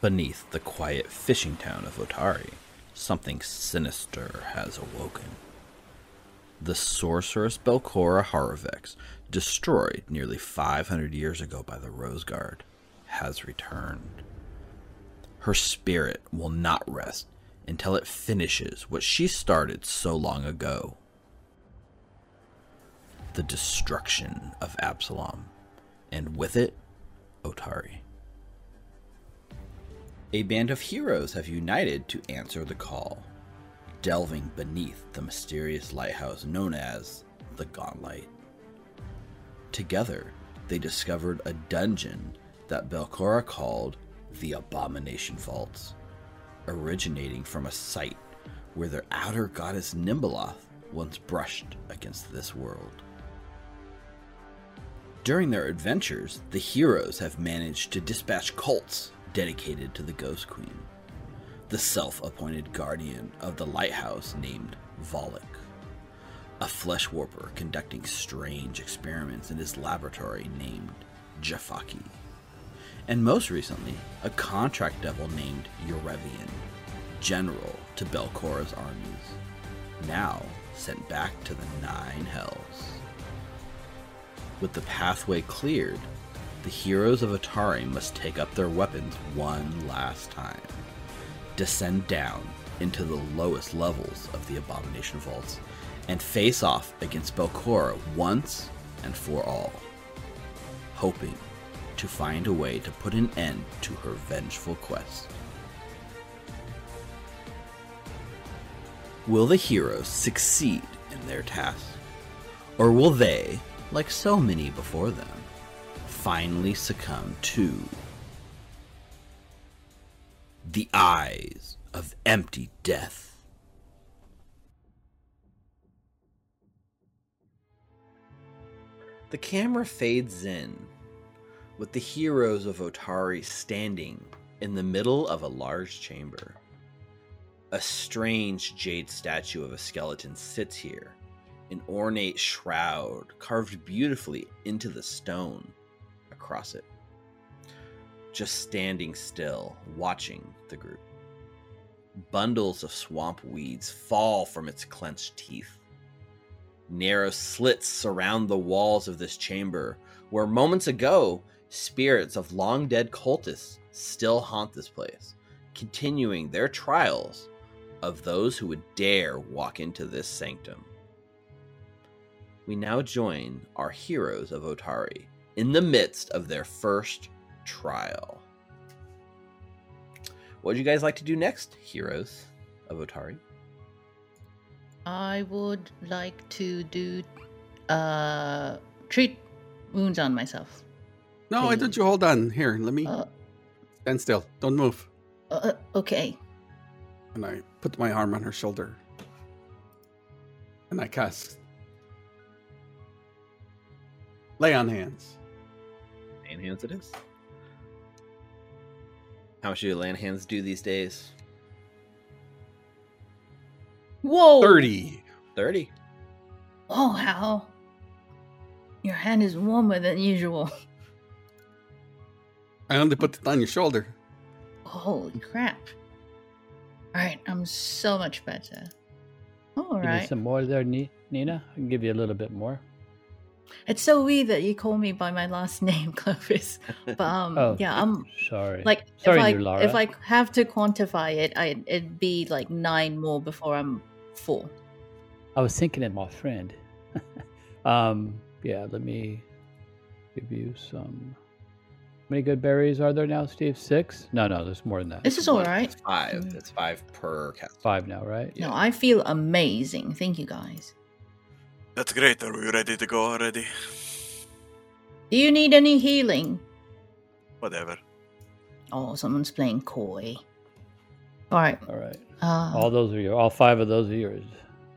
Beneath the quiet fishing town of Otari, something sinister has awoken. The sorceress Belcora Haravex, destroyed nearly 500 years ago by the Rose Guard, has returned. Her spirit will not rest until it finishes what she started so long ago the destruction of Absalom, and with it, Otari. A band of heroes have united to answer the call, delving beneath the mysterious lighthouse known as the Gauntlight. Together, they discovered a dungeon that Belcora called the Abomination Vaults, originating from a site where their outer goddess Nhimbaloth once brushed against this world. During their adventures, the heroes have managed to dispatch cults dedicated to the Ghost Queen, the self appointed guardian of the lighthouse named Volluk, a flesh warper conducting strange experiments in his laboratory named Jafaki, and most recently, a contract devil named Urevian, general to Belcora's armies, now sent back to the Nine Hells. With the pathway cleared, the heroes of Otari must take up their weapons one last time, descend down into the lowest levels of the Abomination Vaults, and face off against Belcora once and for all, hoping to find a way to put an end to her vengeful quest. Will the heroes succeed in their task? Or will they, like so many before them, finally succumb to the eyes of empty death? The camera fades in, with the heroes of Otari standing in the middle of a large chamber. A strange jade statue of a skeleton sits here, an ornate shroud carved beautifully into the stone across it. Just standing still, watching the group. Bundles of swamp weeds fall from its clenched teeth. Narrow slits surround the walls of this chamber, where moments ago, spirits of long dead cultists still haunt this place, continuing their trials of those who would dare walk into this sanctum. We now join our heroes of Otari in the midst of their first trial. What would you guys like to do next, heroes of Otari? I would like to do uh treat wounds on myself. No, I don't you hold on. Here, let me Uh, stand still. Don't move. uh okay. And I put my arm on her shoulder. And I cast Lay on hands. Land hands it is. How much do land hands do these days? Whoa. 30. 30. Oh, Hal. Your hand is warmer than usual. I only put it on your shoulder. Holy crap. Alright, I'm so much better. You need Alright. some more there, Ni- Nina? I can give you a little bit more. It's so weird that you call me by my last name, Clovis. But um Oh, yeah, I'm Sorry. like Sorry, if I new Lara. if I have to quantify it, I it'd be like nine more before I'm full. I was thinking of my friend. um, yeah, let me give you some. How many good berries are there now, Steve? Six? No, no, there's more than that. This is all right. It's five. Mm. It's five per cast. Five now, right? No, I feel amazing. Thank you guys. That's great. Are we ready to go already? Do you need any healing? Whatever. Oh, someone's playing coy. All right. All right. Uh, All those are yours. All five of those are yours.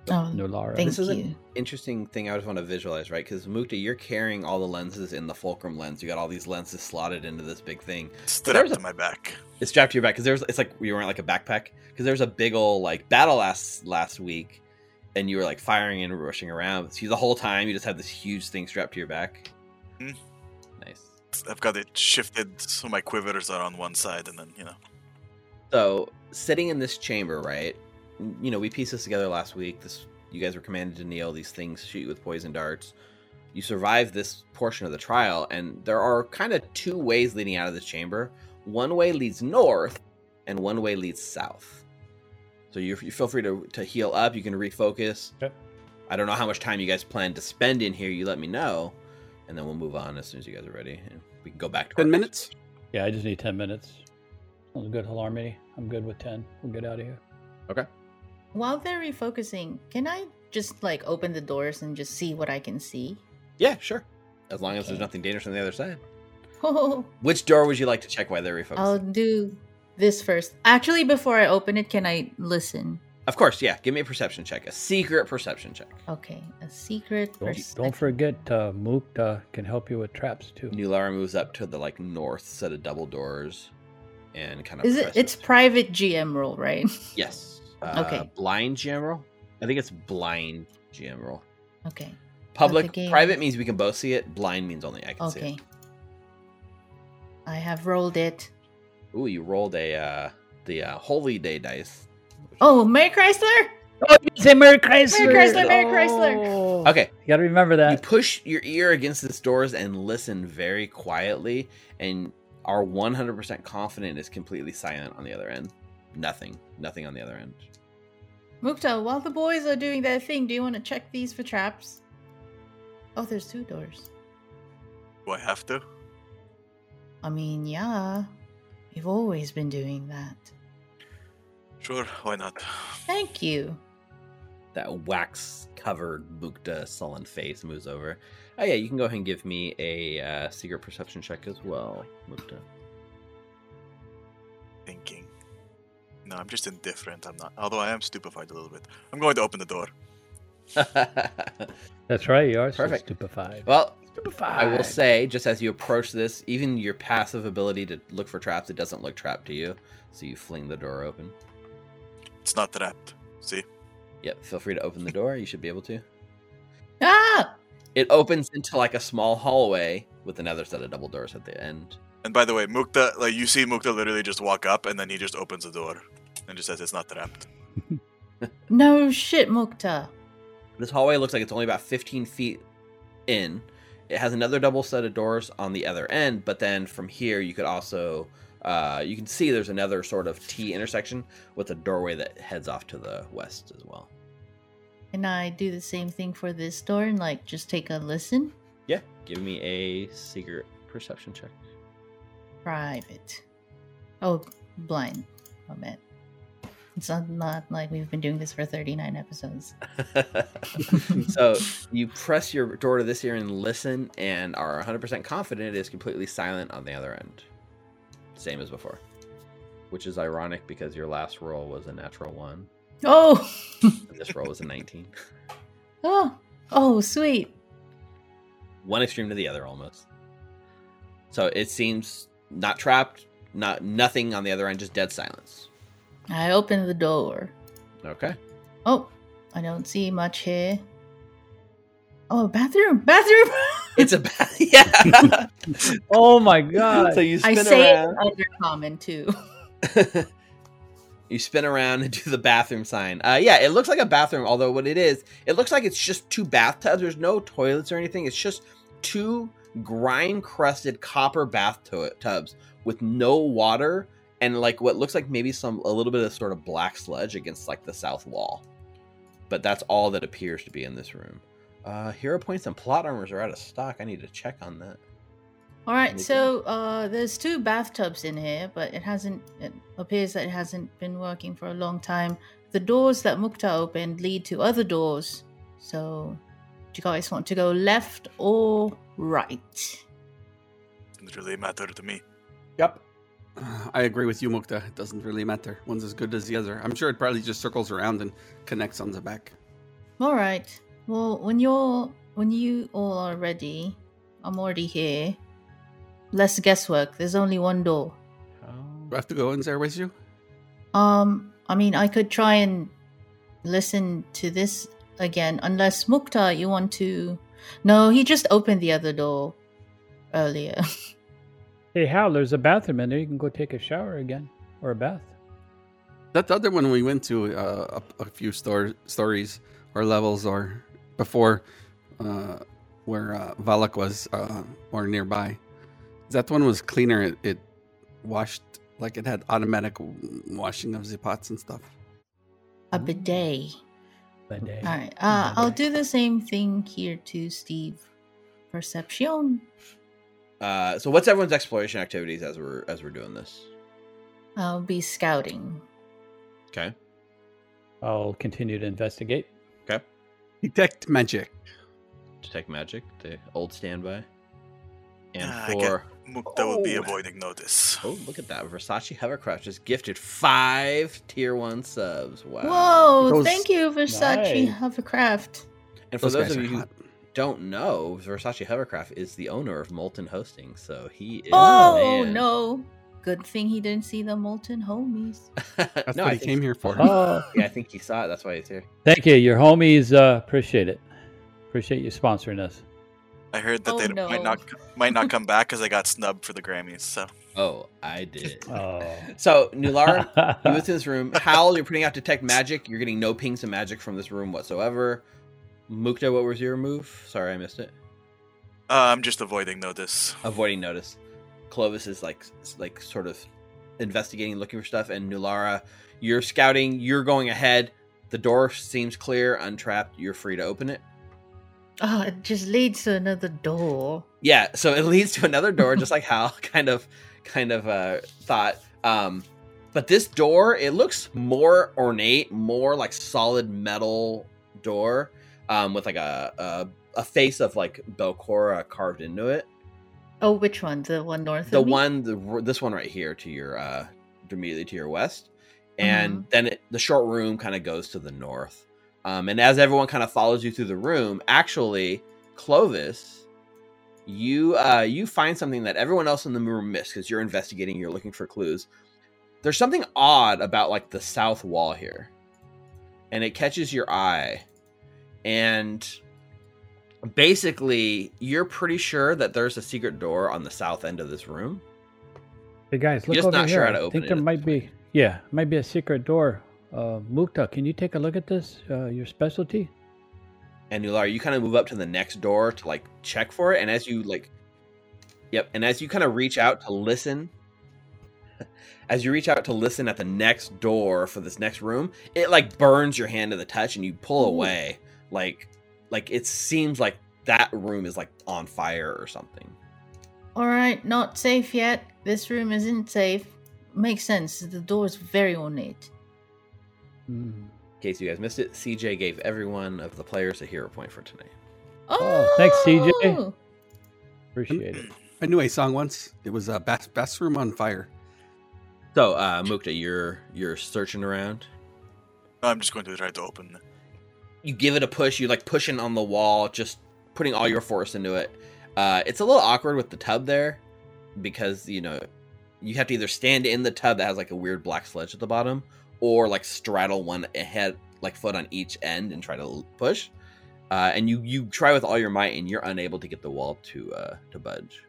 oh, No Lara. thank This is you. an interesting thing I just want to visualize, right? Because Mukta, you're carrying all the lenses in the fulcrum lens. You got all these lenses slotted into this big thing. Strapped to my back. It's strapped to your back because there's it's like you wearing like a backpack because there's a big old like battle last last week, and you were like firing and rushing around. So the whole time you just have this huge thing strapped to your back. Hmm. Nice. I've got it shifted so my quivers are on one side, and then you know So, sitting in this chamber, right? You know, we pieced this together last week. This you guys were commanded to kneel. These things shoot you with poison darts. You survive this portion of the trial, and there are kind of two ways leading out of this chamber. One way leads north, and one way leads south. So you, you feel free to, to heal up. You can refocus. Okay. I don't know how much time you guys plan to spend in here. You let me know, and then we'll move on as soon as you guys are ready. And we can go back to our Ten next- minutes. Yeah, I just need 10 minutes. Sounds good, Halarmity. I'm good with 10. We'll get out of here. Okay. While they're refocusing, can I just like open the doors and just see what I can see? Yeah, sure. As long as there's nothing dangerous on the other side. Oh, Which door would you like to check while they're refocusing? I'll do this first. Actually, before I open it, can I listen? Of course, yeah. Give me a perception check. A secret perception check. Okay, a secret. Don't, perception. don't forget, uh, Mook can help you with traps too. Nulara moves up to the like north set of double doors and kind of Is it? presses- It's private GM role, right? Yes. Uh, Okay. Blind GM roll? I think it's blind GM roll. Okay. Public game- private means we can both see it. Blind means only I can see Okay. it. I have rolled it. Ooh, you rolled a uh the uh, holy day dice. Oh, Mary Chrysler! Oh, you say Mary Chrysler! Mary Chrysler, Mary Chrysler. Oh. Okay, You gotta remember that. you push your ear against this doors and listen very quietly and are 100% confident it's completely silent on the other end. Nothing. Nothing on the other end. Mukta, while the boys are doing their thing, do you want to check these for traps? Oh, there's two doors. Do I have to? I mean, yeah. We've always been doing that. Sure, why not? Thank you. That wax covered Mukta sullen face moves over. Oh, yeah, you can go ahead and give me a uh, secret perception check as well, Mukta. Thinking. No, I'm just indifferent. I'm not. Although I am stupefied a little bit. I'm going to open the door. That's right, you are so Perfect. stupefied. well, stupefied. I will say, just as you approach this, even your passive ability to look for traps, it doesn't look trapped to you. So you fling the door open. It's not trapped. See? Yep, feel free to open the door. You should be able to. Ah! It opens into like a small hallway with another set of double doors at the end. And by the way, Mukta, like you see Mukta literally just walk up and then he just opens the door and just says it's not trapped. No shit, Mukta. This hallway looks like it's only about 15 feet in. It has another double set of doors on the other end, but then from here you could also uh, you can see there's another sort of T intersection with a doorway that heads off to the west as well. Can I do the same thing for this door and like just take a listen? Yeah, give me a secret perception check. Private. Oh, blind. I meant. It's not, not like we've been doing this for 39 episodes. so you press your door to this ear and listen, and are 100% confident it is completely silent on the other end. Same as before. Which is ironic because your last roll was a natural one, Oh! and this roll was a 19. oh! Oh, sweet. One extreme to the other almost. So it seems not trapped, not nothing on the other end, just dead silence. I open the door. Okay. Oh, I don't see much here. Oh, bathroom! Bathroom! It's a ba- yeah. Oh my god. so you I spin say around. it under common too. you spin around and do the bathroom sign. Uh, yeah, it looks like a bathroom, although what it is, it looks like it's just two bathtubs. There's no toilets or anything. It's just two grime crusted copper bathtubs with no water and like what looks like maybe some a little bit of sort of black sludge against like the south wall. But that's all that appears to be in this room. Uh, hero points and plot armors are out of stock. I need to check on that. All right, Anything? so uh, there's two bathtubs in here, but it hasn't. It appears that it hasn't been working for a long time. The doors that Mukta opened lead to other doors. So, do you guys want to go left or right? Doesn't really matter to me. Yep. Uh, I agree with you, Mukta. It doesn't really matter. One's as good as the other. I'm sure it probably just circles around and connects on the back. All right. Well, when you're when you all are ready, I'm already here. Less guesswork. There's only one door. Do I have to go in there with you? Um, I mean, I could try and listen to this again, unless Mukta, you want to. No, he just opened the other door earlier. Hey Hal, there's a bathroom in there. You can go take a shower again. Or a bath. That other one we went to uh, a, a few store, stories or levels or before uh, where uh, Volluk was uh, or nearby. That one was cleaner. It, it washed like it had automatic washing of the pots and stuff. A bidet. That day. All right. Uh, I'll do the same thing here to Steve. Perception. Uh, so what's everyone's exploration activities as we're as we're doing this? I'll be scouting. Okay. I'll continue to investigate. Okay. Detect magic. Detect magic, the old standby. And I for Mukta will be Oh. avoiding notice. oh look at that Versace hovercraft just gifted five tier one subs. Wow. Whoa! Those- thank you, Versace Nice. Hovercraft. And for Those those, of you who hot. Don't know, Versace Hovercraft is the owner of Molten Hosting, so he is. Oh the man. no! Good thing he didn't see the molten homies. That's no, what I he came here for. Oh, Yeah, I think he saw it. That's why he's here. thank you. Your homies uh, appreciate it. Appreciate you sponsoring us. I heard that Oh, they no. might not might not come back because I got snubbed for the Grammys. So Oh, I did. Oh. So Nulara, you was in this room. Hal, you're putting out detect magic. You're getting no pings of magic from this room whatsoever. Mukta, what was your move? Sorry, I missed it. uh, I'm just avoiding notice. Avoiding notice. Clovis is like like sort of investigating, looking for stuff, and Nulara, you're scouting. You're going ahead. The door seems clear, untrapped. You're free to open it. Oh, it just leads to another door. Yeah, so it leads to another door, just like Hal kind of kind of uh, thought. Um, but this door, it looks more ornate, more like solid metal door, um, with like a, a a face of like Belcora carved into it. Oh, which one? The one north The one, the, this one right here to your uh, immediately to your west, and Mhm. then it, the short room kind of goes to the north. Um, and as everyone kind of follows you through the room, actually, Clovis, you uh, you find something that everyone else in the room missed because you're investigating, you're looking for clues. There's something odd about like the south wall here, and it catches your eye, and basically, you're pretty sure that there's a secret door on the south end of this room. Hey guys, look just over not here. sure how to I open think it there might be, yeah, might be a secret door. Uh, Mukta, can you take a look at this? Uh, your specialty? and Nular, you kind of move up to the next door to like check for it, and as you like, yep, and as you kind of reach out to listen, as you reach out to listen at the next door for this next room, it like burns your hand to the touch, and you pull away, like, like it seems like that room is like on fire or something. All right, not safe yet. This room isn't safe. Makes sense. The door is very ornate. Hmm. In case you guys missed it, CJ gave every one of the players a hero point for tonight. Oh, thanks, CJ. Oh! Appreciate it. I knew a song once. It was uh, best best room on fire. So, uh, Mukta, you're you're searching around. I'm just going to try to open. You give it a push you like pushing on the wall just putting all your force into it. Uh, it's a little awkward with the tub there because you know you have to either stand in the tub that has like a weird black sledge at the bottom or like straddle one head like foot on each end and try to push. Uh, and you you try with all your might and you're unable to get the wall to uh, to budge.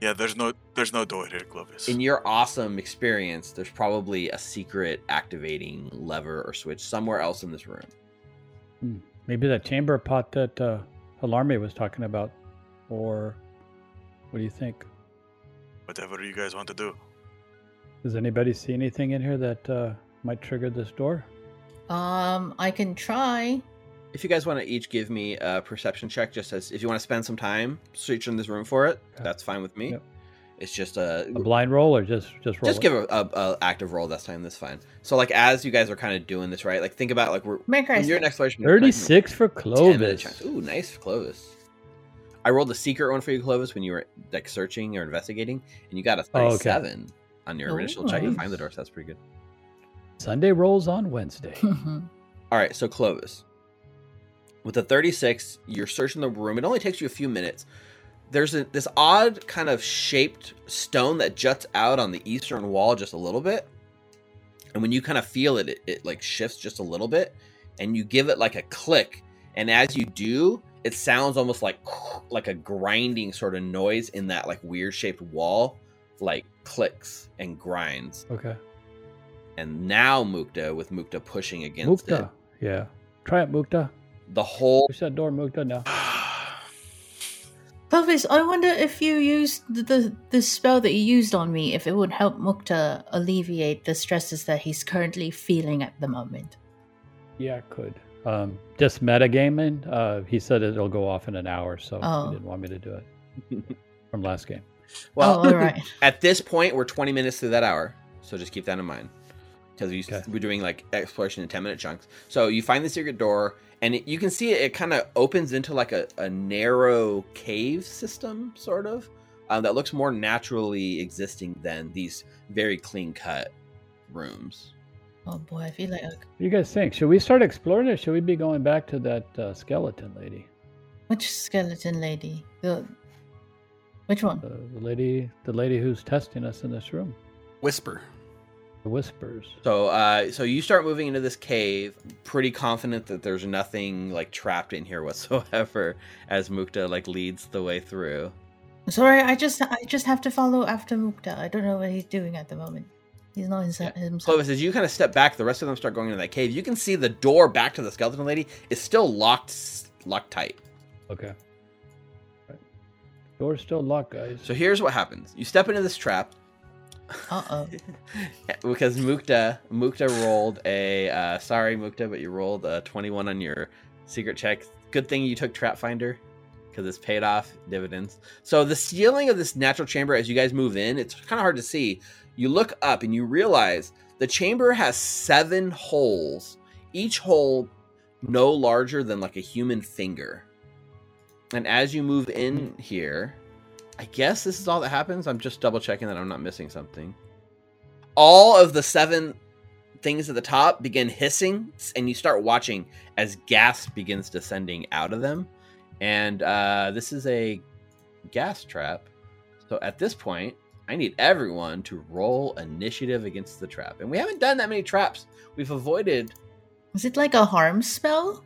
Yeah, there's no there's no door here, Clovis. in your awesome experience there's probably a secret activating lever or switch somewhere else in this room Maybe that chamber pot that uh, Alarme was talking about, or what do you think? Whatever you guys want to do. Does anybody see anything in here that uh, might trigger this door? Um, I can try. If you guys want to each give me a perception check, just as if you want to spend some time searching this room for it, Okay. that's fine with me. Yep. It's just a, A blind roll, or just just roll? just it? give a, a, a active roll this time. That's fine. So like as you guys are kind of doing this, right? Like think about like we're Make when our your next exploration. Thirty-six for Clovis. Ooh, nice Clovis. I rolled a secret one for you, Clovis, when you were like searching or investigating, and you got a Oh, okay. on your Oh, initial check to find the door. So that's pretty good. Sunday rolls on Wednesday. All right, so Clovis. With the 36, you're searching the room. It only takes you a few minutes. There's a, this odd kind of shaped stone that juts out on the eastern wall just a little bit. And when you kind of feel it, it, it like shifts just a little bit. And you give it like a click. And as you do, it sounds almost like like a grinding sort of noise in that like weird shaped wall, like clicks and grinds okay. and now Mukta with Mukta pushing against it. Mukta. it. Yeah. Try it, Mukta. The whole Push that door, Mukta. Now. Clovis, I wonder if you used the, the the spell that you used on me, if it would help Mukta alleviate the stresses that he's currently feeling at the moment. Yeah, it could. Um, just metagaming. Uh, he said it'll go off in an hour, so Oh. he didn't want me to do it from last game. well, oh, all right. at this point we're 20 minutes through that hour, so just keep that in mind because we, Okay. we're doing like exploration in 10 minute chunks. So you find the secret door, and it, you can see it, it kind of opens into like a, a narrow cave system, sort of, um, that looks more naturally existing than these very clean cut rooms. Oh boy, I feel like What do you guys think? Should we start exploring or should we be going back to that uh, skeleton lady? which skeleton lady? The which one? The, the lady, the lady who's testing us in this room. Whisper. The whispers. So, uh, so you start moving into this cave, pretty confident that there's nothing like trapped in here whatsoever. As Mukta like leads the way through. Sorry, I just I just have to follow after Mukta. I don't know what he's doing at the moment. He's not himself. himself. Clovis, as you kind of step back, the rest of them start going into that cave. You can see the door back to the skeleton lady is still locked, locked tight. Okay. Right. Door's still locked, guys. So here's what happens: you step into this trap Uh oh. because Mukta Mukta rolled a uh, sorry Mukta, but you rolled a 21 on your secret check. Good thing you took Trap Finder because it's paid off dividends. So the ceiling of this natural chamber, as you guys move in, it's kind of hard to see. You look up and you realize the chamber has seven holes, each hole no larger than like a human finger. And as you move in here, I guess this is all that happens. I'm just double checking that I'm not missing something. All of the seven things at the top begin hissing, and you start watching as gas begins descending out of them. And uh, this is a gas trap. So at this point, I need everyone to roll initiative against the trap. And we haven't done that many traps. We've avoided. Is it like a harm spell?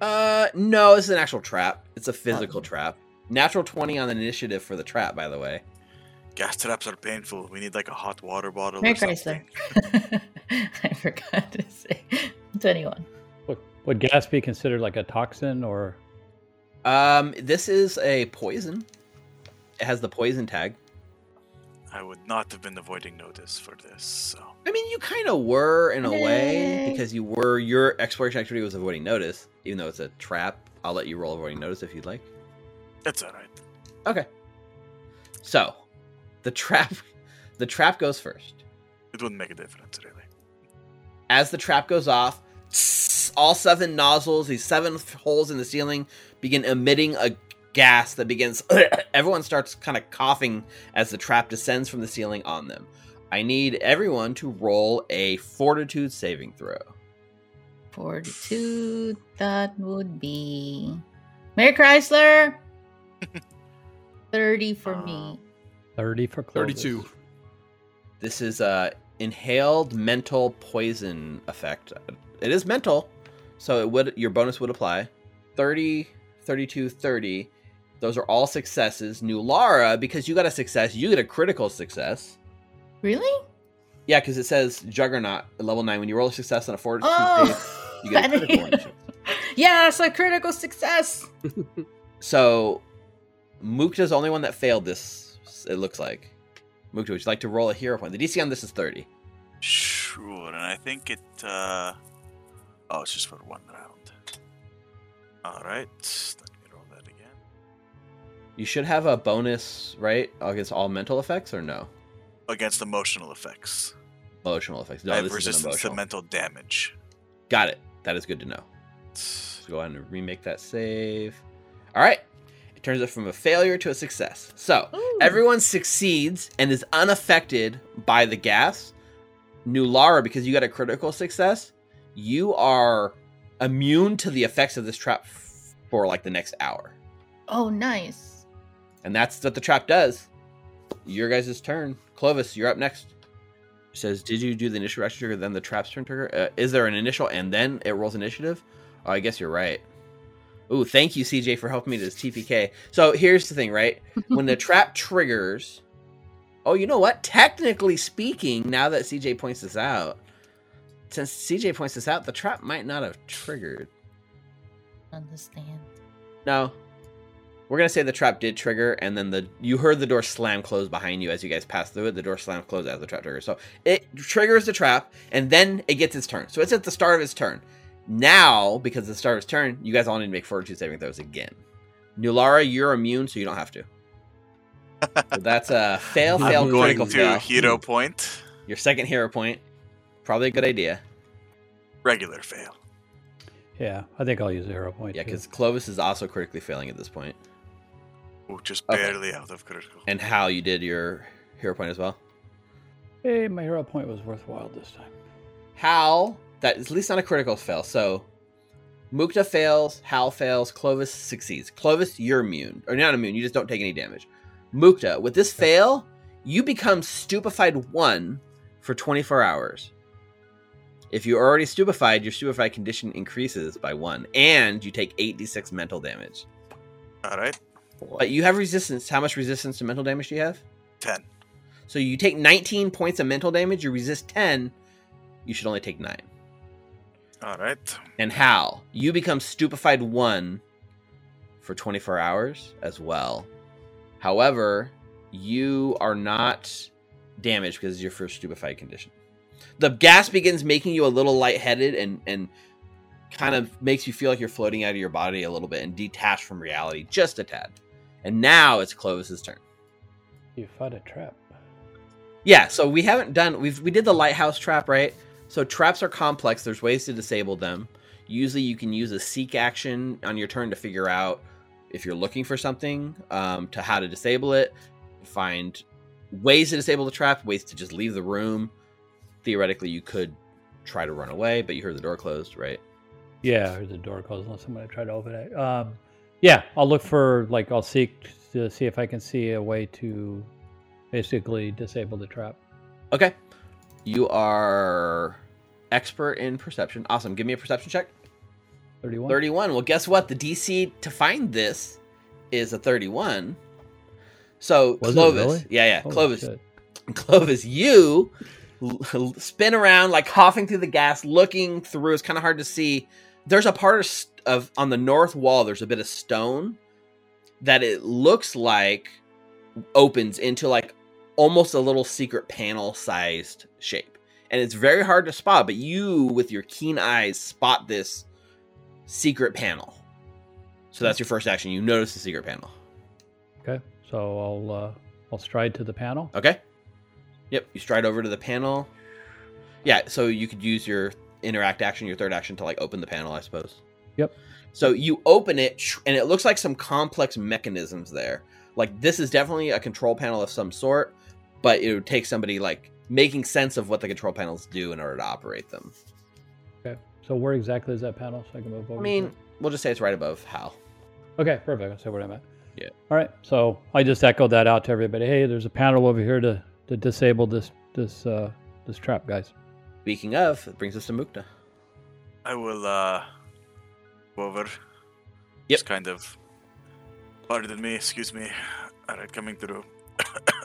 Uh, no, this is an actual trap. It's a physical trap. Natural 20 on the initiative for the trap, by the way. Gas traps are painful. We need like a hot water bottle Mary or something. Chrysler. I forgot to say. Twenty-one. Would, would gas be considered like a toxin or? Um, this is a poison. It has the poison tag. I would not have been avoiding notice for this. So I mean, you kind of were in a way because you were your exploration activity was avoiding notice, even though it's a trap. I'll let you roll avoiding notice if you'd like. That's all right. Okay. So, the trap, the trap goes first. It wouldn't make a difference, really. As the trap goes off, all seven nozzles, these seven holes in the ceiling, begin emitting a gas that begins. everyone starts kind of coughing as the trap descends from the ceiling on them. I need everyone to roll a fortitude saving throw. Fortitude. That would be Mary Chrysler. Thirty for me. Um, thirty for Clovis. 32. This is a inhaled mental poison effect. It is mental, so it would your bonus would apply. 30, 32, 30. Those are all successes. Nulara, because you got a success, you get a critical success. Really? Yeah, because it says Juggernaut level 9. When you roll a success on a fortitude Oh, save, you get a critical initiative. yes, a critical success. So Mukta's the only one that failed this, it looks like. Mukta, would you like to roll a hero point? The DC on this is 30. Sure, and I think it. uh Oh, it's just for one round. All right, let me roll that again. You should have a bonus, right? Against all mental effects or no? Against emotional effects, Emotional effects. No, I have this resistance to mental damage. Got it. That is good to know. Go ahead and remake that save. All right. Turns it from a failure to a success. So Ooh. everyone succeeds and is unaffected by the gas. Nulara, because you got a critical success, you are immune to the effects of this trap f- for like the next hour. Oh, nice. And that's what the trap does. Your guys' turn. Clovis, you're up next. It says, Did you do the initial reaction trigger, then the trap's turn trigger? Uh, is there an initial and then it rolls initiative? Oh, I guess you're right. Ooh, thank you, CJ, for helping me to this TPK. So here's the thing, right? when the trap triggers, Oh, you know what? Technically speaking, now that CJ points this out, since CJ points this out, the trap might not have triggered. Understand. No. We're gonna say the trap did trigger, and then the you heard the door slam close behind you as you guys passed through it. The door slammed closed as the trap trigger. So it triggers the trap, and then it gets its turn. So it's at the start of its turn. Now, because it's the start of its turn, you guys all need to make fortitude saving throws again. Nulara, you're immune, so you don't have to. So that's a fail, fail, I'm fail, going critical to fail. hero point. Your second hero point. Probably a good idea. Regular fail. Yeah, I think I'll use a hero point. Yeah, because Clovis is also critically failing at this point. Ooh, just Okay. barely out of critical. And Hal, you did your hero point as well. hey, my hero point was worthwhile this time. Hal, that is at least not a critical fail. So Mukta fails, Hal fails, Clovis succeeds. Clovis, you're immune. Or not immune, you just don't take any damage. Mukta, with this fail, you become stupefied one for 24 hours. If you're already stupefied, your stupefied condition increases by one, and you take 8d6 mental damage. All right, But you have resistance. How much resistance to mental damage do you have? ten. So you take 19 points of mental damage, you resist 10, you should only take 9. All right. And Hal, you become stupefied 1 for 24 hours as well. However, you are not damaged because it's your first stupefied condition. The gas begins making you a little lightheaded and and kind of makes you feel like you're floating out of your body a little bit and detached from reality just a tad. And now it's Clovis's turn. You fought a trap. Yeah, so we haven't done we've we did the lighthouse trap, right? So traps are complex. There's ways to disable them. Usually you can use a seek action on your turn to figure out if you're looking for something, um, to how to disable it, find ways to disable the trap, ways to just leave the room. Theoretically you could try to run away, but you heard the door closed, right? Yeah, or the door closed unless somebody tried to open it. Um, yeah, I'll look for like I'll seek to see if I can see a way to basically disable the trap. Okay. You are expert in perception. Awesome. Give me a perception check. Thirty-one. 31. Well, guess what? The DC to find this is a 31. So Was Clovis, really? yeah, yeah, Holy Clovis, shit. Clovis, you spin around like coughing through the gas, looking through. It's kind of hard to see. There's a part of, of on the north wall. There's a bit of stone that it looks like opens into like almost a little secret panel sized shape, and it's very hard to spot. But you, with your keen eyes, spot this secret panel. So that's your first action. You notice the secret panel. Okay, so I'll uh, I'll stride to the panel. Okay. Yep. You stride over to the panel. Yeah. So you could use your interact action, your third action, to like open the panel, I suppose. Yep. So you open it, and it looks like some complex mechanisms there. Like this is definitely a control panel of some sort, but it would take somebody like making sense of what the control panels do in order to operate them. Okay, so where exactly is that panel so I can move over? I mean, it? we'll just say it's right above Hal. okay, perfect. I'll say where I'm at. Yeah. All right, so I just echoed that out to everybody. Hey, there's a panel over here to to disable this this uh this trap, guys. Speaking of, it brings us to Mukta. I will uh go over. Yep. Just kind of. Pardon me. Excuse me. All right, coming through.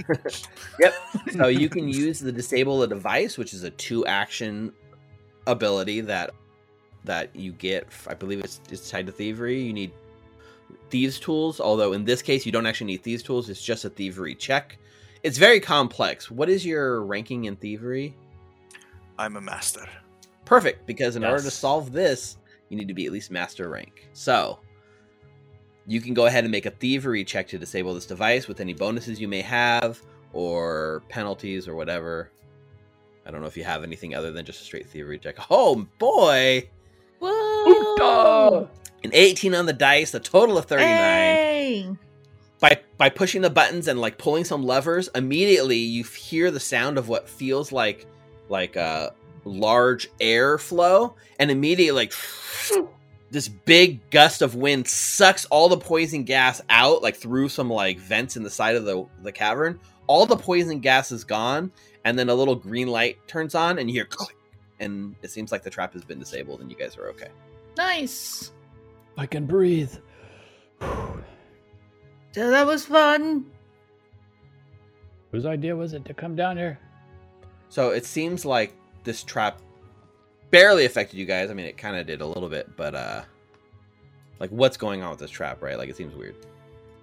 so you can use the disable a device, which is a two action ability that that you get. I believe it's it's tied to thievery. You need thieves tools, although in this case you don't actually need thieves tools. It's just a thievery check. It's very complex. What is your ranking in thievery? I'm a master. Perfect, because in order to solve this, you need to be at least master rank. So you can go ahead and make a thievery check to disable this device with any bonuses you may have or penalties or whatever. I don't know if you have anything other than just a straight thievery check. Oh boy! Whoa! An 18 on the dice, a total of 39. Hey! By by pushing the buttons and like pulling some levers, immediately you hear the sound of what feels like like a large air flow, and immediately like this big gust of wind sucks all the poison gas out like through some like vents in the side of the the cavern. All the poison gas is gone, and then a little green light turns on, and you hear click, and it seems like the trap has been disabled, and you guys are okay. Nice. I can breathe. So that was fun. Whose idea was it to come down here? So it seems like this trap barely affected you guys. I mean, it kind of did a little bit, but uh, like what's going on with this trap, right? Like it seems weird.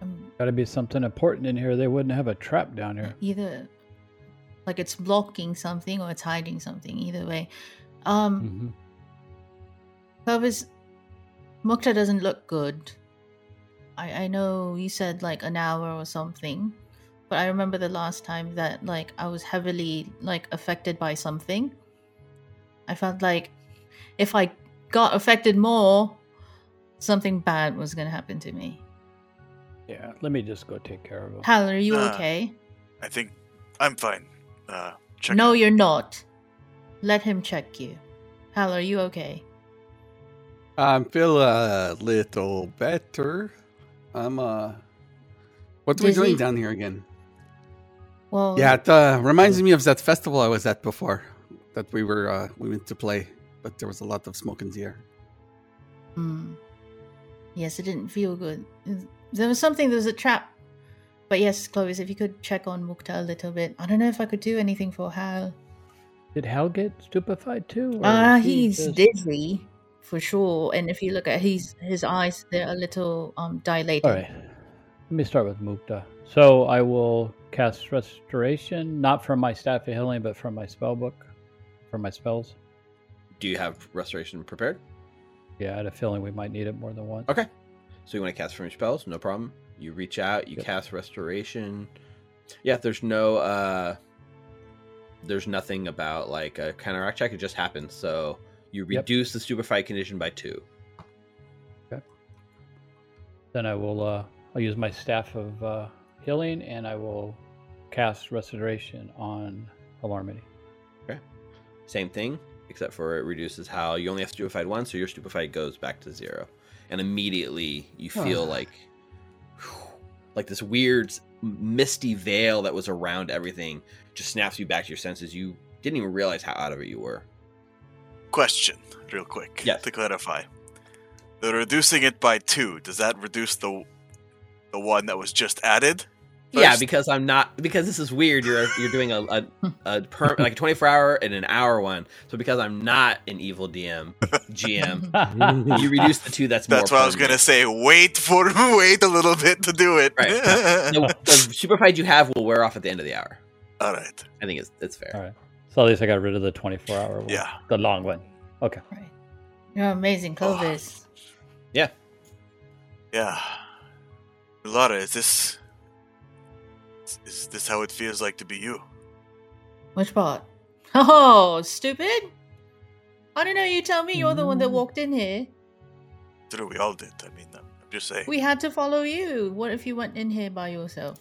Um, Got to be something important in here. They wouldn't have a trap down here. either like it's blocking something or it's hiding something. Either way. Um, hmm Clovis, Mukta doesn't look good. I I know you said like an hour or something, but I remember the last time that like I was heavily like affected by something. I felt like if I got affected more, something bad was gonna happen to me. Yeah, let me just go take care of him. Hal, are you Uh, okay? I think I'm fine. Uh, check. No, out. you're not. Let him check you. Hal, are you okay? I'm feel a little better. I'm uh. What are we doing down here again? Well, Yeah, it uh, reminds me of that festival I was at before. That we were uh, we went to play, but there was a lot of smoke in the air. Hmm. Yes, it didn't feel good. There was something, there was a trap. But yes, Clovis, if you could check on Mukta a little bit. I don't know if I could do anything for Hal. Did Hal get stupefied too? or Ah, is he he's just- dizzy for sure. And if you look at his his eyes, they're a little um dilated. All right. Let me start with Mukta. So I will cast Restoration, not from my Staff of Healing, but from my spell book, from my spells. Do you have restoration prepared? Yeah, I had a feeling we might need it more than once. Okay. So you want to cast from your spells? No problem. You reach out, you Yep. cast restoration. Yeah, there's no uh there's nothing about like a counteract check, it just happens. So you Yep. reduce the stupefied condition by two. Okay. Then I will uh, I'll use my Staff of uh, Healing, and I will cast Restoration on Alarmity. Same thing, except for it reduces how you only have stupefied once, so your stupefied goes back to zero. And immediately you feel Ah. like like this weird misty veil that was around everything just snaps you back to your senses. You didn't even realize how out of it you were. Question, real quick. Yes. To clarify, the reducing it by two does that reduce the the one that was just added? Yeah, because I'm not because this is weird. You're you're doing a a, a per, like a 24 hour and an hour one. So because I'm not an evil DM GM, you reduce the two. That's more. That's why I was gonna say. Wait for wait a little bit to do it. Right. The, the stupefied you have will wear off at the end of the hour. All right. I think it's it's fair. All right. So at least I got rid of the 24 hour one. Yeah. The long one. Okay. Right. You're amazing, Clovis. Yeah. yeah, Laura, is this is- is this how it feels like to be you? Which part? Oh, stupid! I don't know. You tell me. You're the one that walked in here. True, we all did. I mean, I'm just saying. We had to follow you. What if you went in here by yourself?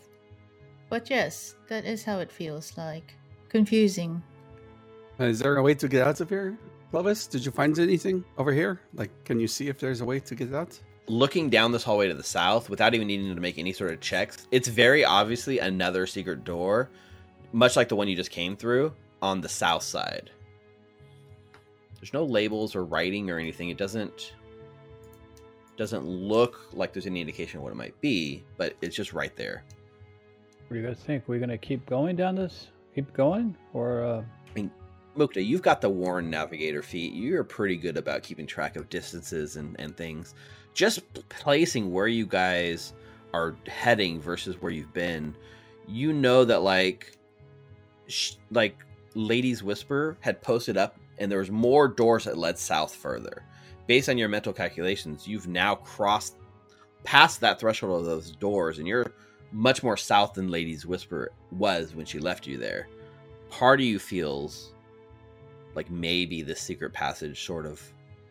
But yes, that is how it feels like. Confusing. Uh, Is there a way to get out of here, Clovis? Did you find anything over here? Like, can you see if there's a way to get out? Looking down this hallway to the south without even needing to make any sort of checks, it's very obviously another secret door, much like the one you just came through on the south side. There's no labels or writing or anything. It doesn't doesn't look like there's any indication of what it might be, but it's just right there. What do you guys think? We're going to keep going down this? Keep going? Or, uh, I mean, Mukta, you've got the Warren Navigator feat. You're pretty good about keeping track of distances and, and things. Just placing where you guys are heading versus where you've been, you know that like, sh- like Lady's Whisper had posted up, and there was more doors that led south further. Based on your mental calculations, you've now crossed past that threshold of those doors, and you're much more south than Lady's Whisper was when she left you there. Part of you feels like maybe this secret passage sort of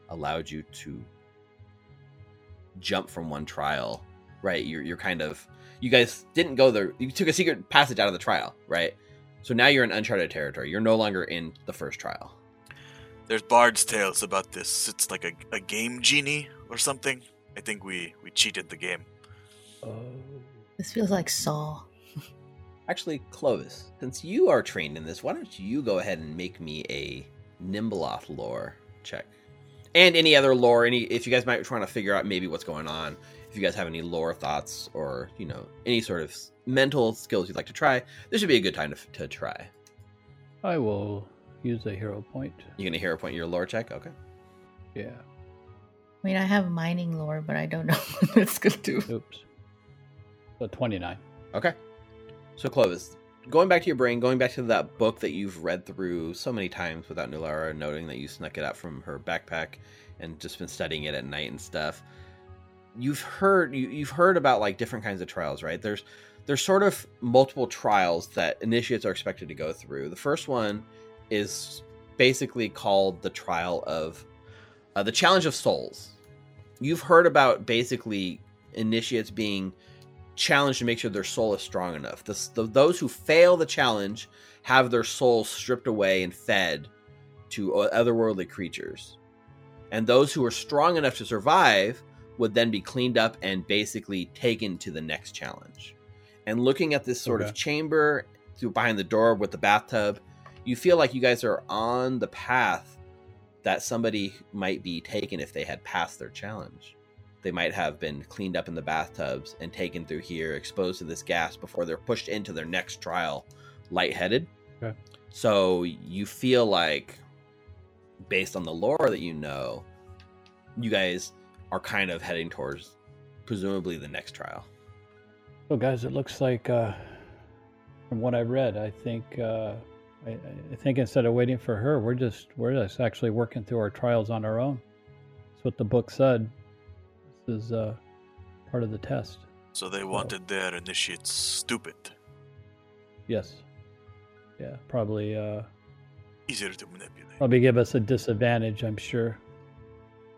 allowed you to jump from one trial right you're, you're kind of you guys didn't go there you took a secret passage out of the trial right so now you're in uncharted territory you're no longer in the first trial There's bard's tales about this. It's like a, a game genie or something. I think we we cheated the game. oh, This feels like Saw. actually clovis since you are trained in this why don't you go ahead and make me a Nhimbaloth lore check and any other lore. Any if you guys might be trying to figure out maybe what's going on. If you guys have any lore thoughts or you know any sort of mental skills you'd like to try, this would be a good time to, to try. I will use a hero point. You're gonna hero point your lore check? Okay. Yeah. I mean, I have mining lore, but I don't know what it's gonna do. Oops. So 29. Okay. So Clovis, going back to your brain, going back to that book that you've read through so many times without Nulara noting that you snuck it out from her backpack and just been studying it at night and stuff. You've heard you, you've heard about like different kinds of trials, right? There's there's sort of multiple trials that initiates are expected to go through. The first one is basically called the trial of uh, the challenge of souls. You've heard about basically initiates being challenged to make sure their soul is strong enough. The, the, those who fail the challenge have their souls stripped away and fed to otherworldly creatures. And those who are strong enough to survive would then be cleaned up and basically taken to the next challenge. And looking at this sort of chamber through behind the door with the bathtub, you feel like you guys are on the path that somebody might be taken if they had passed their challenge they might have been cleaned up in the bathtubs and taken through here, exposed to this gas before they're pushed into their next trial, lightheaded. Okay. So you feel like, based on the lore that you know, you guys are kind of heading towards presumably the next trial. So, guys, it looks like, uh, from what I read, I think, uh, I, I think instead of waiting for her, we're just we're just actually working through our trials on our own. That's what the book said. This is uh, part of the test. So they wanted their initiates stupid. Yes. Yeah, probably. Uh, Easier to manipulate. probably give us a disadvantage. I'm sure.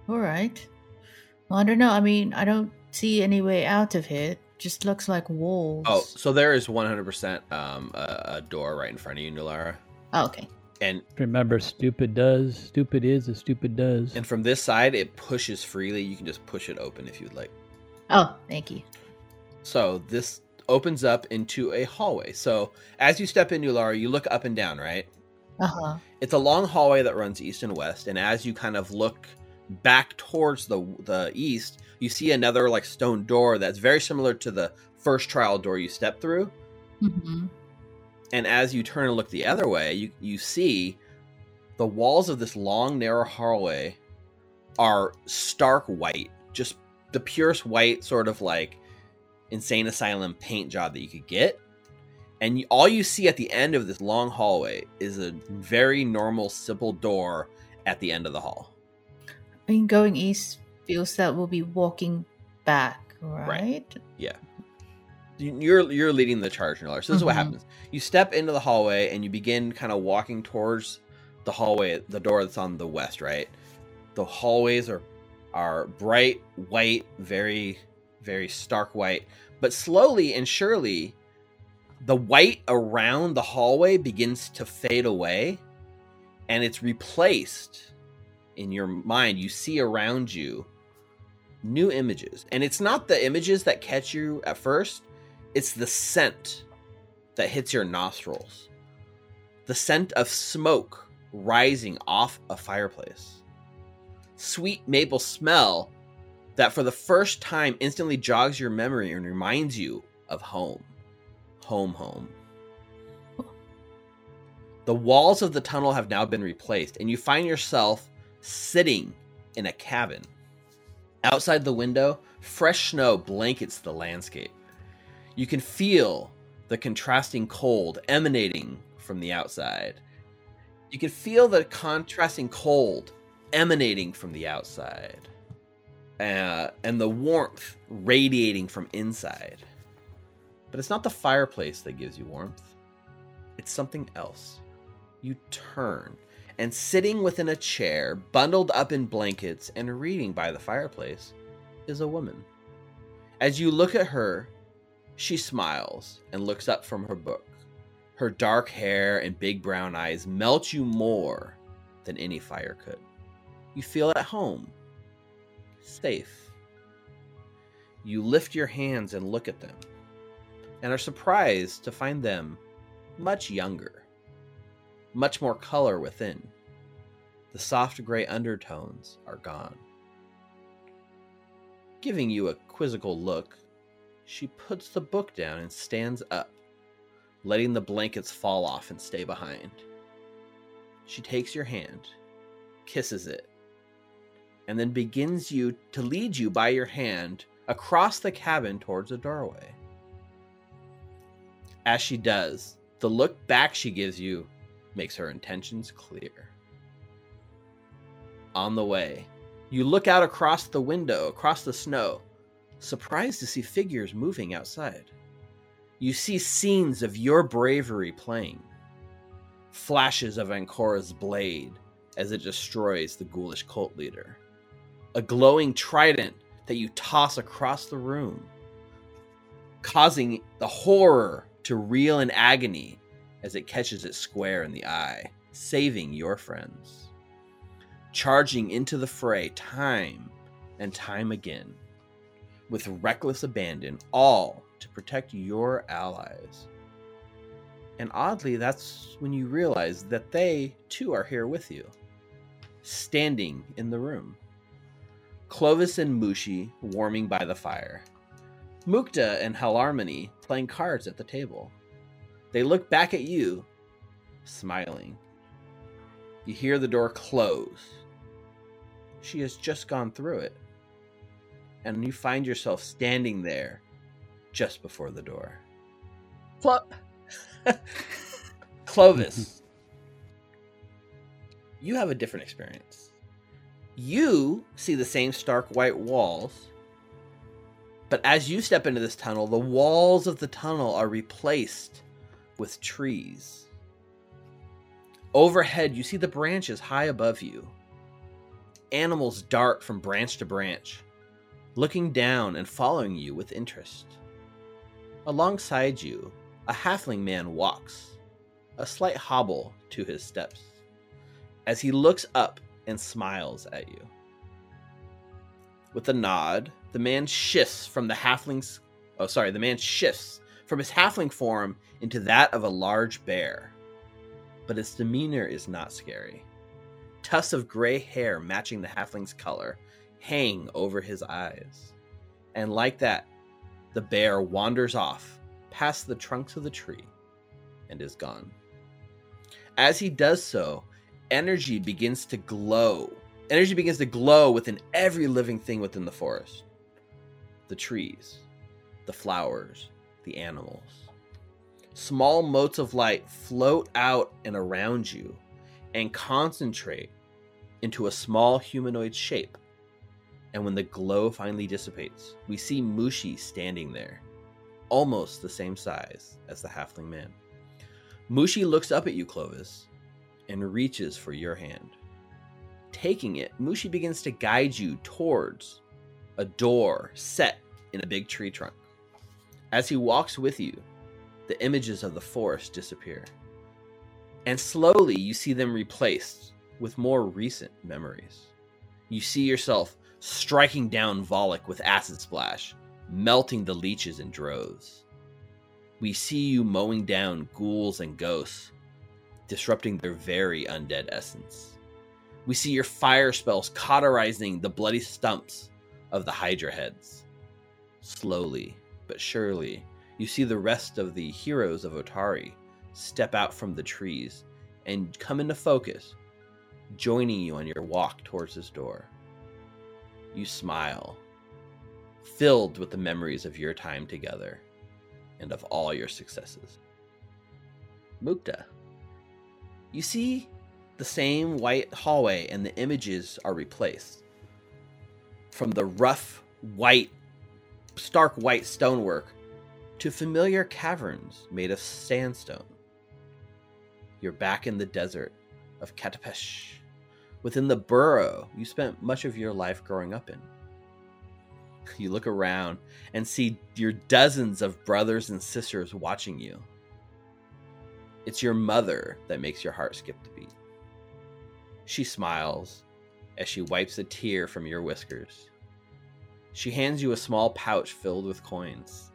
All right. Well, I don't know. I mean, I don't see any way out of here. It just looks like walls. Oh, so there is 100% um, a, a door right in front of you, Nulara. Oh, okay. And Remember, stupid does. Stupid is as stupid does. and from this side, it pushes freely. You can just push it open if you'd like. Oh, thank you. So this opens up into a hallway. So as you step into Nulara, you look up and down, right? Uh huh. It's a long hallway that runs east and west, and as you kind of look back towards the the east, you see another like stone door that's very similar to the first trial door you stepped through. Mm hmm And as you turn and look the other way, you you see the walls of this long narrow hallway are stark white, just the purest white sort of like insane asylum paint job that you could get. And you, all you see at the end of this long hallway is a very normal, simple door at the end of the hall. I mean, going east feels that we'll be walking back, right? You- You're you're leading the charge, Niller. So this is what Mhm. happens: you step into the hallway and you begin kind of walking towards the hallway, the door that's on the west. Right, the hallways are are bright white, very very stark white. But slowly and surely, the white around the hallway begins to fade away, and it's replaced in your mind. You see around you new images, and it's not the images that catch you at first it's the scent that hits your nostrils. The scent of smoke rising off a fireplace. Sweet maple smell that for the first time instantly jogs your memory and reminds you of home. Home, home. The walls of the tunnel have now been replaced, and you find yourself sitting in a cabin. Outside the window, fresh snow blankets the landscape. You can feel the contrasting cold emanating from the outside. You can feel the contrasting cold emanating from the outside. Uh, and the warmth radiating from inside. But it's not the fireplace that gives you warmth, it's something else. You turn, and sitting within a chair, bundled up in blankets and reading by the fireplace, is a woman. As you look at her, she smiles and looks up from her book. Her dark hair and big brown eyes melt you more than any fire could. You feel at home, safe. You lift your hands and look at them, and are surprised to find them much younger, much more color within. The soft gray undertones are gone. Giving you a quizzical look, she puts the book down and stands up, letting the blankets fall off and stay behind. She takes your hand, kisses it, and then begins you to lead you by your hand across the cabin towards the doorway. As she does, the look back she gives you makes her intentions clear. On the way, you look out across the window, across the snow, surprised to see figures moving outside. You see scenes of your bravery playing. Flashes of Ancora's blade as it destroys the ghoulish cult leader. A glowing trident that you toss across the room, causing the horror to reel in agony as it catches it square in the eye, saving your friends. Charging into the fray time and time again, with reckless abandon, all to protect your allies. And oddly, that's when you realize that they too are here with you, standing in the room. Clovis and Mushi warming by the fire. Mukta and Halarmony playing cards at the table. They look back at you, smiling. You hear the door close. She has just gone through it. And you find yourself standing there just before the door. Flop. Clovis, mm-hmm. you have a different experience. You see the same stark white walls, but as you step into this tunnel, the walls of the tunnel are replaced with trees. Overhead, you see the branches high above you. Animals dart from branch to branch, looking down and following you with interest. Alongside you, a halfling man walks, a slight hobble to his steps, as he looks up and smiles at you. With a nod, the man shifts from the halfling's oh sorry, the man shifts from his halfling form into that of a large bear. But its demeanor is not scary. Tufts of gray hair matching the halfling's color hang over his eyes. And like that, the bear wanders off past the trunks of the tree and is gone. As he does so, energy begins to glow. Energy begins to glow within every living thing within the forest the trees, the flowers, the animals. Small motes of light float out and around you and concentrate into a small humanoid shape. And when the glow finally dissipates, we see Mushi standing there, almost the same size as the halfling man. Mushi looks up at you, Clovis, and reaches for your hand. Taking it, Mushi begins to guide you towards a door set in a big tree trunk. As he walks with you, the images of the forest disappear. And slowly you see them replaced with more recent memories. You see yourself striking down Volluk with acid splash, melting the leeches in droves. We see you mowing down ghouls and ghosts, disrupting their very undead essence. We see your fire spells cauterizing the bloody stumps of the Hydra heads. Slowly but surely, you see the rest of the heroes of Otari step out from the trees and come into focus, joining you on your walk towards this door. You smile, filled with the memories of your time together and of all your successes. Mukta, you see the same white hallway, and the images are replaced. From the rough, white, stark white stonework to familiar caverns made of sandstone. You're back in the desert of Katapesh, within the burrow you spent much of your life growing up in. You look around and see your dozens of brothers and sisters watching you. It's your mother that makes your heart skip a beat. She smiles as she wipes a tear from your whiskers. She hands you a small pouch filled with coins.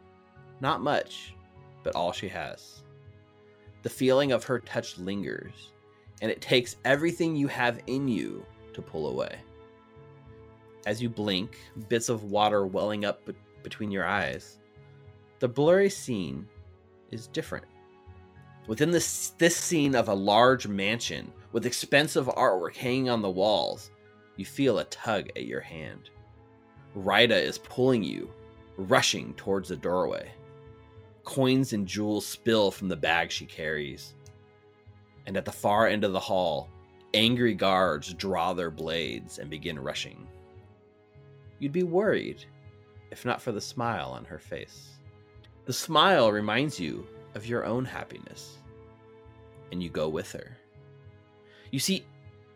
Not much, but all she has. The feeling of her touch lingers, and it takes everything you have in you to pull away. As you blink, bits of water welling up be- between your eyes, the blurry scene is different. Within this, this scene of a large mansion with expensive artwork hanging on the walls, you feel a tug at your hand. Rida is pulling you, rushing towards the doorway. Coins and jewels spill from the bag she carries. And at the far end of the hall, angry guards draw their blades and begin rushing. You'd be worried if not for the smile on her face. The smile reminds you of your own happiness, and you go with her. You see,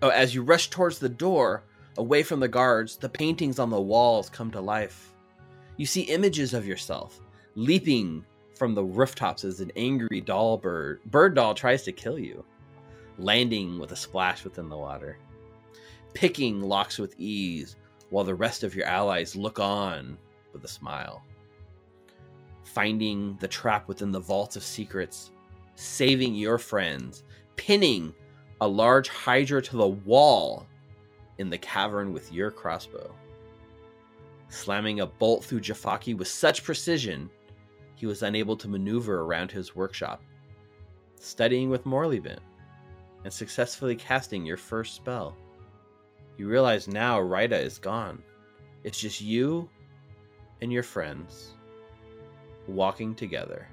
oh, as you rush towards the door, away from the guards, the paintings on the walls come to life. You see images of yourself leaping from the rooftops as an angry doll bird bird doll tries to kill you, landing with a splash within the water, picking locks with ease while the rest of your allies look on with a smile, finding the trap within the vault of secrets, saving your friends, pinning a large hydra to the wall in the cavern with your crossbow. Slamming a bolt through Jafaki with such precision, he was unable to maneuver around his workshop. Studying with Morlibint and successfully casting your first spell. You realize now Rida is gone. It's just you and your friends walking together.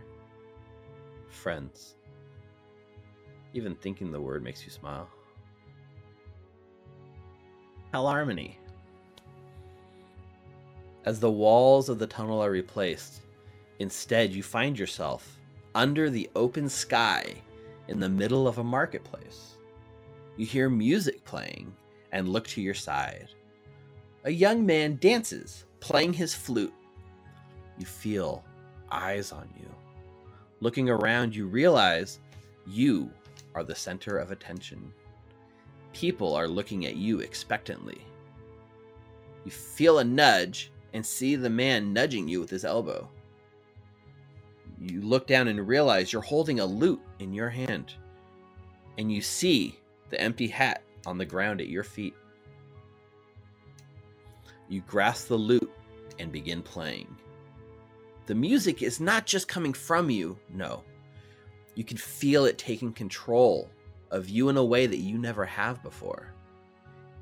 Friends. Even thinking the word makes you smile. Harmony. As the walls of the tunnel are replaced, instead you find yourself under the open sky in the middle of a marketplace. You hear music playing and look to your side. A young man dances, playing his flute. You feel eyes on you. Looking around, you realize you are the center of attention. People are looking at you expectantly. You feel a nudge and see the man nudging you with his elbow. You look down and realize you're holding a lute in your hand. And you see the empty hat on the ground at your feet. You grasp the lute and begin playing. The music is not just coming from you, no. You can feel it taking control of you in a way that you never have before.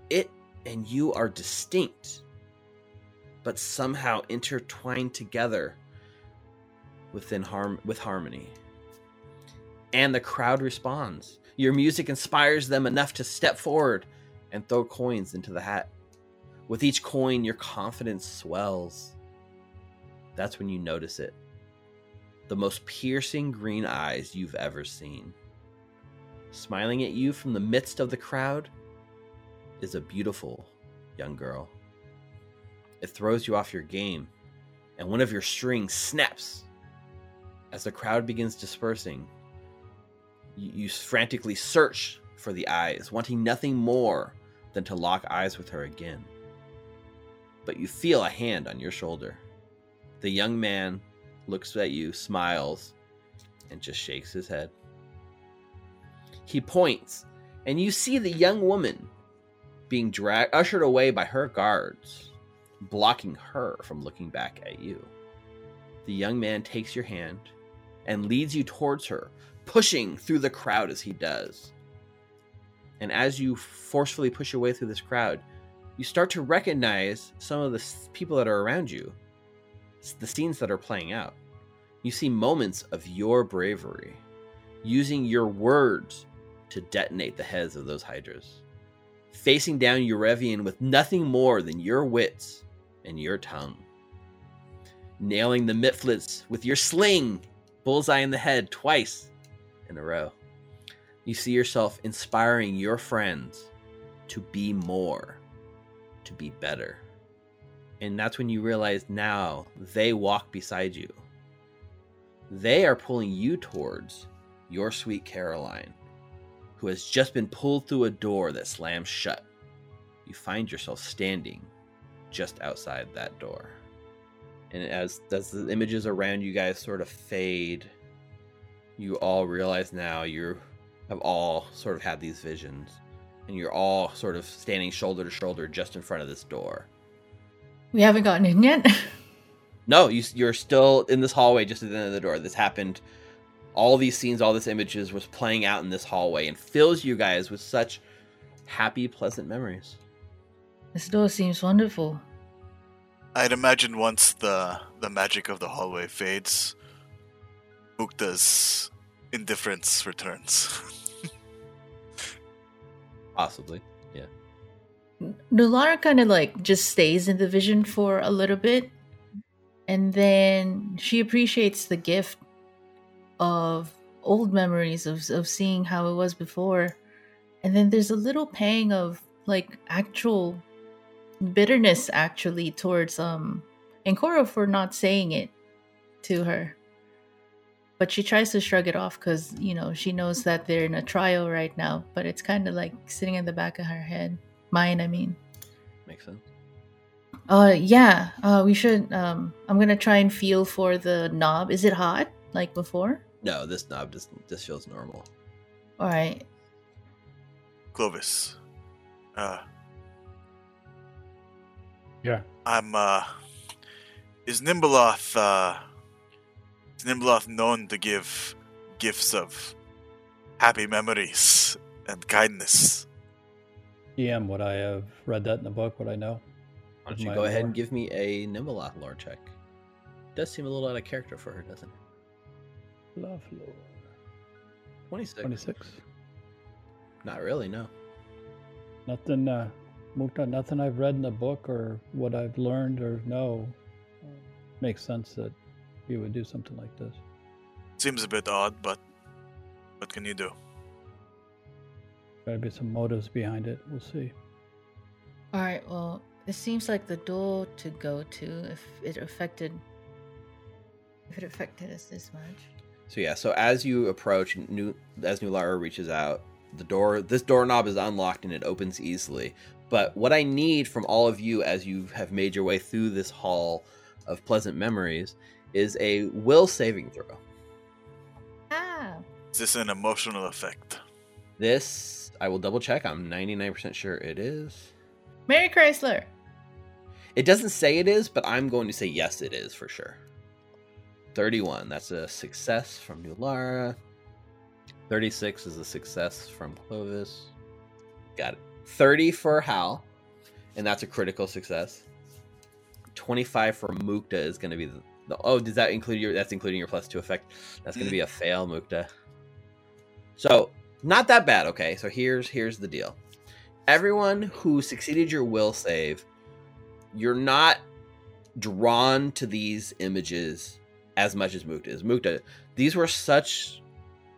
It and you are distinct, but somehow intertwined together within harm with harmony. And the crowd responds. Your music inspires them enough to step forward and throw coins into the hat. With each coin, your confidence swells. That's when you notice it. The most piercing green eyes you've ever seen. Smiling at you from the midst of the crowd is a beautiful young girl. It throws you off your game, and one of your strings snaps. As the crowd begins dispersing, you, frantically search for the eyes, wanting nothing more than to lock eyes with her again. But you feel a hand on your shoulder. The young man looks at you, smiles, and just shakes his head. He points, and you see the young woman being dragged, ushered away by her guards, blocking her from looking back at you. The young man takes your hand and leads you towards her, pushing through the crowd as he does. And as you forcefully push your way through this crowd, you start to recognize some of the people that are around you, s- the scenes that are playing out. You see moments of your bravery, using your words to detonate the heads of those hydras, facing down Urevian with nothing more than your wits and your tongue, nailing the Mitflits with your sling, bullseye in the head twice in a row. You see yourself inspiring your friends to be more, to be better. And that's when you realize now they walk beside you. They are pulling you towards your sweet Caroline, who has just been pulled through a door that slams shut. You find yourself standing just outside that door. And as, as the images around you guys sort of fade, you all realize now you're have all sort of had these visions, and you're all sort of standing shoulder to shoulder just in front of this door. We haven't gotten in yet. No, you, you're still in this hallway just at the end of the door. This happened. All these scenes, all these images was playing out in this hallway and fills you guys with such happy, pleasant memories. this door seems wonderful. I'd imagine once the the magic of the hallway fades, Mukta's indifference returns. Possibly. Yeah. Nulara kind of like just stays in the vision for a little bit, and then she appreciates the gift of old memories of of seeing how it was before, and then there's a little pang of like actual bitterness actually towards um Enkoro for not saying it to her. But she tries to shrug it off because you know she knows that they're in a trial right now. But it's kind of like sitting in the back of her head, mine. I mean. Makes sense. Uh, yeah. Uh, we should. Um, I'm gonna try and feel for the knob. Is it hot like before? No, this knob just this feels normal. All right. Clovis, uh, Yeah. I'm uh, is Nhimbaloth uh, is Nhimbaloth known to give gifts of happy memories and kindness? EM, would I have read that in the book? Would I know? Why don't you My go ahead and give me a Nhimbaloth lore check? Does seem a little out of character for her, doesn't it? Love lore. 26. 26. Not really, no. Nothing, uh, Mukta, nothing I've read in the book or what I've learned or know uh, makes sense that you would do something like this. Seems a bit odd, but what can you do? Gotta be some motives behind it. We'll see. All right. Well, it seems like the door to go to if it affected. If it affected us this much. So yeah, so as you approach, new as Nulara reaches out, the door this doorknob is unlocked and it opens easily. But what I need from all of you as you have made your way through this hall of pleasant memories is a will saving throw. Ah. Is this an emotional effect? This I will double check. I'm 99% sure it is. Mary Chrysler. It doesn't say it is, but I'm going to say yes, it is for sure. 31. That's a success from Nulara. 36 is a success from Clovis. Got it. 30 for Hal, and that's a critical success. 25 for Mukta is going to be Oh, does that include your. That's including your plus two effect. That's going to be a fail, Mukta. So, not that bad, okay? So, here's here's the deal. Everyone who succeeded your will save you're not drawn to these images as much as Mukta is. Mukta, these were such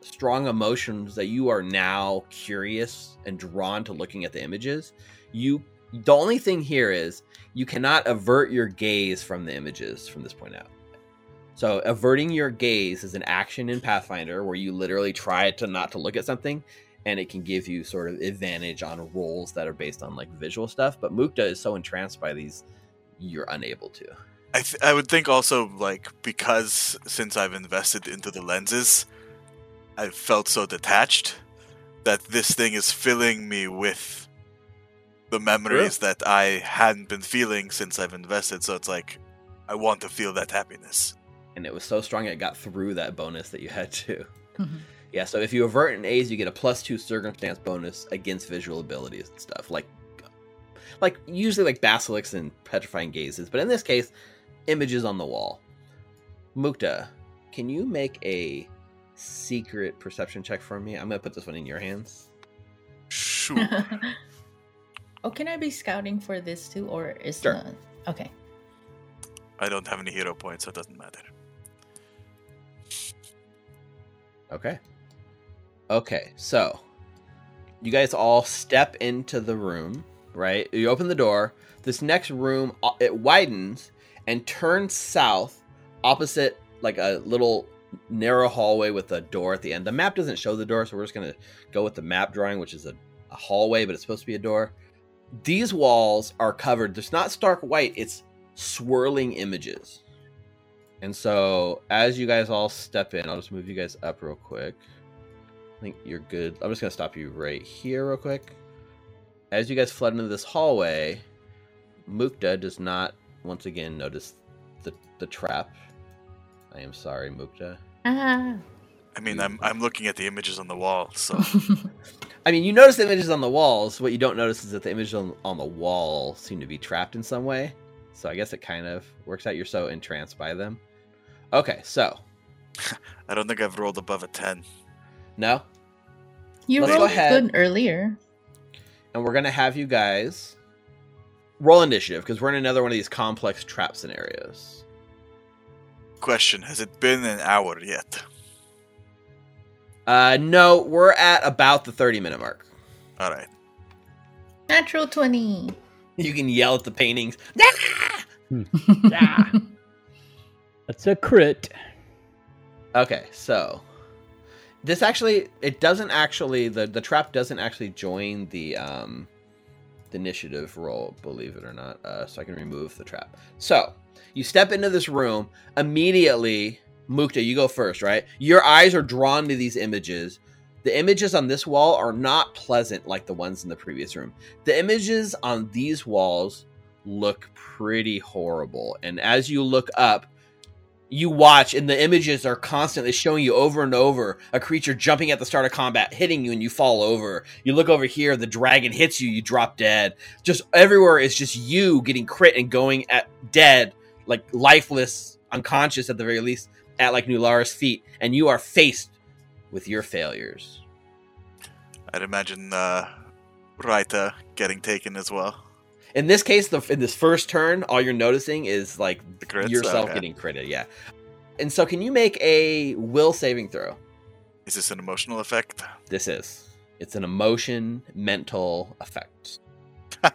strong emotions that you are now curious and drawn to looking at the images. You the only thing here is you cannot avert your gaze from the images from this point out. So averting your gaze is an action in Pathfinder where you literally try to not to look at something and it can give you sort of advantage on rolls that are based on like visual stuff. But Mukta is so entranced by these, you're unable to. I th- I would think also like because since I've invested into the lenses, I've felt so detached that this thing is filling me with the memories that I hadn't been feeling since I've invested. So it's like I want to feel that happiness. And it was so strong it got through that bonus that you had to. Mhm. Yeah, so if you avert an A's, you get a plus two circumstance bonus against visual abilities and stuff. Like like usually like basilisks and petrifying gazes, but in this case, images on the wall. Mukta, can you make a secret perception check for me? I'm gonna put this one in your hands. Sure. oh, can I be scouting for this too, or is Sure. the okay? I don't have any hero points, so it doesn't matter. Okay. Okay, so you guys all step into the room, right? You open the door. This next room uh, it widens and turns south opposite like a little narrow hallway with a door at the end. The map doesn't show the door, so we're just to go with the map drawing, which is a, a hallway, but it's supposed to be a door. These walls are covered. It's not stark white, it's swirling images. And so, as you guys all step in, I'll just move you guys up real quick. I think you're good. I'm just gonna stop you right here, real quick. As you guys flood into this hallway, Mukta does not once again notice the the trap. I am sorry, Mukta. Ah. I mean, I'm I'm looking at the images on the wall, so I mean, you notice the images on the walls. What you don't notice is that the images on, on the wall seem to be trapped in some way. So I guess it kind of works out. You're so entranced by them. Okay, so I don't think I've rolled above a ten. no, you Let's go rolled ahead. good earlier. and we're gonna have you guys roll initiative because we're in another one of these complex trap scenarios. Question: Has it been an hour yet? Uh, no, we're at about the 30 minute mark. All right. Natural 20. You can yell at the paintings. Ah! Ah! That's a crit. Okay, so this actually it doesn't actually the the trap doesn't actually join the um the initiative roll, believe it or not. Uh, so I can remove the trap. So you step into this room immediately. Mukta, you go first, right? Your eyes are drawn to these images. The images on this wall are not pleasant like the ones in the previous room. The images on these walls look pretty horrible. And as you look up, you watch and the images are constantly showing you over and over a creature jumping at the start of combat hitting you and you fall over you look over here the dragon hits you you drop dead just everywhere is just you getting crit and going at dead like lifeless unconscious at the very least at like nulara's feet and you are faced with your failures I'd imagine uh, Raita getting taken as well. in this case the in this first turn all you're noticing is like crits? yourself Okay. getting critted yeah and so can you make a will saving throw Is this an emotional effect? This is. It's an emotion, mental effect.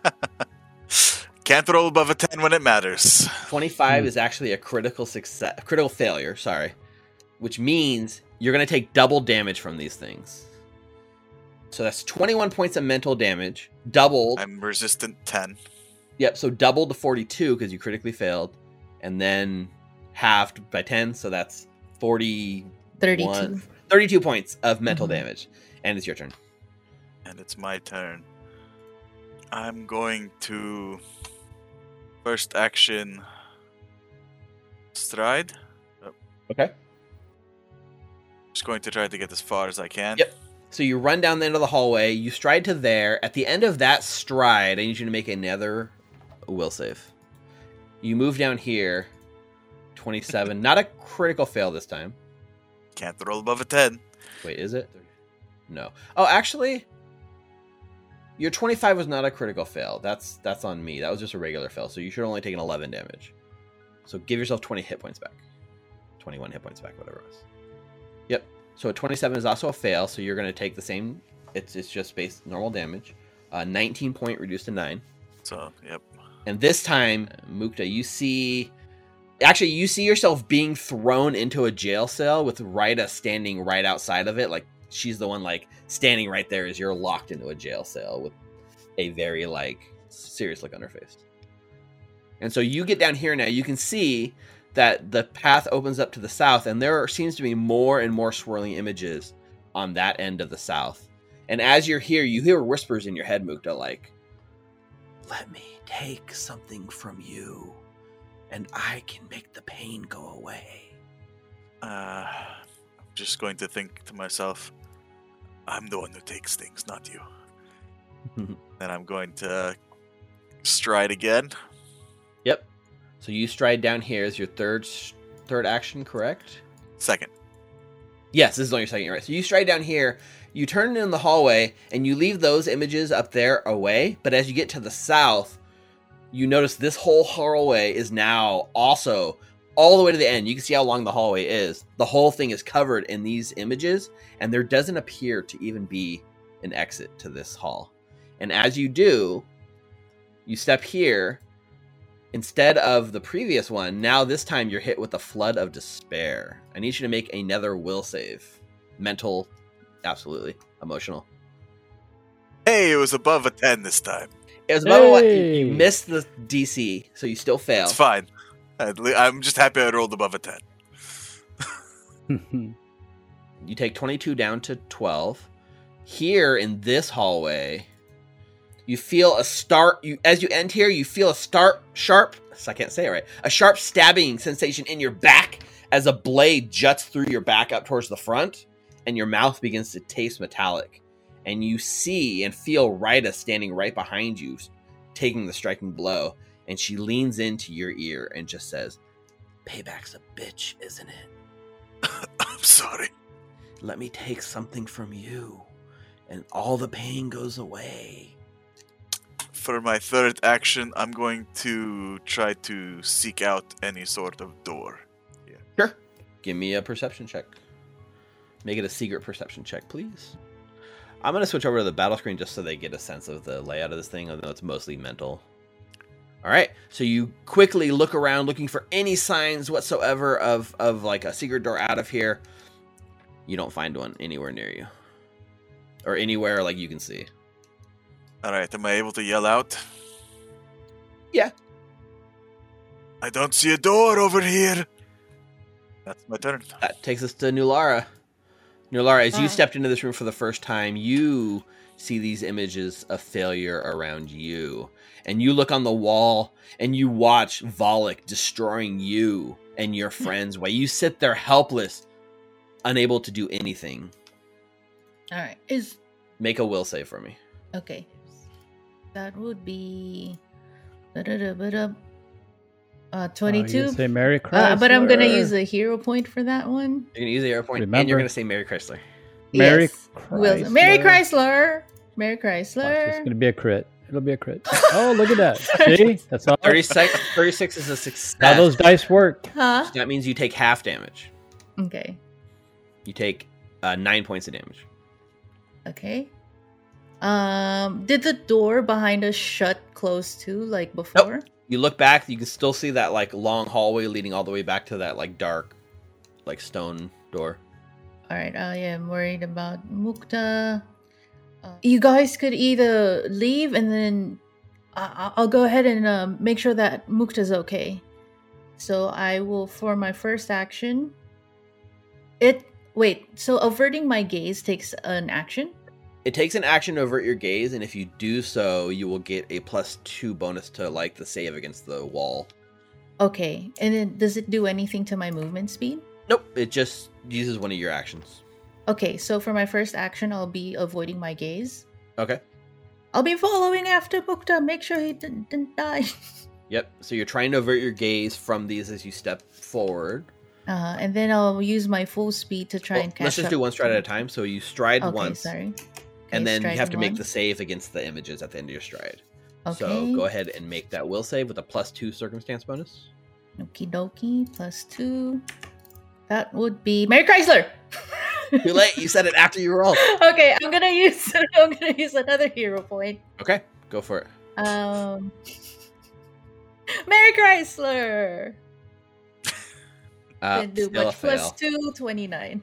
Can't roll above a ten when it matters. 25 Hmm. is actually a critical success, critical failure, sorry, which means you're going to take double damage from these things. So that's 21 points of mental damage, doubled. I'm resistant ten. Yep, so doubled to 42 because you critically failed, and then halved by 10, so that's 40 32. 32 points of mental Mhm. damage. And it's your turn. And it's my turn. I'm going to first action stride. Okay. Just going to try to get as far as I can. Yep. So you run down the end of the hallway, you stride to there. At the end of that stride, I need you to make another will save. You move down here. 27. Not a critical fail this time. Can't roll above a ten. Wait, is it? No. Oh, actually, your 25 was not a critical fail. That's that's on me. That was just a regular fail. So you should only take an 11 damage. So give yourself 20 hit points back. 21 hit points back, whatever it was. So a 27 is also a fail. So you're going to take the same. It's it's just base normal damage. Uh, 19 point reduced to nine. So yep. And this time, Mukta, you see. Actually, you see yourself being thrown into a jail cell with Rita standing right outside of it. Like, she's the one, like, standing right there as you're locked into a jail cell with a very, like, serious look on her face. And so you get down here now. You can see that the path opens up to the south, and there seems to be more and more swirling images on that end of the south. And as you're here, you hear whispers in your head, Mukta, like, let me take something from you, and I can make the pain go away. Uh, I'm just going to think to myself, I'm the one who takes things, not you. then I'm going to stride again. So you stride down here as your third third action, correct? Second. Yes, this is on your second, right? So you stride down here, you turn in the hallway, and you leave those images up there away. But as you get to the south, you notice this whole hallway is now also all the way to the end. You can see how long the hallway is. The whole thing is covered in these images, and there doesn't appear to even be an exit to this hall. And as you do, you step here. Instead of the previous one, now this time you're hit with a flood of despair. I need you to make another will save. Mental, absolutely. Emotional. Hey, it was above a 10 this time. It was above a what? Hey! You missed the DC, so you still fail. It's fine. I'm just happy I rolled above a 10. you take 22 down to 12. Here in this hallway, you feel a start. You as you end here, you feel a start sharp. I can't say it right. A sharp stabbing sensation in your back as a blade juts through your back up towards the front, and your mouth begins to taste metallic. And you see and feel Rita standing right behind you, taking the striking blow. And she leans into your ear and just says, "Payback's a bitch, isn't it?" I'm sorry. Let me take something from you, and all the pain goes away. For my third action, I'm going to try to seek out any sort of door. Yeah. Sure. Give me a perception check. Make it a secret perception check, please. I'm going to switch over to the battle screen just so they get a sense of the layout of this thing, although it's mostly mental. All right. So you quickly look around looking for any signs whatsoever of, of like a secret door out of here. You don't find one anywhere near you. Or anywhere like you can see. All right, am I able to yell out? Yeah. I don't see a door over here. That's my turn. That takes us to Nulara. Nulara, as you Uh. stepped into this room for the first time, you see these images of failure around you. And you look on the wall and you watch Volluk destroying you and your friends while you sit there helpless, unable to do anything. All right. Is Make a will save for me. okay. That would be uh, Oh, you 22. say Merry uh, Christmas. but I'm gonna use a hero point for that one. You're gonna use the arrow point and you're gonna say Mary Chrysler. Merry yes. Will- Mary Chrysler. Chrysler. Mary Watch, it's gonna be a crit. It'll be a crit. Oh, look at that. See? That's all. 36, 36 is a success. How those dice work. Huh? That means you take half damage. Okay. You take uh, nine points of damage. Okay. Um, did the door behind us shut close too, like before? you look back you can still see that like long hallway leading all the way back to that like dark like stone door All right. Uh yeah, I am worried about Mukta. Uh, you guys could either leave and then I- I- I'll go ahead and um, make sure that Mukta's okay. So I will, for my first action, it. Wait, so averting my gaze takes an action? It takes an action to avert your gaze and if you do so you will get a plus two bonus to like the save against the wall Okay. And then does it do anything to my movement speed? nope it just uses one of your actions Okay, so for my first action, I'll be avoiding my gaze. okay I'll be following after Mukta, make sure he didn't, didn't die. yep so you're trying to avert your gaze from these as you step forward Uh, and then I'll use my full speed to try Well, and catch let's just up. do one stride at a time so you stride Okay, once sorry. And then you have to make the save against the images at the end of your stride Okay. so go ahead and make that will save with a plus two circumstance bonus Okie dokie, plus two. That would be Mary Chrysler. too late you said it after you rolled okay, I'm gonna use. I'm gonna use another hero point. okay go for it Um, Mary Chrysler. uh, Didn't do still a much. fail. Plus two, 29.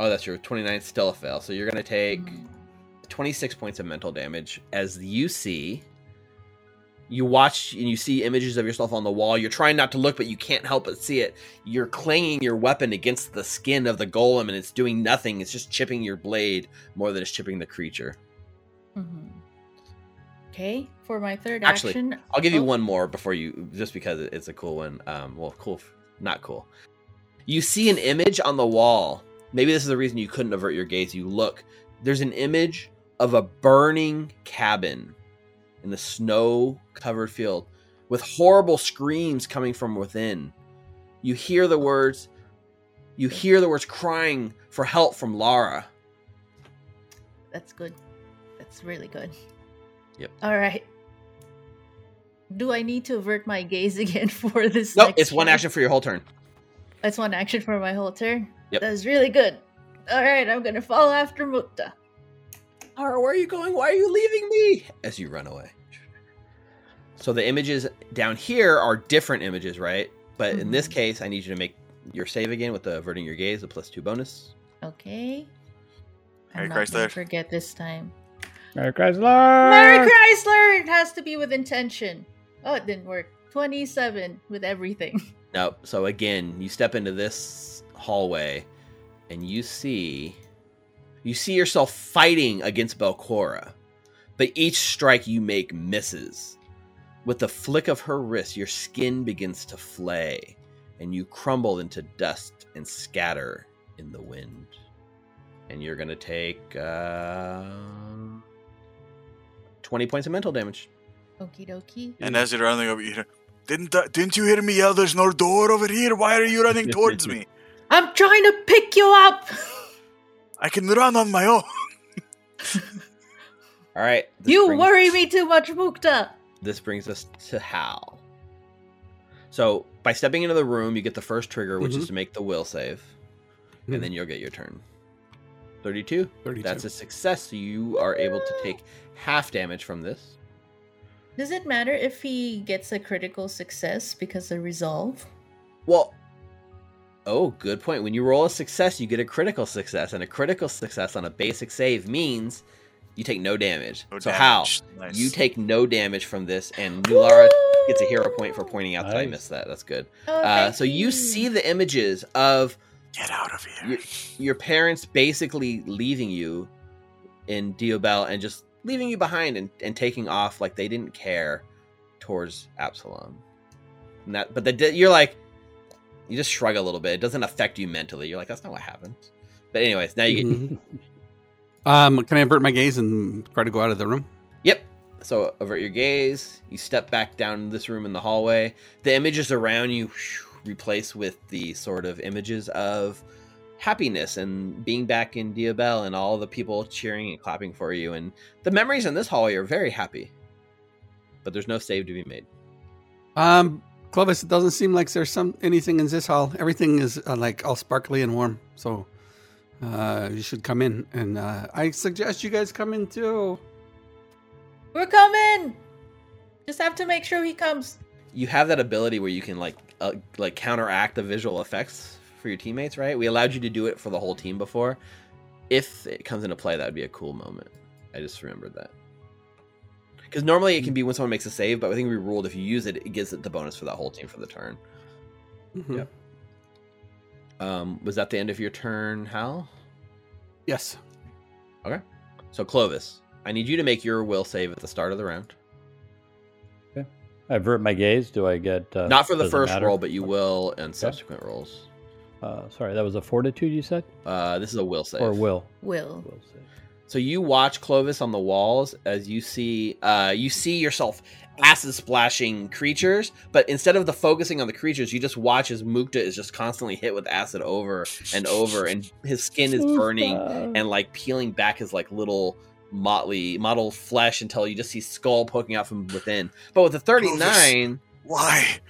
Oh, that's your 29 still a fail. So you're going to take Mhm. 26 points of mental damage as you see. You watch and you see images of yourself on the wall. You're trying not to look, but you can't help but see it. You're clanging your weapon against the skin of the golem, and it's doing nothing. It's just chipping your blade more than it's chipping the creature. Mhm. Okay, for my third Actually, action, I'll give you Oh. one more before you, just because it's a cool one. Um, well, cool, not cool. You see an image on the wall. Maybe this is the reason you couldn't avert your gaze. You look. There's an image of a burning cabin in the snow-covered field, with horrible screams coming from within. You hear the words. You hear the words crying for help from Lara. That's good. That's really good. Yep. All right. Do I need to avert my gaze again for this? No, it's one action for your whole turn. That's one action for my whole turn. Yep. That's really good. All right, I'm gonna follow after Mukta. Lara, where are you going? Why are you leaving me? As you run away. So the images down here are different images, right? But in this Mhm. case, I need you to make your save again with the averting your gaze, a plus two bonus. Okay. Merry I'm not gonna Chrysler. forget this time. Merry Chrysler. Mary Chrysler! It has to be with intention. Oh, it didn't work. 27 with everything. Nope. So again, you step into this hallway and you see you see yourself fighting against Belcorra, but each strike you make misses. With the flick of her wrist, your skin begins to flay, and you crumble into dust and scatter in the wind. And you're gonna take uh, twenty points of mental damage. Okie dokie. And as you're running over, you hear, didn't uh, didn't you hear me yell? There's no door over here. Why are you running towards me? I'm trying to pick you up. I can run on my own. All right. You brings- worry me too much, Mukta. This brings us to Hal. So by stepping into the room, you get the first trigger, which is Mhm. to make the will save, Mhm. and then you'll get your turn. Thirty-two. 32. That's a success. So you are able to take half damage from this. Does it matter if he gets a critical success because of resolve? Well, oh, good point. When you roll a success, you get a critical success, and a critical success on a basic save means you take no damage. No so Hal, damage. Nice. you take no damage from this, and Nulara gets a hero point for pointing out that I missed that. That's good. Oh, Uh, so you see the images of Get out of here. your, your parents basically leaving you in Diobel and just leaving you behind and, and taking off like they didn't care towards Absalom. And that, but the, you're like, you just shrug a little bit. It doesn't affect you mentally. You're like, that's not what happened. But anyways, now you get Mhm. um, can I avert my gaze and try to go out of the room? Yep. So avert your gaze. You step back down this room in the hallway. The images around you replace with the sort of images of happiness and being back in Diobel and all the people cheering and clapping for you. And the memories in this hallway are very happy. But there's no save to be made. Um, Clovis, it doesn't seem like there's some anything in this hall. Everything is uh, like all sparkly and warm. So uh, you should come in, and uh, I suggest you guys come in too. We're coming. Just have to make sure he comes. You have that ability where you can like uh, like counteract the visual effects for your teammates, right? We allowed you to do it for the whole team before. If it comes into play, that would be a cool moment. I just remembered that. Because normally it can be when someone makes a save, but I think we ruled if you use it, it gives it the bonus for that whole team for the turn. Mhm. Yep. Um, was that the end of your turn, Hal? Yes. Okay. So Clovis, I need you to make your will save at the start of the round. Okay. I avert my gaze. Do I get uh, Not for the first roll, but you will in subsequent rolls. Uh, sorry, that was a fortitude you said, Uh, this is a will save. or will? Will. Will save. So you watch Clovis on the walls as you see uh, you see yourself acid splashing creatures, but instead of the focusing on the creatures, you just watch as Mukta is just constantly hit with acid over and over, and his skin is burning and like peeling back his like little motley model flesh until you just see skull poking out from within. But with the thirty nine, Why?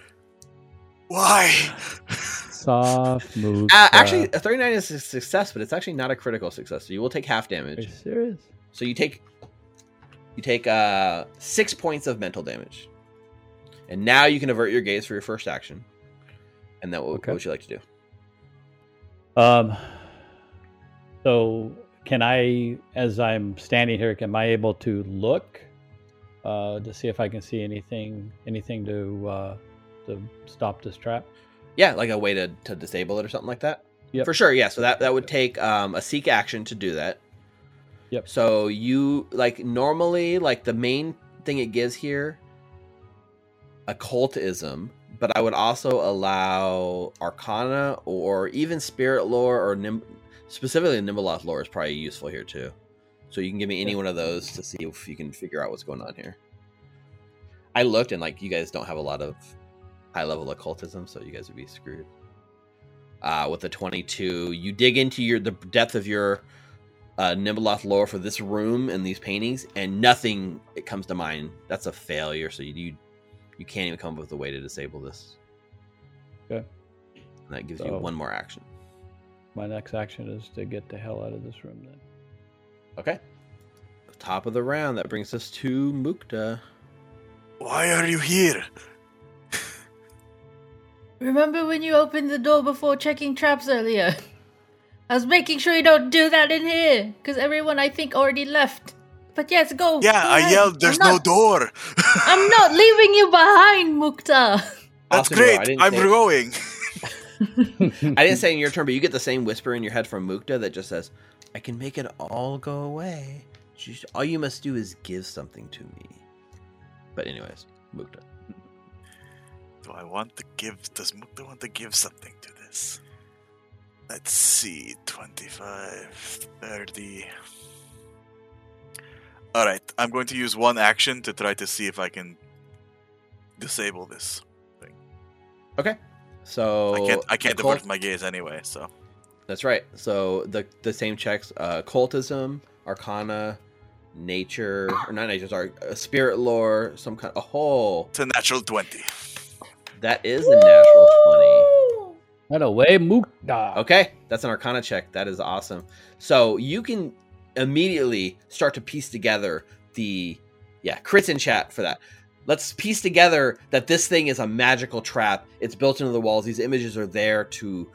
Why? Soft move. uh, actually a thirty nine is a success, but it's actually not a critical success. So you will take half are you damage. serious? So you take you take uh six points of mental damage, and now you can avert your gaze for your first action. And then what, Okay. what would you like to do? Um. So, can I, as I'm standing here, am I able to look uh, to see if I can see anything, anything to uh, to stop this trap? Yeah, like a way to, to disable it or something like that. Yeah, For sure, yeah. So that that would take um, a seek action to do that. Yep. So you like normally like the main thing it gives here, occultism, but I would also allow Arcana or even Spirit lore or Nim- specifically Nhimbaloth lore is probably useful here too. So you can give me any one of those to see if you can figure out what's going on here. I looked and like you guys don't have a lot of high level occultism, so you guys would be screwed. Uh, with the 22, you dig into your the depth of your uh, Nhimbaloth lore for this room and these paintings, and nothing it comes to mind. That's a failure. So you you, you can't even come up with a way to disable this. Okay. And that gives you one more action. My next action is to get the hell out of this room. Then. Okay. Top of the round. That brings us to Mukta. Why are you here? Remember when you opened the door before checking traps earlier? I was making sure you don't do that in here, because everyone I think already left. But yes, go. Yeah, go I yelled, there's I'm no not, door. I'm not leaving you behind, Mukta. That's Awesome, great. I'm say- going. I didn't say in your turn, but you get the same whisper in your head from Mukta that just says, "I can make it all go away. Just, all you must do is give something to me." But anyways, Mukta. Do I want to give? Does Mukta want to give something to this? Let's see. 25, 30. Alright, I'm going to use one action to try to see if I can disable this. Thing. Okay. So I can't I can't cult- divert my gaze anyway, so That's right. So the the same checks: uh, occultism, arcana, nature, or not nature. Sorry, uh, spirit lore, some kind. A whole it's a natural 20. That is a natural twenty. That away, Mukta. Okay, that's an arcana check. That is awesome. So you can immediately start to piece together the yeah crits in chat for that. Let's piece together that this thing is a magical trap. It's built into the walls. These images are there to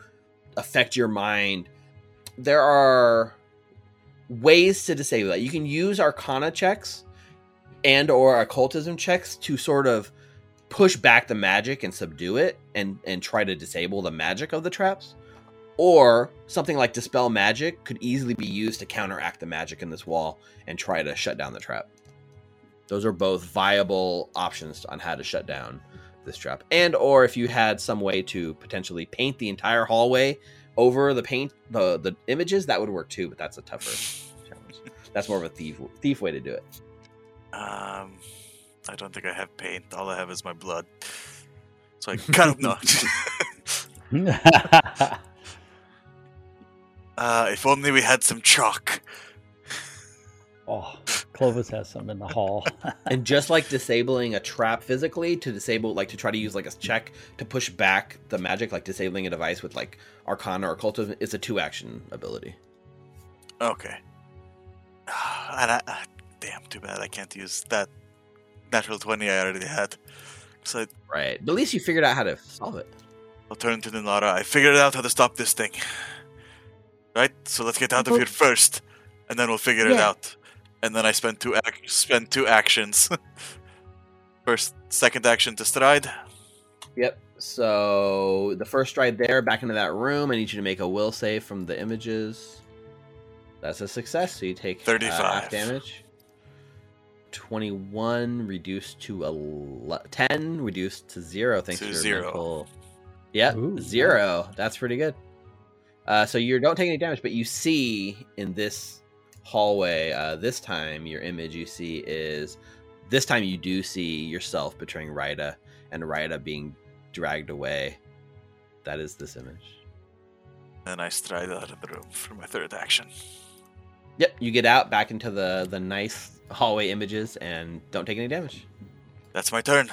affect your mind. There are ways to disable that. You can use arcana checks and or occultism checks to sort of push back the magic and subdue it and and try to disable the magic of the traps? Or something like dispel magic could easily be used to counteract the magic in this wall and try to shut down the trap. Those are both viable options on how to shut down this trap. And or if you had some way to potentially paint the entire hallway over the paint the the images that would work too but that's a tougher challenge. That's more of a thief thief way to do it. Um I don't think I have paint. All I have is my blood. So I kind of not. uh, if only we had some chalk. oh, Clovis has some in the hall. and just like disabling a trap physically to disable like to try to use like a check to push back the magic like disabling a device with like arcana or occultism is a two action ability Okay. And I, ah, damn, too bad I can't use that natural 20 I already had. So right but at least you figured out how to solve it I'll turn to Nulara. I figured out how to stop this thing. Right? So let's get out of here first, and then we'll figure it out. And then I spend two ac- spend two actions. First, second action to stride. yep so the first stride there back into that room i need you to make a will save from the images that's a success so you take uh, 35. half damage 21 reduced to ele- 10 reduced to 0 thanks To to your zero. mental Yep, Ooh, zero. That's pretty good. Uh, so you don't take any damage, but you see in this hallway, uh, this time your image you see is this time you do see yourself betraying Rida and Rida being dragged away. That is this image. And I stride out of the room for my third action. Yep, you get out back into the the nice hallway images and don't take any damage. That's my turn.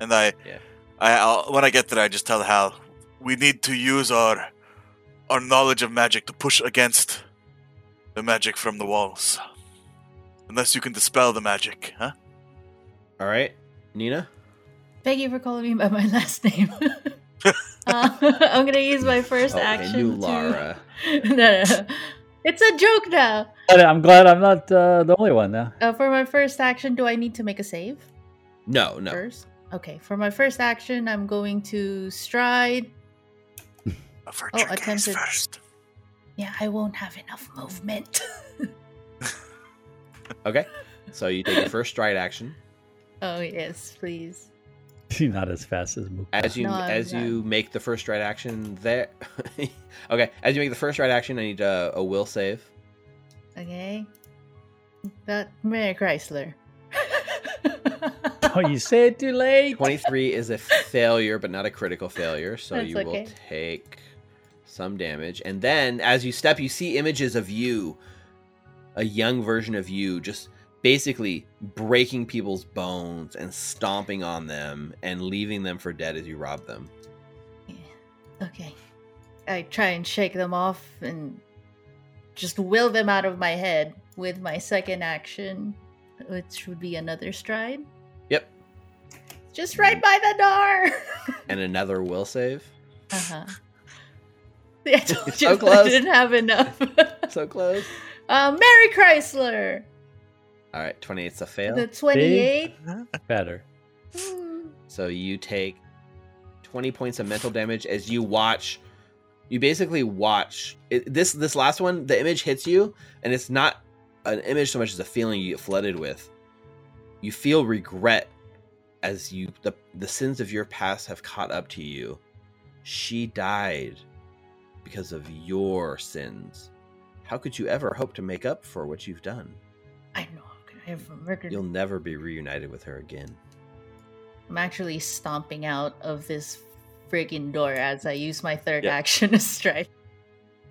And I, Yeah. I I'll, when I get there, I just tell Hal, we need to use our our knowledge of magic to push against the magic from the walls. Unless you can dispel the magic, huh? All right, Nina. Thank you for calling me by my last name. uh, I'm gonna use my first Oh, action. I knew to- Lara. no, no, no. It's a joke now. But I'm glad I'm not uh, the only one now. Uh, for my first action, do I need to make a save No, no. first? Okay, for my first action, I'm going to stride. Avert Oh, your attempted. first. Yeah, I won't have enough movement. Okay, so you take your first stride action. oh yes, please. Not as fast as Mukta. as you No, as not. you make the first right action there okay as you make the first right action i need a, a will save Okay. That Mary Chrysler. oh, you say it too late. 23 is a failure but not a critical failure so That's you will take some damage and then as you step you see images of you a young version of you just basically breaking people's bones and stomping on them and leaving them for dead as you rob them Okay. I try and shake them off and just will them out of my head with my second action, which would be another stride. Yep. Just right by the door. and another will save uh huh. I told you So I didn't have enough. so close uh, Mary Chrysler. All right 28's a fail The twenty-eight. Better. Hmm. So you take 20 points of mental damage as you watch. You basically watch it, this. This last one, the image hits you, and it's not an image so much as a feeling you get flooded with. You feel regret as you the the sins of your past have caught up to you. She died because of your sins. How could you ever hope to make up for what you've done? I know. I have murdered. You'll never be reunited with her again. I'm actually stomping out of this friggin' door as I use my third Yeah. action to strike.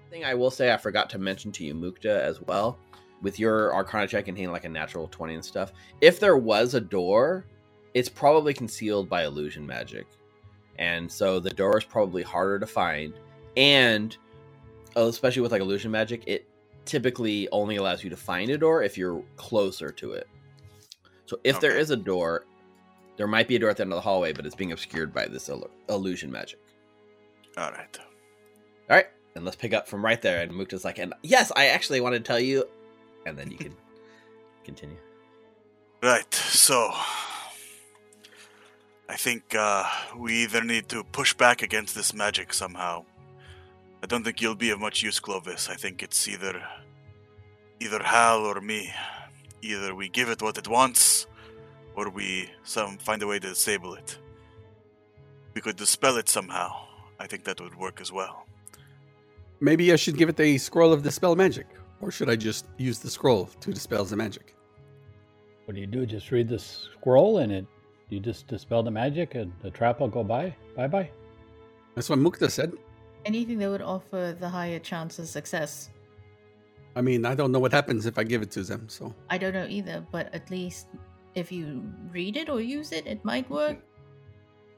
thing I will say I forgot to mention to you, Mukta, as well. With your Arcana check and hitting like a natural 20 and stuff, if there was a door, it's probably concealed by illusion magic. And so the door is probably harder to find. And oh, especially with like illusion magic, it typically only allows you to find a door if you're closer to it. So if there Okay. is a door, there might be a door at the end of the hallway, but it's being obscured by this illu- illusion magic. All right. All right, and let's pick up from right there. And Mukta's like, and yes, I actually want to tell you, and then you can continue. Right. So, I think uh, we either need to push back against this magic somehow. I don't think you'll be of much use, Clovis. I think it's either either Hal or me. Either we give it what it wants, or we some find a way to disable it. We could dispel it somehow. I think that would work as well. Maybe I should give it the scroll of dispel magic, or should I just use the scroll to dispel the magic? What do you do? Just read the scroll and it you just dispel the magic and the trap will go by. Bye bye. That's what Mukta said. Anything that would offer the higher chance of success. I mean, I don't know what happens if I give it to them, so I don't know either, but at least if you read it or use it, it might work.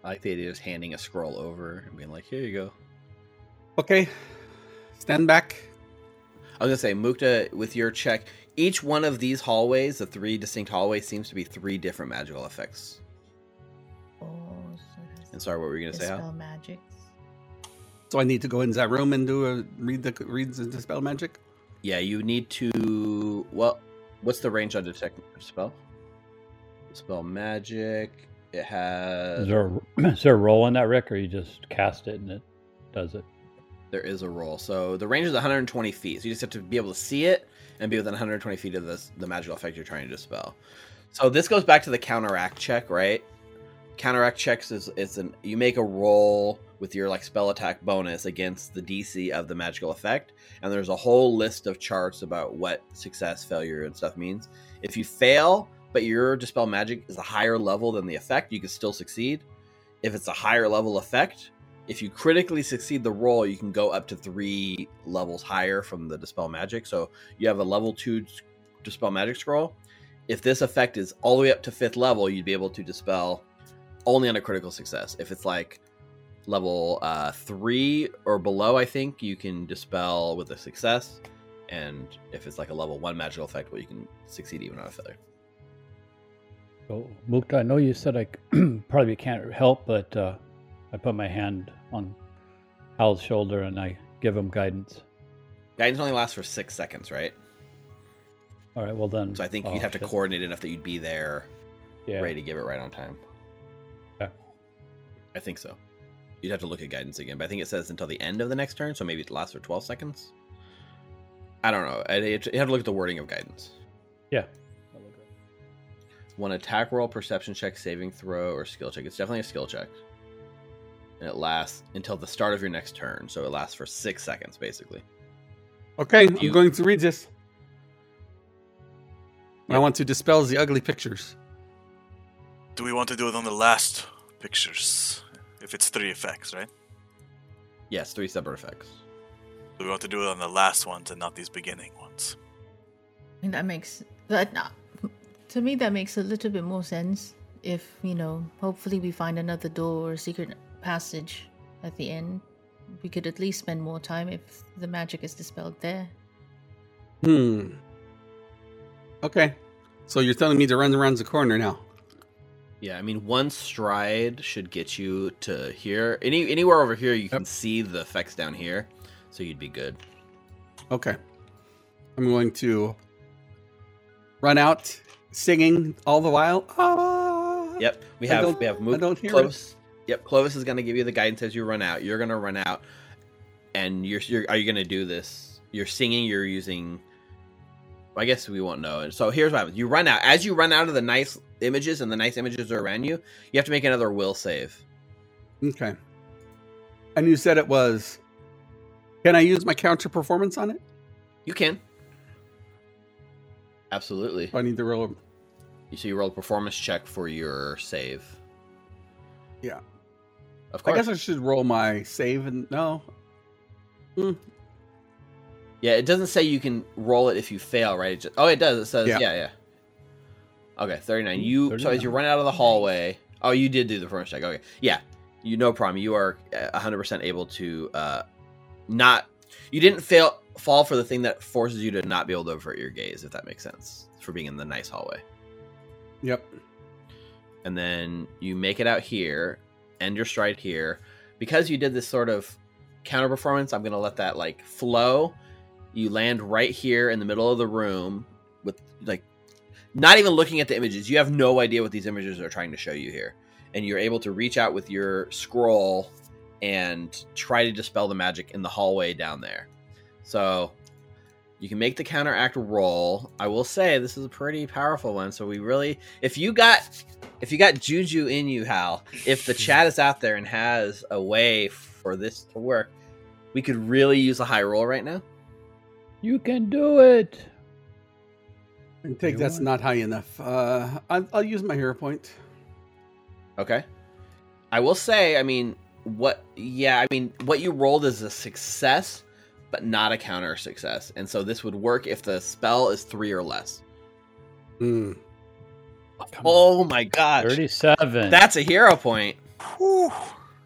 I like the idea of just handing a scroll over and being like, "Here you go." okay. Stand back. I was gonna say, Mukta, with your check, each one of these hallways, the three distinct hallways, seems to be three different magical effects. Oh, so And sorry, what were you gonna say? Hal? dispel magics. So I need to go in that room and do a read the read the dispel magic. Yeah, you need to. Well, what's the range on detect spell? Spell magic. It has. Is there, a, is there a roll in that, Rick, or you just cast it and it does it? There is a roll. So the range is 120 feet. So you just have to be able to see it and be within 120 feet of this, the magical effect you're trying to dispel. So this goes back to the counteract check, right? Counteract checks is it's an you make a roll with your like spell attack bonus against the DC of the magical effect, and there's a whole list of charts about what success, failure, and stuff means. If you fail, but your dispel magic is a higher level than the effect, you can still succeed. If it's a higher level effect, if you critically succeed the roll, you can go up to three levels higher from the dispel magic. So you have a level two dispel magic scroll. If this effect is all the way up to fifth level, you'd be able to dispel only on a critical success. If it's like level uh, three or below, I think you can dispel with a success. And if it's like a level one magical effect, well, you can succeed even on a failure. So, Mukta, I know you said I probably can't help, but uh, I put my hand on Hal's shoulder and I give him guidance. Guidance only lasts for six seconds, right? All right, well then. So I think oh, you'd have to shit. coordinate enough that you'd be there Yeah. ready to give it right on time. Yeah. I think so. You'd have to look at guidance again, but I think it says until the end of the next turn, so maybe it lasts for 12 seconds. I don't know. I you have to look at the wording of guidance. Yeah. One attack roll, perception check, saving throw, or skill check. It's definitely a skill check. And it lasts until the start of your next turn, so it lasts for six seconds, basically. Okay, You- I'm going to read this. I want to dispel the ugly pictures. Do we want to do it on the last pictures? If it's three effects, right? Yes, three separate effects. Do we want to do it on the last ones and not these beginning ones? I think that makes that to me that makes a little bit more sense. If you know, hopefully we find another door or secret passage at the end, we could at least spend more time if the magic is dispelled there. Hmm. Okay. So you're telling me to run around the corner now? Yeah, I mean, one stride should get you to here. Any anywhere over here, you can see the effects down here, so you'd be good. Okay. I'm going to run out singing all the while. Ah! Yep, we have we have don't close. Yep, Clovis is going to give you the guidance as you run out. You're going to run out, and you're, you're are you going to do this? You're singing. You're using. I guess we won't know. So here's what happens: you run out. As you run out of the nice images, and the nice images are around you, you have to make another will save. Okay. And you said it was. Can I use my counter performance on it? You can. Absolutely. I need to roll. You So you roll a performance check for your save. Yeah. Of course. I guess I should roll my save and no. Hmm. Yeah, it doesn't say you can roll it if you fail, right? It just, oh, it does. It says, yeah, Yeah. yeah. Okay, 39. You so as you run out of the hallway. Oh, you did do the performance check. Okay. Yeah. You no problem. You are uh, 100% able to uh not you didn't fail fall for the thing that forces you to not be able to avert your gaze, if that makes sense, for being in the nice hallway. Yep. and then you make it out here, end your stride here. Because you did this sort of counter performance, I'm gonna let that like flow. You land right here in the middle of the room with like not even looking at the images. You have no idea what these images are trying to show you here. And you're able to reach out with your scroll and try to dispel the magic in the hallway down there. So you can make the counteract roll. I will say this is a pretty powerful one. So we really, if you got, if you got juju in you, Hal, if the chat is out there and has a way for this to work, we could really use a high roll right now. You can do it. I think that's not high enough. Uh, I'll, I'll use my hero point. Okay. I will say, I mean, what? Yeah, I mean, what you rolled is a success, but not a counter success, and so this would work if the spell is three or less. Hmm. Come on. Oh my gosh, 37. that's a hero point. Whew.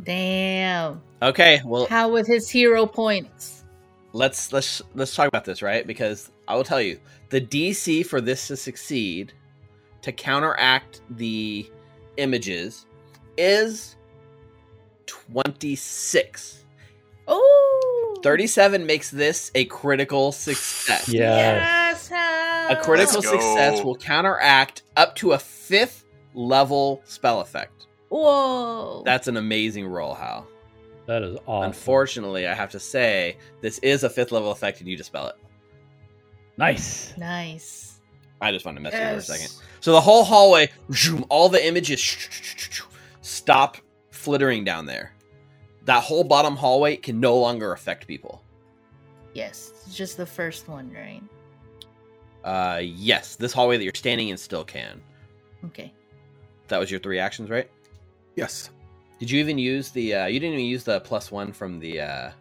Damn. Okay, well, How with his hero points? let's let's let's talk about this, right? Because I will tell you, the DC for this to succeed, to counteract the images, is twenty six. Oh. 37 makes this a critical success. Yes. Yes. A critical success will counteract up to a fifth level spell effect. Whoa. That's an amazing roll, Hal. That is awesome. Unfortunately, I have to say, this is a fifth level effect and you dispel it. Nice. nice. I just wanted to mess with you for a second. So the whole hallway, zoom, all the images stop flittering down there. That whole bottom hallway can no longer affect people. Yes. It's just the first one, right? Uh, yes, this hallway that you're standing in still can. Okay. That was your three actions, right? Yes. Did you even use the? uh You didn't even use the plus one from the uh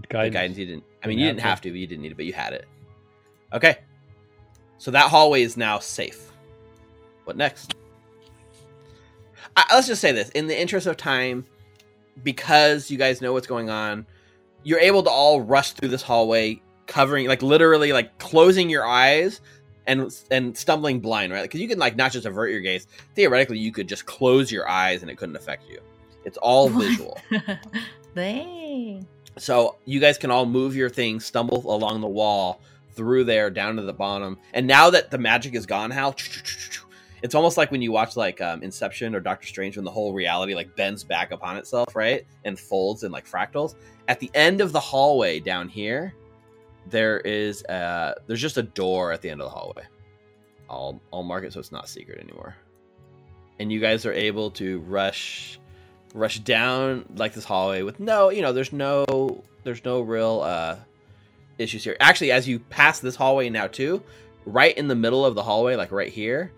the Guidance. guidance. You didn't. I mean, Didn't you have didn't to. have to, but you didn't need it, but you had it. Okay. So that hallway is now safe. What next? I, let's just say this: in the interest of time, because you guys know what's going on, you're able to all rush through this hallway, covering, like literally, like closing your eyes and and stumbling blind, right? Because you can like not just avert your gaze. Theoretically, you could just close your eyes and it couldn't affect you. It's all visual. Dang. So you guys can all move your things, stumble along the wall, through there, down to the bottom. And now that the magic is gone, Hal, it's almost like when you watch like um, Inception or Doctor Strange when the whole reality like bends back upon itself, right? And folds in like fractals. At the end of the hallway down here, there is uh there's just a door at the end of the hallway. I'll I'll mark it so it's not secret anymore. And you guys are able to rush rush down like this hallway with no, you know, there's no there's no real uh issues here. Actually, as you pass this hallway now too, right in the middle of the hallway, like right here,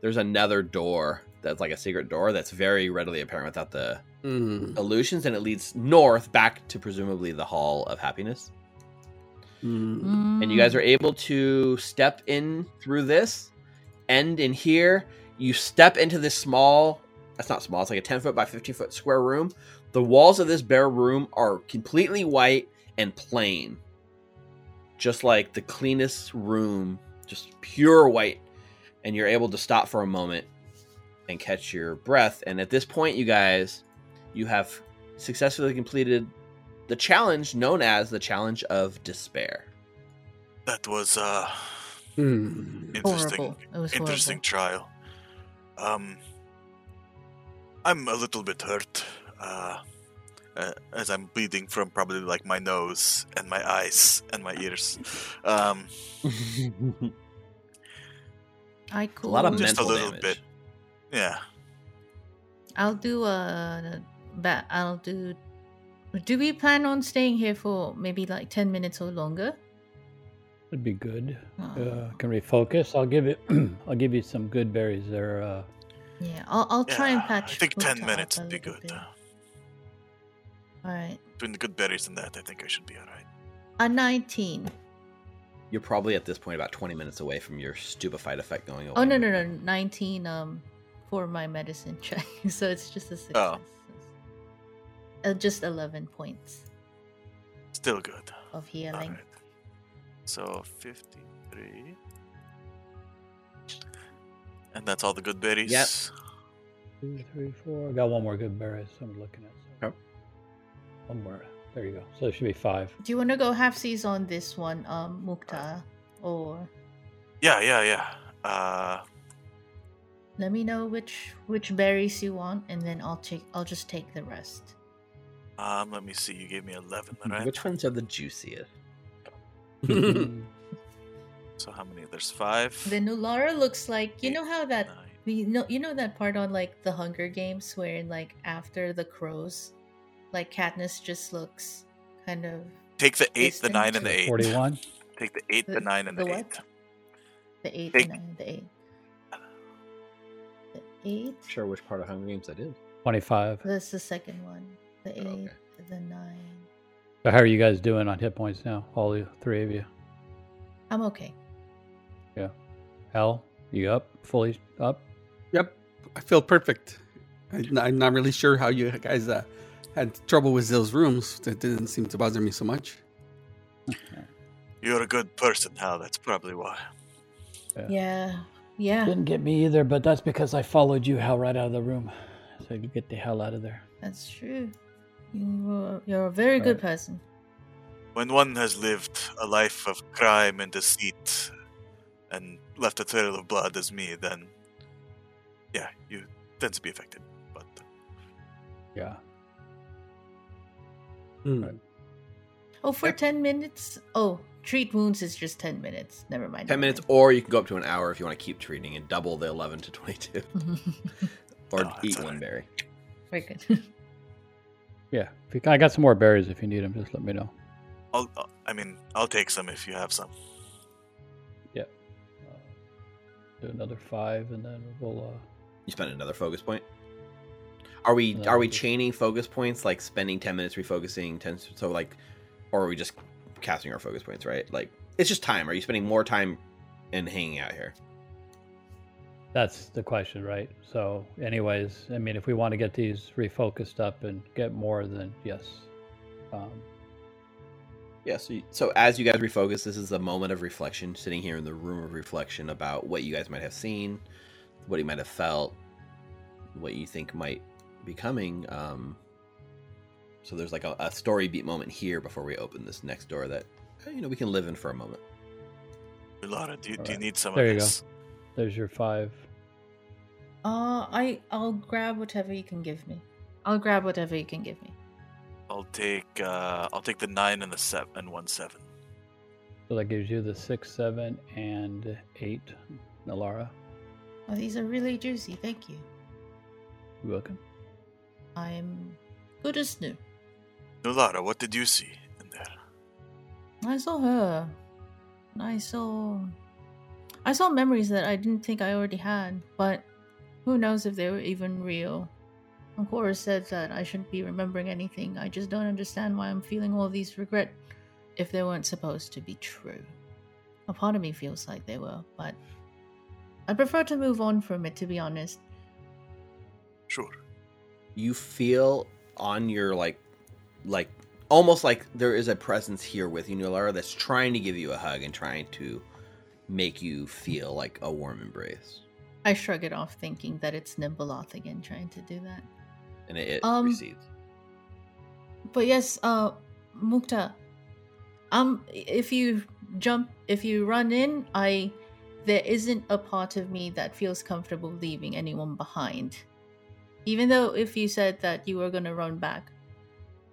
there's another door that's like a secret door that's very readily apparent without the Hmm. illusions, and it leads north back to presumably the Hall of Happiness. Hmm. And you guys are able to step in through this, end in here. You step into this small, that's not small, it's like a 10 foot by 15 foot square room. The walls of this bare room are completely white and plain. Just like the cleanest room, just pure white. And you're able to stop for a moment and catch your breath. And at this point, you guys, you have successfully completed the challenge known as the Challenge of Despair. That was uh Hmm. interesting. Horrible. Was interesting trial. Um, I'm a little bit hurt. uh, uh, as I'm bleeding from probably like my nose and my eyes and my ears. Um, I a cool. lot of Just a mental little damage. bit. yeah. I'll do a that I'll do. Do we plan on staying here for maybe like ten minutes or longer? That'd be good. Oh, Uh, can refocus. I'll give it. I'll give you some good berries there. Uh, yeah, I'll I'll try and Yeah, patch. I think 10 minutes would be good. bit. All right, between the good berries and that, I think I should be alright. a nineteen. You're probably at this point about 20 minutes away from your stupefied effect going away. Oh no no no, nineteen. Um, for my medicine check, so it's just a success. Oh. Uh, just eleven points Still good. of healing. Alright. So 53. And that's all the good berries? Yep. two, three, four. I got one more good berry. So I'm looking at. So. One more. There you go. So it should be five. Do you want to go half seas on this one, um, Mukta, or Yeah, yeah, yeah. Uh, let me know which which berries you want, and then I'll take I'll just take the rest. um, let me see. You gave me 11, right? Which ones are the juiciest? So how many? There's five. The Nulara looks like you know how that nine. you know you know that part on like the Hunger Games where in like after the crows, like Katniss just looks kind of Take the eight, the Distant. nine, and the eight. Forty-one. Take the eight, the, The- nine, and the the, what? eight. the eight, Take- the nine, the eight, the eight. sure which part of Hunger Games I did? Twenty-five. That's the second one. The eight, Oh, okay. the nine. So how are you guys doing on hit points now? All the three of you. I'm okay. Hal, you up? Fully up? Yep, I feel perfect. I, I'm not really sure how you guys uh, had trouble with those rooms. That didn't seem to bother me so much. You're a good person, Hal. That's probably why. Yeah, yeah. Didn't get me either, but that's because I followed you hell right out of the room. So you get the hell out of there. That's true. You you're a very good Right. person. When one has lived a life of crime and deceit and left a trail of blood as me, then yeah, you tend to be affected. But Yeah. Oh, for Yep. ten minutes. Oh, treat wounds is just ten minutes. Never mind. 10 minutes, or you can go up to an hour if you want to keep treating and double the 11 to 22. Or Oh, eat one right. berry. very good. Yeah. If you, I got some more berries if you need them. Just let me know. I'll, I'll- mean, I'll take some if you have some. Uh, do another five, and then we'll. Uh, You spend another focus point. Are we No, are we chaining focus points like spending 10 minutes refocusing 10 so like or are we just casting our focus points, right? Like it's just time. Are you spending more time and hanging out here? that's the question, right? So, anyways, I mean, if we want to get these refocused up and get more, then yes. Um, Yeah, so, you- so as you guys refocus, this is a moment of reflection, sitting here in the room of reflection about what you guys might have seen, what you might have felt, what you think might be coming. Um, so there's like a, a story beat moment here before we open this next door that uh, you know we can live in for a moment. Laura, do you, do you Alright. need some There of you go. there's your five. Uh, I I'll grab whatever you can give me. I'll grab whatever you can give me. I'll take uh, I'll take the nine and the seven and one seven. So that gives you the six, seven, and eight. Nulara, Oh, these are really juicy. Thank you. you're welcome. I'm good as new. No, Lara, what did you see in there? I saw her. I saw. I saw memories that I didn't think I already had, but who knows if they were even real. Ancora said that I shouldn't be remembering anything. I just don't understand why I'm feeling all these regret if they weren't supposed to be true. A part of me feels like they were, but I prefer to move on from it, to be honest. Sure. You feel on your like, like almost like there is a presence here with you, Nulara, that's trying to give you a hug and trying to make you feel like a warm embrace, I shrug it off, thinking that it's Nhimbaloth again trying to do that. and it, it Um, recedes. But yes, uh, Mukta, um, if you jump, if you run in, I, there isn't a part of me that feels comfortable leaving anyone behind. Even though if you said that you were gonna run back,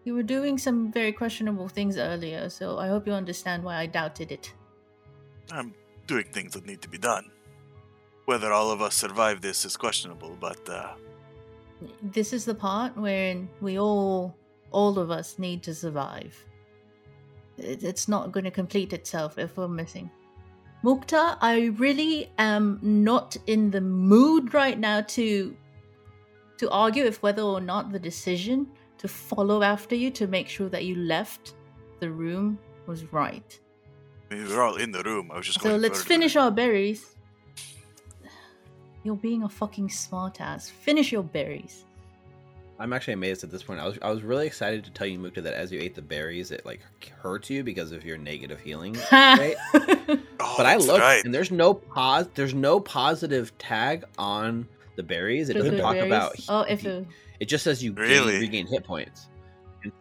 you were doing some very questionable things earlier. So I hope you understand why I doubted it. I'm doing things that need to be done. Whether all of us survive this is questionable, but uh, This is the part wherein we all, all of us, need to survive. It's not going to complete itself if we're missing. Mukta, I really am not in the mood right now to to argue if whether or not the decision to follow after you to make sure that you left the room was right. I mean, we were all in the room. I was just So going let's further. finish our berries. You're being a fucking smartass. Finish your berries. I'm actually amazed at this point. I was I was really excited to tell you, Mukta, that as you ate the berries, it like hurts you because of your negative healing. Right? Oh, but I that's looked, right. and there's no pos, there's no positive tag on the berries. It doesn't the talk berries? about. Oh, if it, it just says you gain- regain hit points.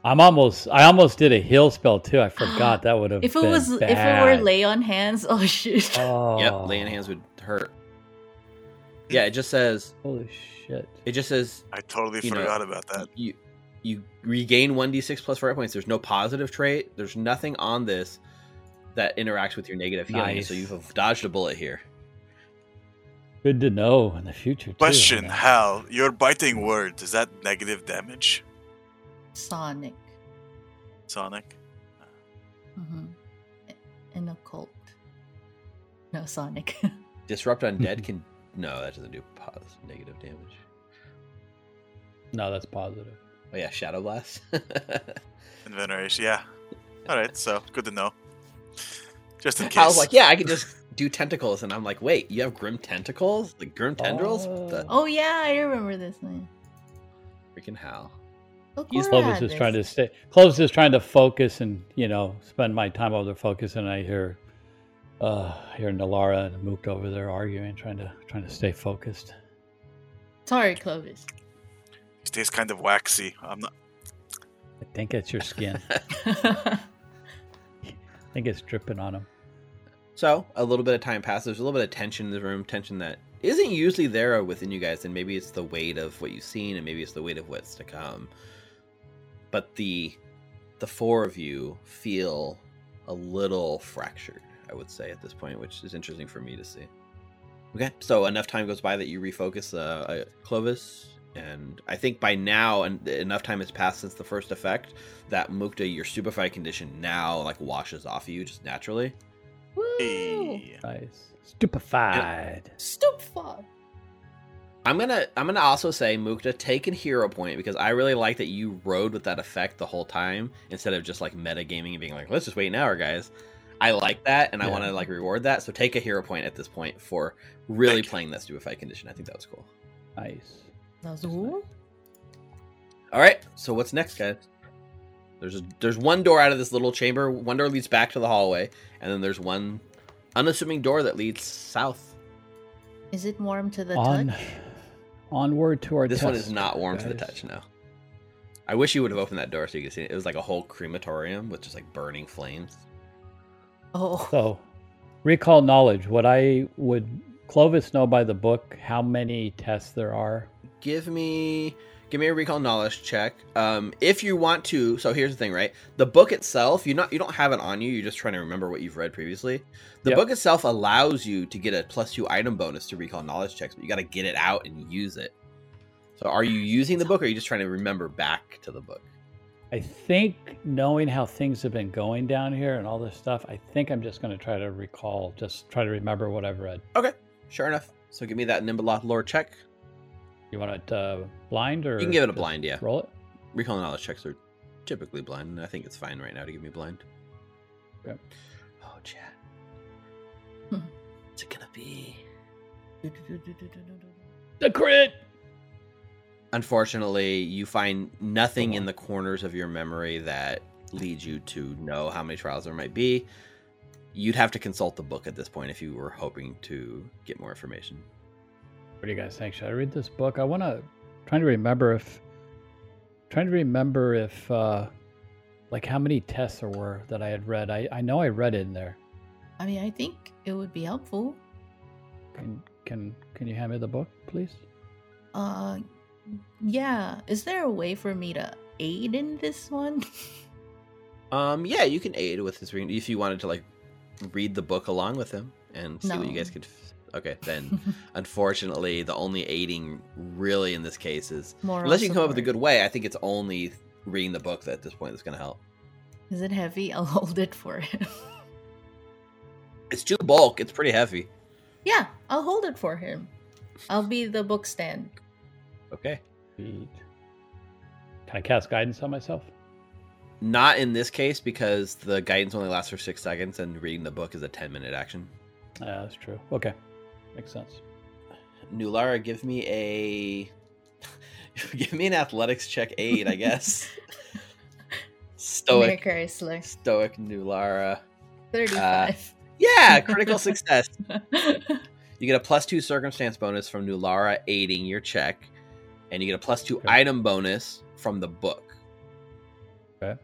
I'm almost. I almost did a heal spell too. I forgot that would have. if it been was if it were lay on hands, oh shit. Oh. Yep, lay on hands would hurt. Yeah, it just says Holy shit! it just says I totally you know, forgot about that. you you regain 1d6 plus four points. There's no positive trait. There's nothing on this that interacts with your negative healing. So you've dodged a bullet here. Good to know in the future. Too, Question: man. Hal, your biting word, is that negative damage, Sonic. Sonic? Mm-hmm. In a cult. No, Sonic. Disrupt undead can no, that doesn't do positive negative damage. No, that's positive. Oh yeah, shadow blast. And veneration, yeah. All right, so good to know. Just in case. I was like, yeah, I can just do tentacles, and I'm like, wait, you have grim tentacles, like grim tendrils? What the oh yeah, I remember this thing. freaking hell? He's Clovis is trying to stay. Clovis is trying to focus and you know spend my time over there focus, and I hear, uh, hear Nulara and Mukta over there arguing, trying to trying to stay focused. Sorry, Clovis. He stays kind of waxy. I'm not. I think it's your skin. I think it's dripping on him. So a little bit of time passes. There's a little bit of tension in the room, tension that isn't usually there within you guys, and maybe it's the weight of what you've seen, and maybe it's the weight of what's to come. But the the four of you feel a little fractured, I would say, at this point, which is interesting for me to see. Okay, so enough time goes by that you refocus uh, uh, Clovis, and I think by now, and enough time has passed since the first effect, that Mukta, your stupefied condition now like washes off of you just naturally. Woo! Hey. Nice. Stupefied. Stupefied. I'm gonna I'm gonna also say Mukta take a hero point because I really like that you rode with that effect the whole time instead of just like metagaming and being like let's just wait an hour guys. I like that and I want to like reward that. So take a hero point at this point for really Thank you. playing that stupefied condition. I think that was cool. Nice. Nazul? All right, so what's next, guys? There's a, there's one door out of this little chamber. One door leads back to the hallway, and then there's one unassuming door that leads south. Is it warm to the On, touch? onward to our This one is not warm to the touch. No. I wish you would have opened that door so you could see it. It was like a whole crematorium with just like burning flames. Oh, So, recall knowledge. What I would Clovis know by the book how many tests there are. Give me give me a recall knowledge check. Um, if you want to. So here's the thing, right? The book itself, you not you don't have it on you. You're just trying to remember what you've read previously. The Yep. book itself allows you to get a plus two item bonus to recall knowledge checks, but you got to get it out and use it. So are you using the book, or are you just trying to remember back to the book? I think knowing how things have been going down here and all this stuff, I think I'm just going to try to recall, just try to remember what I've read. Okay, sure enough. So give me that Nimble lore check. You want it uh, blind or You can give it a blind, yeah. Roll it. Recall knowledge checks are typically blind, and I think it's fine right now to give me blind. Okay. Oh, chat. Hmm. What's it gonna be? The crit. Unfortunately, you find nothing in the corners of your memory that leads you to know how many trials there might be. You'd have to consult the book at this point if you were hoping to get more information. What do you guys think? Should I read this book? I want to trying to remember if trying to remember if uh like how many tests there were that I had read. I I know I read it in there. I mean, I think it would be helpful. Can can can you hand me the book, please? Uh, Yeah. Is there a way for me to aid in this one? Um, yeah, you can aid with his reading if you wanted to like read the book along with him and see what you guys could. f- Okay, then unfortunately, the only aiding really in this case is Moral unless you can come up with a good way. I think it's only reading the book that at this point that's going to help. Is it heavy? I'll hold it for him. It's too bulk. It's pretty heavy. yeah, I'll hold it for him. I'll be the book stand. Okay. Can I cast guidance on myself? Not in this case because the guidance only lasts for six seconds, and reading the book is a ten minute action. Yeah, that's true. Okay. Makes sense. Nulara, give me a give me an athletics check aid, I guess. Stoic, Mary Chrysler. stoic Nulara. 35. Uh, yeah, critical success. You get a plus two circumstance bonus from Nulara aiding your check, and you get a plus two Okay. item bonus from the book. Okay.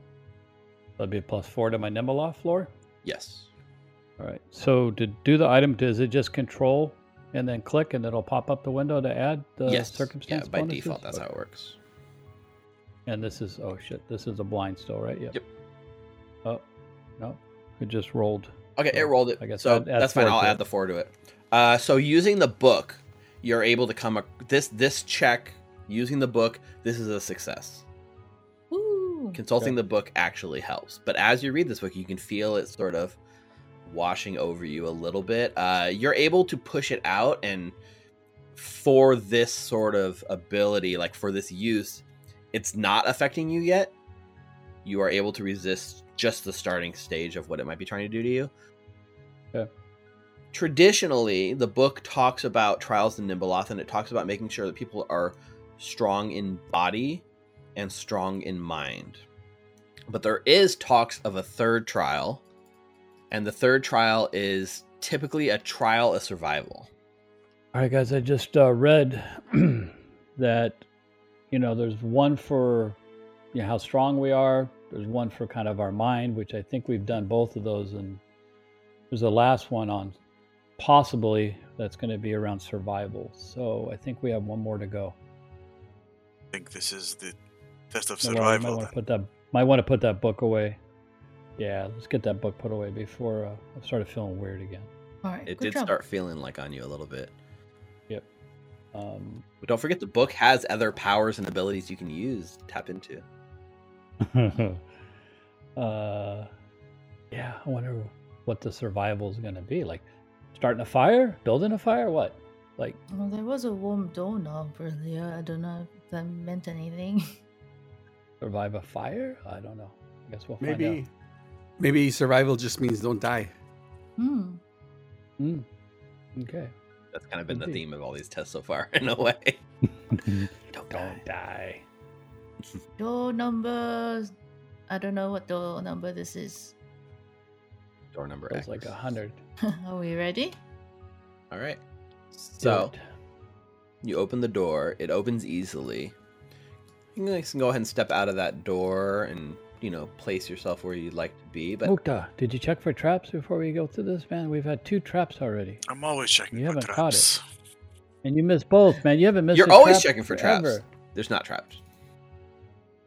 That'd be a plus four to my Nimble floor. Yes. All right. So to do the item, does it just control and then click and it'll pop up the window to add the yes. circumstance yeah, by bonuses? default, that's how it works. And this is oh shit, this is a blind still, right? Yep. Yep. Oh no, it just rolled. Okay, it rolled it. I guess so I'd add that's fine. I'll add it. the four to it. Uh, so using the book, you're able to come. Ac- this this check using the book. This is a success. Ooh. Consulting Okay. the book actually helps, but as you read this book, you can feel it sort of washing over you a little bit. Uh, you're able to push it out, and for this sort of ability, like for this use, it's not affecting you yet. You are able to resist just the starting stage of what it might be trying to do to you. Okay. Traditionally, the book talks about trials in Nhimbaloth, and it talks about making sure that people are strong in body and strong in mind. But there is talks of a third trial, and the third trial is typically a trial of survival. All right, guys. I just uh, read that you know there's one for you know, how strong we are. There's one for kind of our mind, which I think we've done both of those, and there's a last one on possibly that's going to be around survival. So I think we have one more to go. I think this is the test of Might wanna- might survival. want to put that might want to put that book away. Yeah, let's get that book put away before uh, I started feeling weird again. All right. It did job. start feeling like on you a little bit. Yep. Um, But don't forget the book has other powers and abilities you can use, tap into. uh, yeah, I wonder what the survival is going to be. Like starting a fire, building a fire, what? Like Well, there was a warm doorknob earlier. I don't know if that meant anything. survive a fire? I don't know. I guess we'll find Maybe, maybe survival just means don't die. hmm. out. Hmm. Okay. That's kind of been the theme of all these tests so far, in a way. Don't die. don't die. Door number. I don't know what door number this is. Door number Feels X. like a hundred. Are we ready? All right. So it. you open the door. It opens easily. You can go ahead and step out of that door and you know place yourself where you'd like to be. But Mukta, did you check for traps before we go through this, man? We've had two traps already, I'm always checking You for haven't caught it. and you missed both, man. You haven't missed. You're a always trap checking for traps. there's not traps.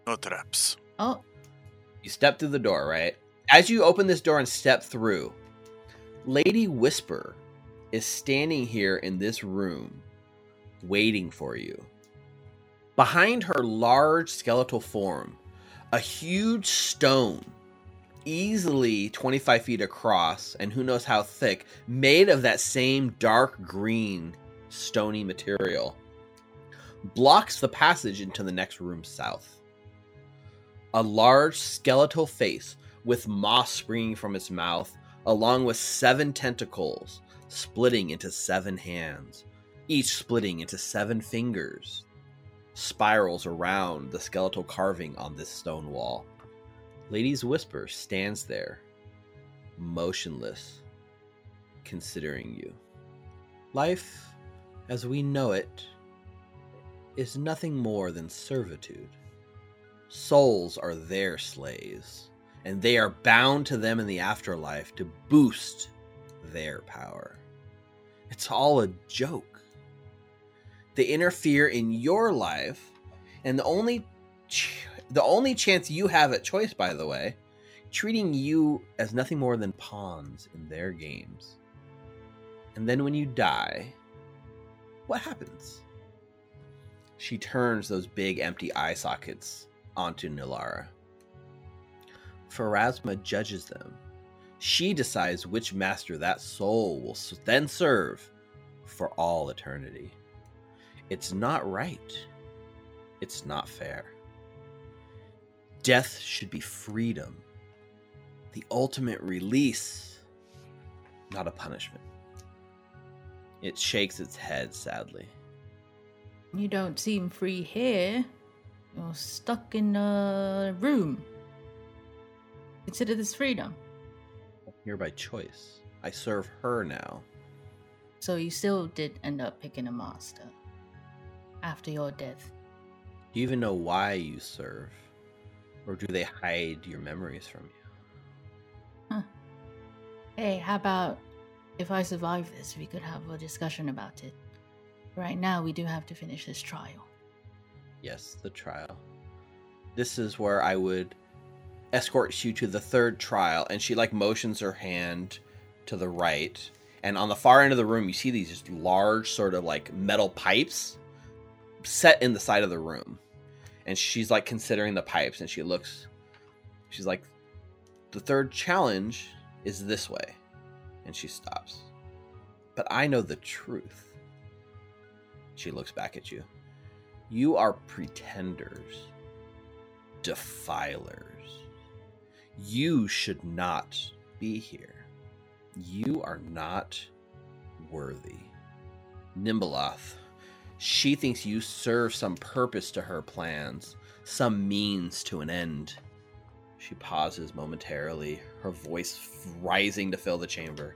No traps. Oh, You step through the door, right? As you open this door and step through, Lady Whisper is standing here in this room waiting for you. Behind her large skeletal form, a huge stone, easily 25 feet across and who knows how thick, made of that same dark green, stony material, blocks the passage into the next room south. A large skeletal face with moss springing from its mouth, along with seven tentacles splitting into seven hands, each splitting into seven fingers, spirals around the skeletal carving on this stone wall. Lady's Whisper stands there, motionless, considering you. Life, as we know it, is nothing more than servitude souls are their slaves, and they are bound to them in the afterlife to boost their power. It's all a joke. They interfere in your life, and the only ch- the only chance you have at choice, by the way, treating you as nothing more than pawns in their games. And then when you die, what happens? She turns those big empty eye sockets onto Nulara. Pharasma judges them. She decides which master that soul will then serve for all eternity. It's not right. It's not fair. Death should be freedom, the ultimate release, not a punishment. It shakes its head sadly. You don't seem free here. You're stuck in a room. Consider this freedom. Here by choice. I serve her now. So you still did end up picking a master after your death. Do you even know why you serve? Or do they hide your memories from you? Hey, how about if I survive this, we could have a discussion about it. Right now, we do have to finish this trial. Yes, the trial. This is where I would escort you to the third trial, and she like motions her hand to the right. And on the far end of the room, you see these just large, sort of like metal pipes set in the side of the room. And she's like considering the pipes, and she looks. She's like, the third challenge is this way. And she stops. But I know the truth. She looks back at you. You are pretenders, defilers. You should not be here. You are not worthy. Nhimbaloth, she thinks you serve some purpose to her plans, some means to an end. She pauses momentarily, her voice rising to fill the chamber.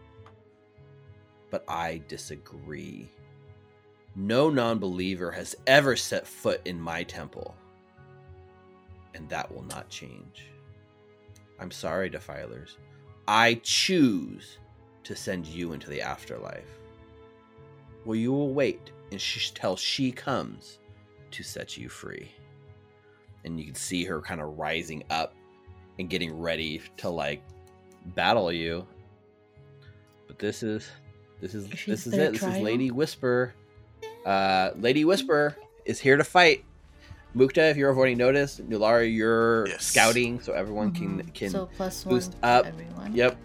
But I disagree. No non believer has ever set foot in my temple. And that will not change. I'm sorry, defilers. I choose to send you into the afterlife. Where you will wait until she comes to set you free. And you can see her kind of rising up and getting ready to like battle you. But this is this is She's this is their it. This is? Lady Whisper. Uh, Lady Whisper is here to fight. Mukta, if you're avoiding notice, Nulara, you're Yes. scouting, so everyone can Mhm. can. so plus boost one up. everyone. Yep,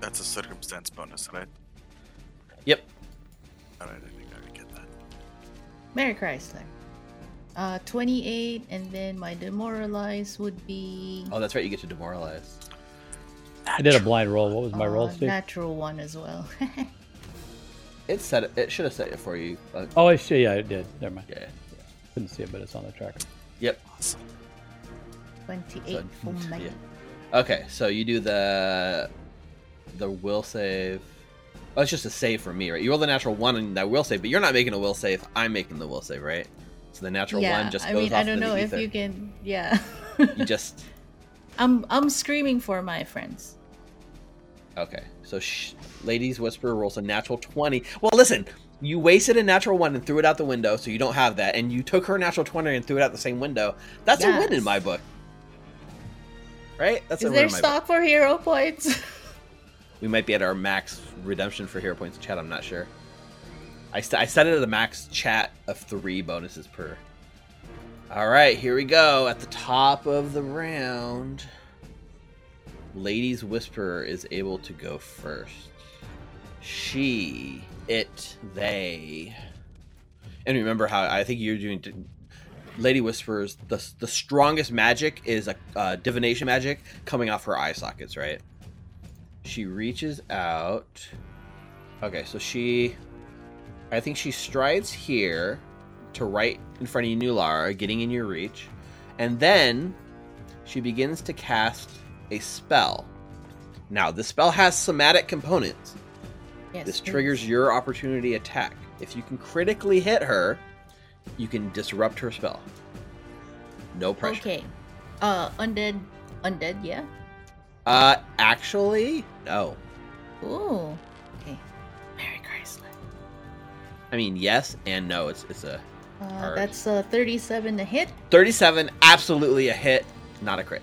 That's a circumstance bonus, right? yep. Alright, I Mary Chrysler. Uh, 28, and then my demoralize would be Oh, that's right. You get to demoralize. I did a blind roll. What was my roll, uh, Steve? natural one as well. It set it. It should have set it for you. Uh, Oh, I see. Yeah, it did. Never mind. yeah. Couldn't see it, but it's on the tracker. Yep. Awesome. 28 So, for yeah. Okay, so you do the the will save. It's just a save for me, right? You roll the natural one and that will save, but you're not making a will save. I'm making the will save, right? So the natural Yeah, one just goes I mean, off I don't know if you can. Yeah. You just I'm I'm screaming for my friends. okay. So sh- Lady's Whisper rolls a natural twenty. Well, listen, you wasted a natural one and threw it out the window, so you don't have that, and you took her natural twenty and threw it out the same window. That's a win in my book, right? That's Is a win there in my book. stock for hero points? We might be at our max redemption for hero points in chat. I'm not sure. I, st- I set it at a max chat of three bonuses per. All right, here we go. At the top of the round, Ladies Whisperer is able to go first. She, it, they. And remember how I think you're doing. Lady Whisperers, the, the strongest magic is a uh, divination magic coming off her eye sockets, right? She reaches out. Okay, so she. I think she strides here to right in front of you, Nulara, getting in your reach. And then she begins to cast a spell. Now, the spell has somatic components. yes. This please. triggers your opportunity attack. If you can critically hit her, you can disrupt her spell. No pressure. Okay. Uh, undead, undead, yeah. Uh, actually, no. Ooh. Okay. Mary Chrysler. I mean, yes and no. It's it's a Uh, that's uh, 37 to hit. 37, absolutely a hit, not a crit.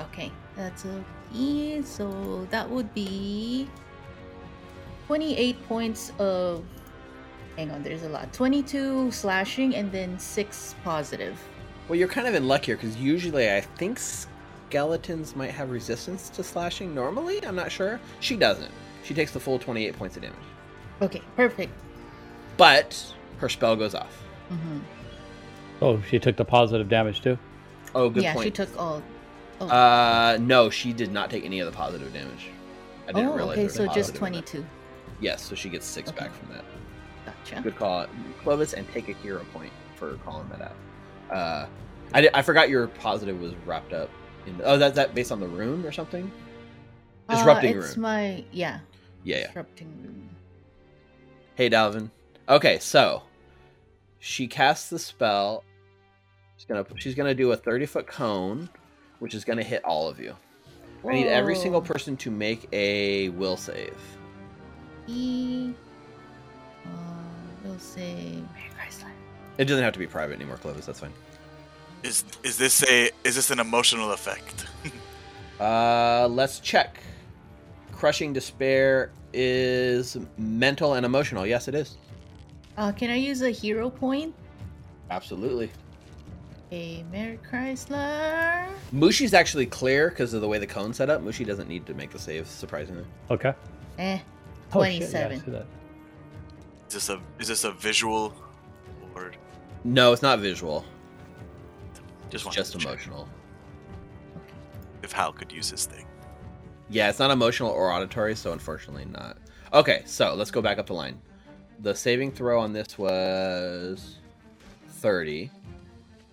Okay, that's a E, so that would be 28 points of. Hang on, there's a lot. 22 slashing and then 6 positive. Well, you're kind of in luck here because usually I think skeletons might have resistance to slashing. Normally, I'm not sure. She doesn't. She takes the full 28 points of damage, Okay, perfect. but her spell goes off. hmm Oh, she took the positive damage too. Oh, good yeah, point. she took all. Oh, Uh, no, she did not take any of the positive damage. I didn't oh realize. okay, so just positive in 22. Yes, so she gets six Okay. back from that. Gotcha. Good call, Clovis, and take a hero point for calling that out. Uh, I, di- I forgot your positive was wrapped up in. Oh, that's that based on the rune or something. Disrupting uh, it's rune. my yeah. Yeah, yeah. Disrupting rune. Hey, Dalvin. Okay, so she casts the spell. She's gonna she's gonna do a thirty foot cone, which is gonna hit all of you. I need every single person to make a will save. E. Uh, Mary Chrysler. It doesn't have to be private anymore, Clovis. That's fine. Is is this a is this an emotional effect? Uh, let's check. Crushing despair is mental and emotional. Yes, it is. Uh, can I use a hero point? Absolutely. A Mary Chrysler. Mushi's actually clear because of the way the cone's set up. Mushi doesn't need to make the save, surprisingly. Okay. Eh. Oh, shit, yeah, I 27. see that. Is this a is this a visual or No, it's not visual. Just It's just emotional. if Hal could use this thing? Yeah, it's not emotional or auditory, so unfortunately not. Okay, so let's go back up the line. The saving throw on this was 30.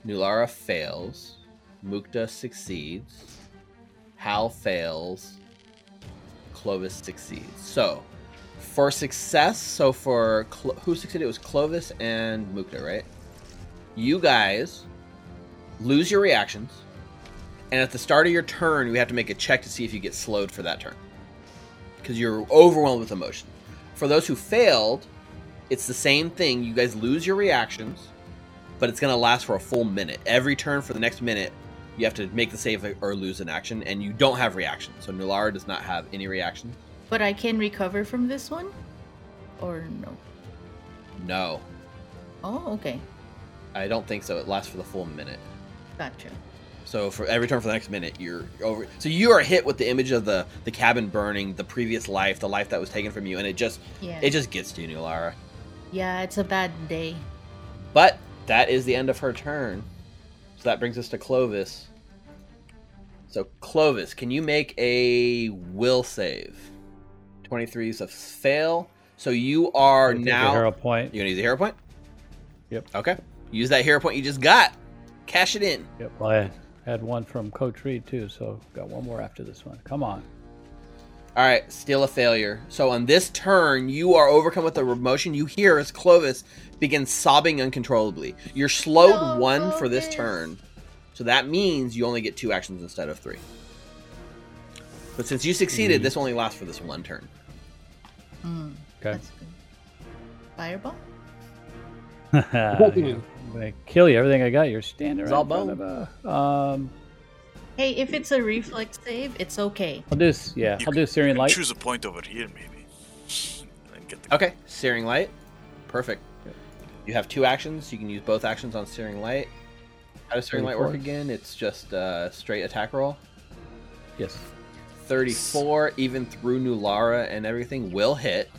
Nulara fails. Mukta succeeds. Hal fails. Clovis succeeds. So, for success, so for Clo- who succeeded? It was Clovis and Mukta, right? You guys lose your reactions. And at the start of your turn, you have to make a check to see if you get slowed for that turn. Because you're overwhelmed with emotion. For those who failed, it's the same thing. You guys lose your reactions, but it's going to last for a full minute. Every turn for the next minute, you have to make the save or lose an action, and you don't have reactions. So Nulara does not have any reactions. But I can recover from this one? Or no? No, Oh, okay. I don't think so. It lasts for the full minute. Gotcha. So for every turn for the next minute, you're over. So you are hit with the image of the the cabin burning, the previous life, the life that was taken from you, and it just Yeah. it just gets to you, Lara. yeah, it's a bad day. But that is the end of her turn. So that brings us to Clovis. So Clovis, can you make a will save? 23 is a fail. So you are I'll take a now hero point. you gonna use a hero point? Yep. Okay. Use that hero point you just got. Cash it in. Yep. Well, I had one from Coach Reed too, so got one more after this one. Come on. All right, still a failure. So on this turn, you are overcome with the emotion. You hear as Clovis begins sobbing uncontrollably. You're slowed No, one for this turn, so that means you only get two actions instead of three. But since you succeeded, Mhm. this only lasts for this one turn. Hmm. Okay. That's good. Fireball? I'm gonna kill you. Everything I got, you're standing It's right all in front of a. Um, Hey, if it's a reflex save, it's okay. I'll do. s- Yeah, You I'll do Searing Light. Choose a point over here, maybe. And get the Okay, Searing Light. Perfect. You have two actions. You can use both actions on Searing Light. How does Searing Light work 34. again? It's just a straight attack roll. Yes. 34 even through Nulara and everything will hit.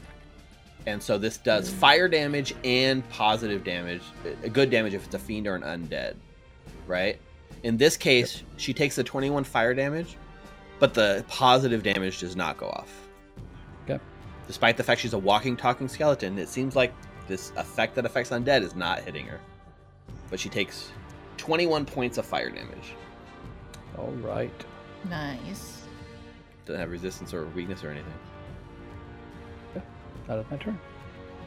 And so this does fire damage and positive damage. A good damage if it's a fiend or an undead, right? In this case, she takes the 21 fire damage, but the positive damage does not go off. Okay. Despite the fact she's a walking, talking skeleton, it seems like this effect that affects undead is not hitting her. But she takes 21 points of fire damage. All right. Nice. Doesn't have resistance or weakness or anything. That is my turn.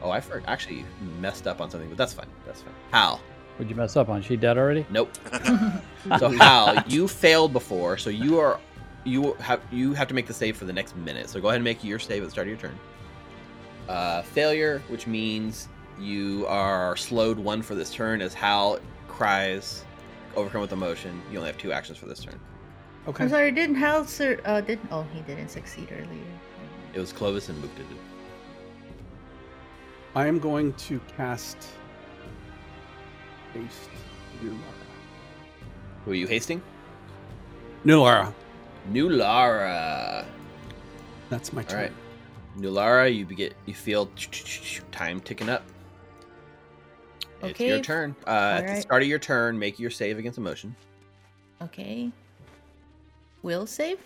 Oh, I for- actually messed up on something, but that's fine. That's fine. Hal. What'd you mess up on? She dead already? Nope. So Hal, you failed before, so you are you have you have to make the save for the next minute. So go ahead and make your save at the start of your turn. Uh, failure, which means You are slowed one for this turn as Hal cries, overcome with emotion. You only have two actions for this turn. Okay. I'm sorry, didn't Hal sir uh didn't oh he didn't succeed earlier. It was Clovis and Mukta. did. I am going to cast haste. Nulara. Who are you hasting? Nulara. Nulara. That's my All turn. right. Nulara, you get you feel time ticking up. Okay. It's your turn. Uh, at the start of your turn, make your save against emotion. Okay. Will save?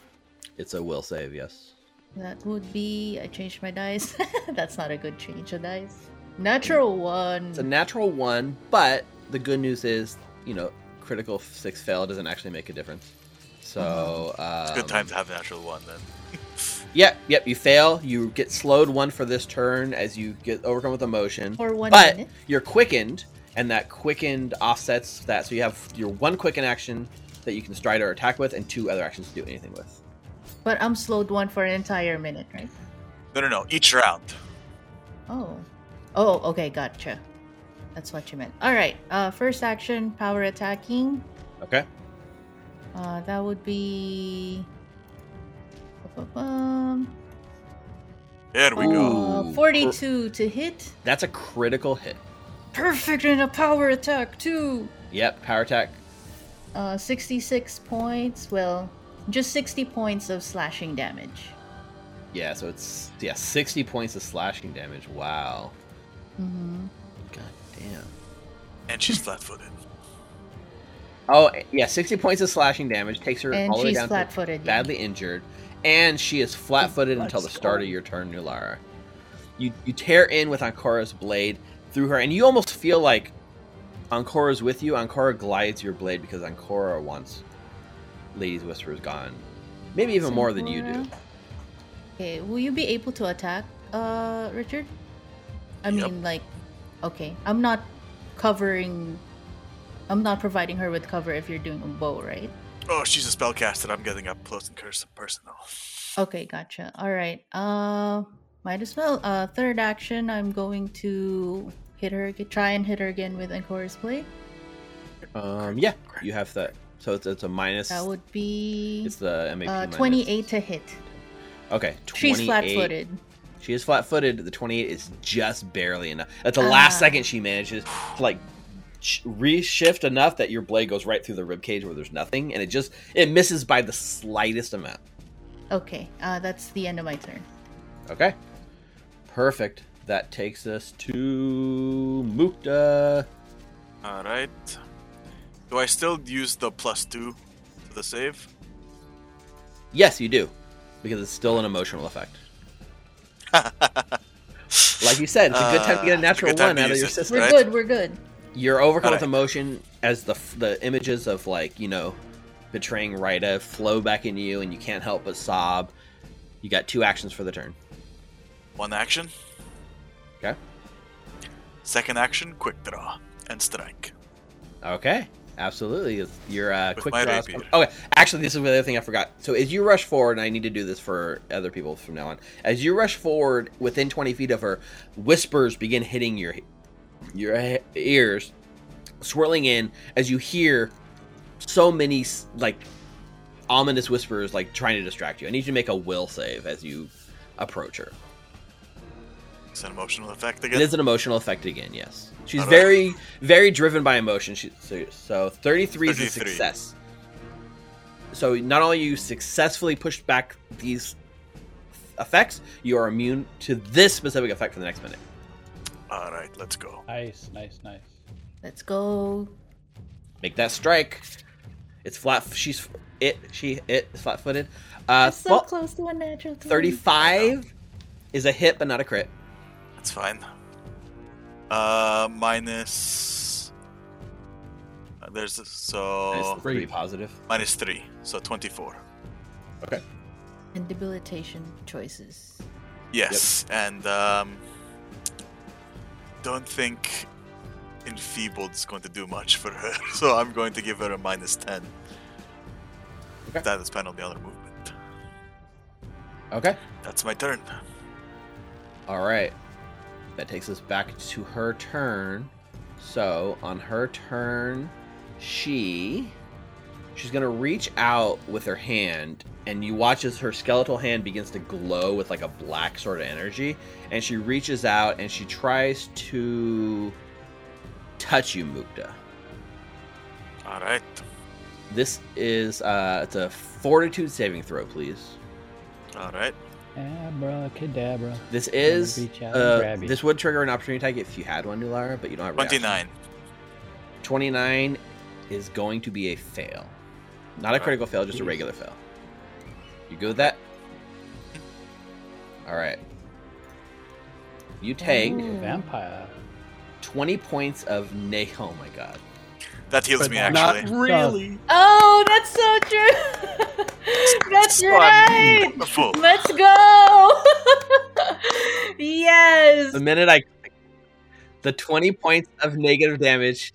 It's a will save, yes. That would be I changed my dice. That's not a good change of dice. Natural one. It's a natural one, but the good news is, you know, critical six fail doesn't actually make a difference. So, It's a um, good time to have a natural one then. Yep, yep. You fail. You get slowed one for this turn as you get overcome with emotion. For one but minute. you're quickened, and that quickened offsets that. So you have your one quicken action that you can stride or attack with, and two other actions to do anything with. But I'm slowed one for an entire minute, right? No, no, no. Each round. Oh. Oh, okay, gotcha. That's what you meant. Alright, uh first action, power attacking. Okay. Uh that would be um, There we go. uh, 42 to hit. That's a critical hit. Perfect in a power attack too. Yep. Power attack. Uh 66 points. Well, just 60 points of slashing damage. Yeah. So it's yeah, sixty points of slashing damage. Wow. Mm-hmm. God damn. And she's flat footed. Oh yeah, sixty points of slashing damage takes her And all the way she's down to flat-footed. yeah. badly injured, and she is flat-footed until the start go. of your turn, Nulara. You you tear in with Ankora's blade through her, and you almost feel like Ankora's with you. Ankora glides your blade because Ankora wants Lady's Whisper's gone, maybe even more than you do. Okay, will you be able to attack, uh, Richard? I Yep. mean, like, okay, I'm not covering. I'm not providing her with cover if you're doing a bow, right? Oh, she's a spellcaster. I'm getting up close and curs- personal. Okay, gotcha. All right. Uh, might as well. Uh, third action, I'm going to hit her. Try and hit her again with Ankora's blade. Um, yeah, you have that. So it's, it's a minus. That would be It's the MAP. uh, minus- 28 to hit. Okay, 28. She's flat-footed. She is flat-footed. The 28 is just barely enough. At the last Ah. second, she manages to like reshift enough that your blade goes right through the rib cage where there's nothing, and it just it misses by the slightest amount. Okay, uh, that's the end of my turn. Okay, perfect. That takes us to Mukta. All right. Do I still use the plus two for the save? Yes, you do, because it's still an emotional effect. Like you said, it's a good time to get Uh, a natural good time one out of your it. system. We're Right. good. We're good. You're overcome with emotion as the the images of like you know betraying Rita flow back into you, and you can't help but sob. You got two actions for the turn. One action. Okay. Second action, quick draw and strike. Okay, absolutely. It's Your uh, quick draw. Okay, actually, this is the other thing I forgot. So as you rush forward, and I need to do this for other people from now on. As you rush forward within 20 feet of her, whispers begin hitting your your ears, swirling in as you hear so many like ominous whispers, like trying to distract you. I need you to make a will save as you approach her. It's an emotional effect again. is an emotional effect again. Yes, she's Alright. very, very driven by emotion. She, so, so 33 is a success. So not only you successfully pushed back these effects, you are immune to this specific effect for the next minute. All right, let's go. Nice, nice, nice. Let's go. Make that strike. It's flat. She's it. She it is flat-footed. Uh, so well, close to a natural. 20. 35 is a hit, but not a crit. That's fine. Uh, minus. uh, There's a- so Minus three positive. minus three, so twenty-four. Okay. And debilitation choices. Yes, and um, don't think enfeebled is going to do much for her, so I'm going to give her a minus ten. Okay. That is penalty on her movement. Okay. That's my turn. All right. That takes us back to her turn. So on her turn, she she's gonna reach out with her hand, and you watch as her skeletal hand begins to glow with like a black sort of energy, and she reaches out and she tries to touch you, Mukta. All right. This is uh it's a fortitude saving throw, please. All right. Abracadabra. This is reach out and uh, this would trigger an opportunity attack if you had one, Nulara, but you don't have reaction. 29. 29 is going to be a fail. Not a critical fail, just a regular fail. You good with that? Alright. You take Ooh. Vampire. 20 points of na- Oh my god. That heals But me, not actually. really. Oh, that's so true. that's Son. right. Wonderful. Let's go. yes. The minute I. The 20 points of negative damage,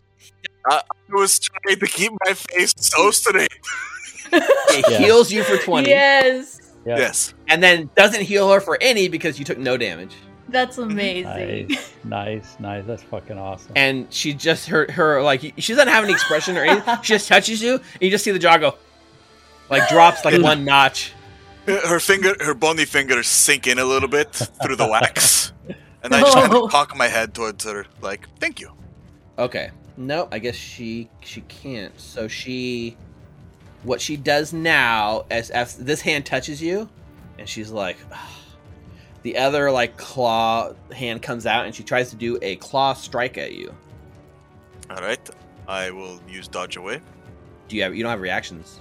I was trying to keep my face so straight. it Yeah. heals you for 20, Yes. Yeah. Yes. and then doesn't heal her for any because you took no damage. That's amazing. Nice, nice, nice. That's fucking awesome. and she just her her like she doesn't have any expression or anything. she just touches you, and you just see the jaw go like drops like one notch. Her finger, her bony fingers sink in a little bit through the wax. And I just kind of cock my head towards her, like, thank you. Okay, no, I guess she she can't. So she, what she does now as as this hand touches you, and she's like, "Ugh." The other like claw hand comes out, and she tries to do a claw strike at you. All right. I will use dodge away. Do you have you don't have reactions?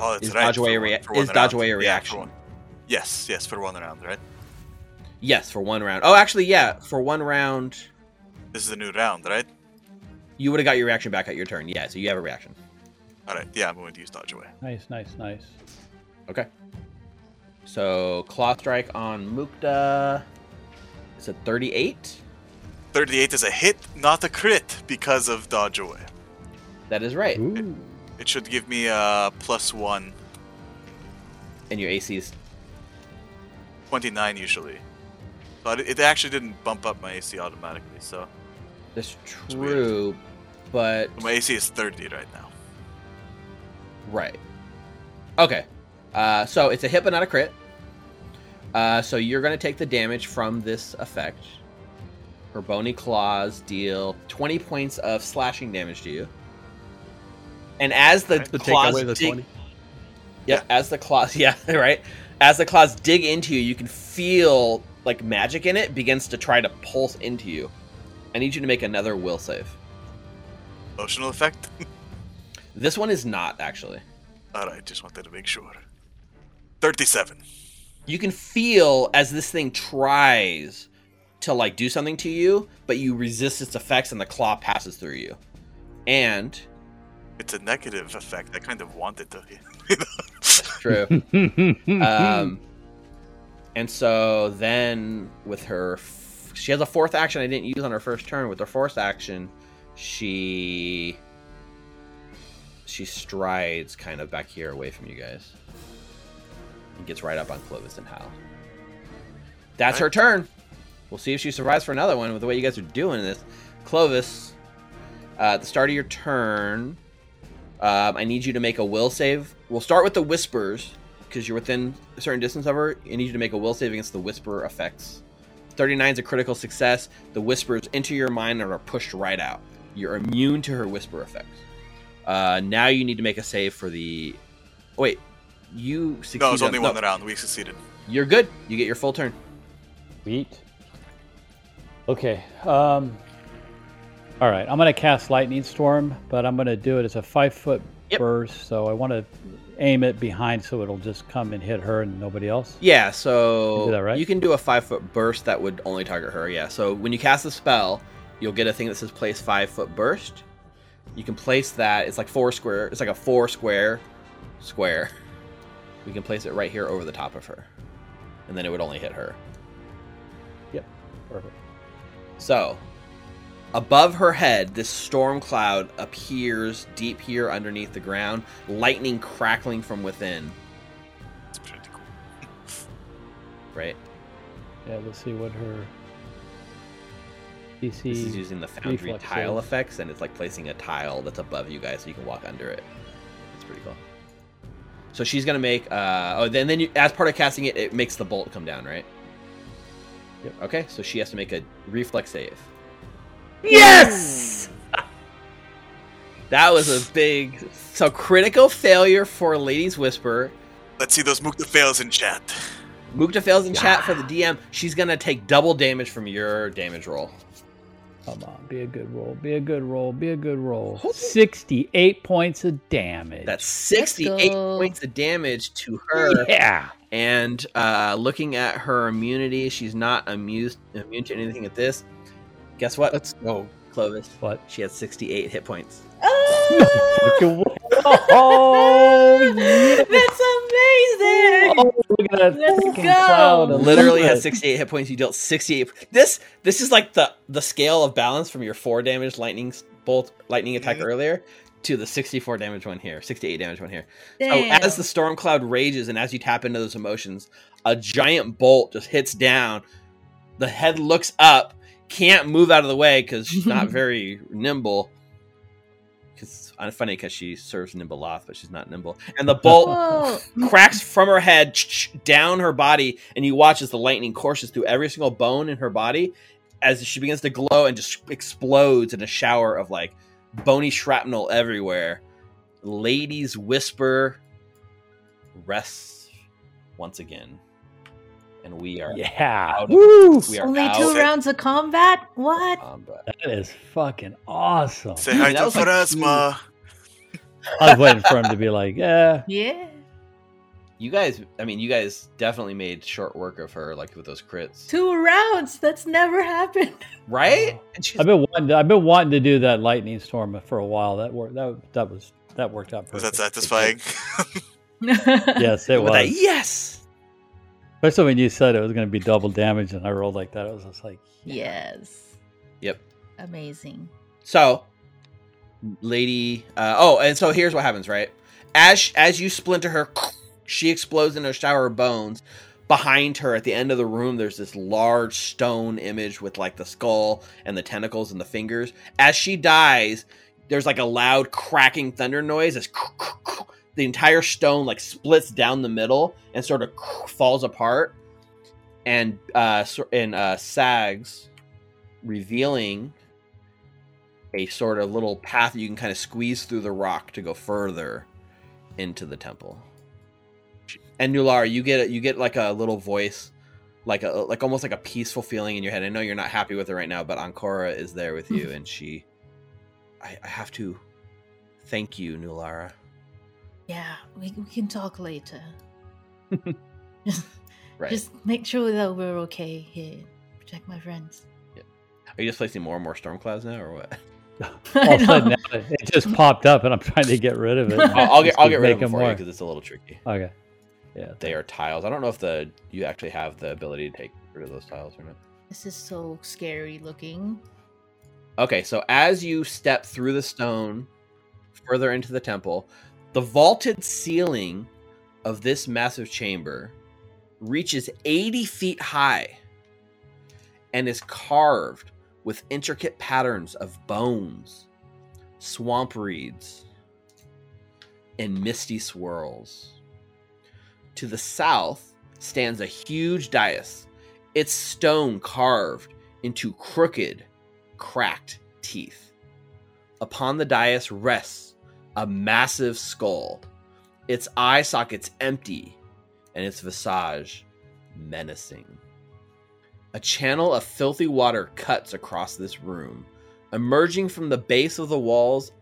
Oh, that's Is right. dodge away for a one- rea- one is dodge round. away a reaction? one- Yes, yes, for one round, right? Yes, for one round. Oh, actually, yeah, for one round, This is a new round, right? you would have got your reaction back at your turn. Yeah, so you have a reaction. All right. Yeah, I'm going to use dodge away. nice, nice, nice. Okay. So claw strike on Mukta. It's a 38. 38 is a hit, not a crit, because of dodge away. That is right. Ooh. It should give me a plus one, And your AC is 29 usually. But it actually didn't bump up my AC automatically, so that's true, but my AC is 30 right now. right. Okay. Uh, so it's a hit but not a crit. Uh, so you're going to take the damage from this effect. Her bony claws deal 20 points of slashing damage to you. And as the Okay. To take claws away the dig- 20. Yep, as the claws, yeah, right. As the claws dig into you, you can feel like magic in it begins to try to pulse into you. I need you to make another will save. Emotional effect? This one is not actually. Alright, just wanted to make sure. 37. You can feel as this thing tries to like do something to you, but you resist its effects and the claw passes through you. And It's a negative effect. I kind of wanted to. true. um, and so then with her, f- she has a fourth action I didn't use on her first turn. With her fourth action, she she strides kind of back here away from you guys. And gets right up on Clovis and Hal. That's her turn. We'll see if she survives for another one with the way you guys are doing this. Clovis, uh, at the start of your turn, um, I need you to make a will save. We'll start with the whispers because you're within a certain distance of her. I need you to make a will save against the whisper effects. 39 is a critical success. The whispers enter your mind and are pushed right out. You're immune to her whisper effects. Uh, now you need to make a save for the. Wait, you succeeded. no, it was only on- one no, round. We succeeded. You're good. You get your full turn. Sweet. Okay. Um. All right. I'm gonna cast lightning storm, but I'm gonna do it as a five foot Yep. burst. So I want to aim it behind, so it'll just come and hit her and nobody else. Yeah, so You that, right? you can do a five foot burst that would only target her. Yeah, so when you cast a spell, you'll get a thing that says place five foot burst. You can place that. It's like four square. It's like a four square square. We can place it right here over the top of her, and then it would only hit her. Yep, perfect. So, above her head, this storm cloud appears deep here underneath the ground, lightning crackling from within. It's pretty cool. Right. Yeah. Let's see what her DC. This is using the Foundry reflex tile save. effects, and it's like placing a tile that's above you guys so you can walk under it. It's pretty cool. So she's gonna make. Uh, oh, then then you, as part of casting it, it makes the bolt come down, right? Yep. Okay, so she has to make a reflex save. Yes! That was a big. So critical failure for Lady's Whisper. Let's see those Mukta fails in chat. Mukta fails in chat for the DM. She's gonna take double damage from your damage roll. Come on, be a good roll. Be a good roll. Be a good roll. Hold- 68 points of damage. That's 68 points of damage to her. yeah. And uh, looking at her immunity, she's not amused, immune to anything at this. Guess what, Let's go. Clovis? What? She had 68 hit points. Oh, oh, yeah. that's amazing! Oh, look at that Let's go. cloud. Literally has 68 hit points. You dealt 68. This this is like the the scale of balance from your four damage lightning bolt lightning attack Mhm. earlier to the 64 damage one here, 68 damage one here. Damn. So as the storm cloud rages and as you tap into those emotions, a giant bolt just hits down. The head looks up, can't move out of the way because she's not very nimble. Because it's funny because she serves Nhimbaloth, but she's not nimble. And the bolt Whoa. cracks from her head down her body, and you watch as the lightning courses through every single bone in her body as she begins to glow and just explodes in a shower of like bony shrapnel everywhere. Lady's Whisper rests once again. And we are Yeah. out of- Woo! we are Only out two rounds of combat? What? Um, combat. That is fucking awesome. Say hi to was. I was waiting for him to be like, yeah. Yeah. You guys, I mean, you guys definitely made short work of her, like with those crits, Two rounds? That's never happened. right? Oh. And she's I've been wanting. To, I've been wanting to do that lightning storm for a while. That worked. That that was that worked out Was perfect. that satisfying? Yes, it was. that, yes. Especially when you said it was going to be double damage, and I rolled like that. I was just like, yes. Yep. Amazing. So, lady. Uh, oh, and so here's what happens, right? As as you splinter her, she explodes in a shower of bones. Behind her, at the end of the room, there's this large stone image with like the skull and the tentacles and the fingers. As she dies, there's like a loud cracking thunder noise. As the entire stone like splits down the middle and sort of falls apart, and uh, and uh, sags, revealing a sort of little path you can kind of squeeze through the rock to go further into the temple. And nulara you get you get like a little voice, like a like almost like a peaceful feeling in your head. I know you're not happy with it right now, but Ancora is there with you, and she, I, I have to thank you, Nulara. Yeah, we, we can talk later. just, Right? just make sure that we're okay here. Protect my friends. Are you just placing more and more storm clouds now, or what? all of a sudden now it it just popped up, and I'm trying to get rid of it. I'll, I'll get I'll get rid of them for you more. because it's a little tricky. Okay. Yeah. They are tiles. I don't know if the you actually have the ability to take rid of those tiles or not. This is so scary looking. Okay, so as you step through the stone further into the temple, the vaulted ceiling of this massive chamber reaches 80 feet high and is carved with intricate patterns of bones, swamp reeds, and misty swirls. To the south stands a huge dais, its stone carved into crooked, cracked teeth. Upon the dais rests a massive skull, its eye sockets empty, and its visage menacing. A channel of filthy water cuts across this room, emerging from the base of the walls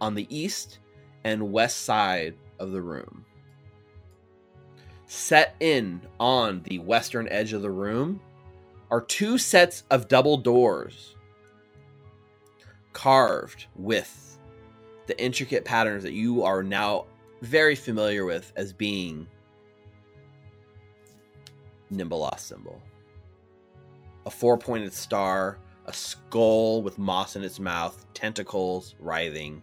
on the east and west side of the room. Set in on the western edge of the room are two sets of double doors carved with the intricate patterns that you are now very familiar with as being Nhimbaloth symbol. A four-pointed star, a skull with moss in its mouth, tentacles writhing.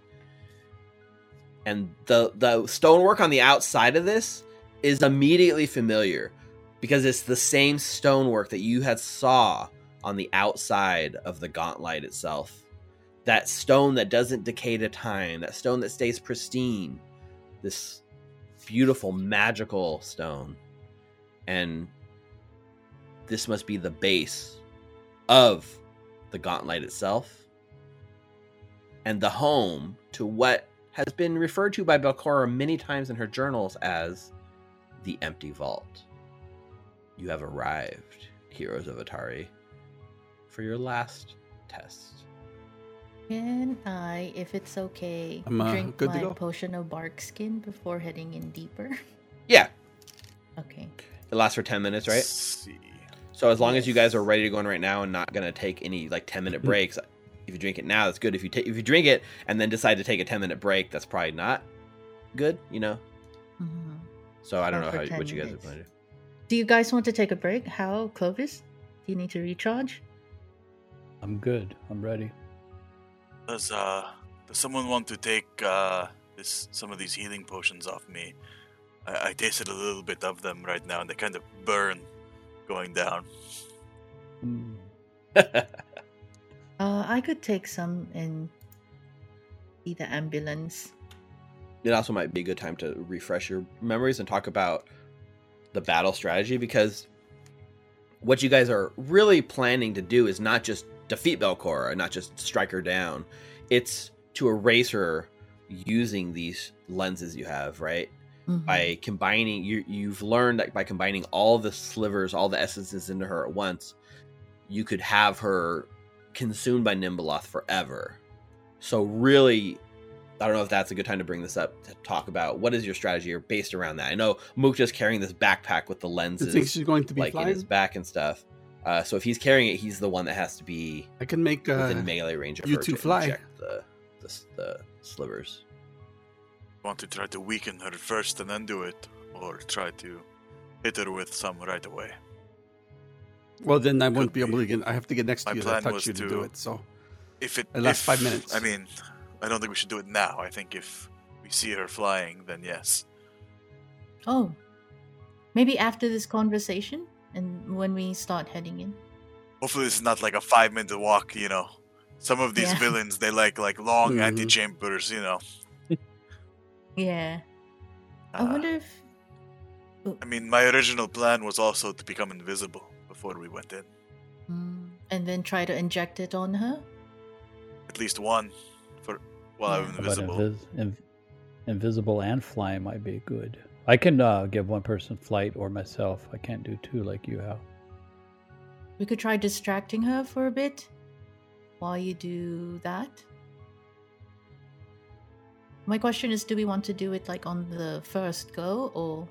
And the the stonework on the outside of this is immediately familiar because it's the same stonework that you had saw on the outside of the Gauntlight itself. That stone that doesn't decay to time, that stone that stays pristine. This beautiful, magical stone. And this must be the base of the Gauntlight itself and the home to what has been referred to by Belcorra many times in her journals as the empty vault. You have arrived, heroes of Otari, for your last test. Can I, if it's okay, I'm, uh, drink good to my go. potion of bark skin before heading in deeper? Yeah, Okay. it lasts for 10 minutes, right? Let's see. So as long as you guys are ready to go in right now and not gonna take any like 10 minute breaks, if you drink it now, that's good. If you take if you drink it and then decide to take a 10 minute break, that's probably not good, you know. Mhm. So I don't know for how 10 what you guys are minutes. planning to do. Do you guys want to take a break? How, Clovis? Do you need to recharge? I'm good. I'm ready. Does uh does someone want to take uh this some of these healing potions off me? I, I tasted a little bit of them right now and they kind of burn going down. Mm. Uh, I could take some and be the ambulance. it also might be a good time to refresh your memories and talk about the battle strategy because what you guys are really planning to do is not just defeat Belcorra, not just strike her down. It's to erase her using these lenses you have, right? Mhm. By combining you you've learned that by combining all the slivers, all the essences into her at once, you could have her consumed by Nhimbaloth forever. So really I don't know if that's a good time to bring this up to talk about what is your strategy or based around that. I know Mook just carrying this backpack with the lenses. You lenses think she's going to be like in his back and stuff. Uh, so if he's carrying it, he's the one that has to be I can make uh, within melee range of you her two to fly. inject the, the the slivers. Want to try to weaken her first and then do it, or try to hit her with some right away. Well, then I won't be Could able to get. I have to get next My to you to plan touch you to, to- do it. So If it It lasts if- five minutes. I mean, I don't think we should do it now. I think if we see her flying, then yes. Oh, maybe after this conversation and when we start heading in. Hopefully, this is not like a five minute walk. You know, some of these Yeah. villains they like like long Mhm. antechambers. You know, Yeah. I Uh, wonder if. I mean, my original plan was also to become invisible before we went in. Mm, and then try to inject it on her? At least one for while Yeah. I'm invisible. invis- inv- invisible and flying might be good. I can uh, give one person flight or myself. I can't do two like you have. We could try distracting her for a bit while you do that. My question is do we want to do it like on the first go or.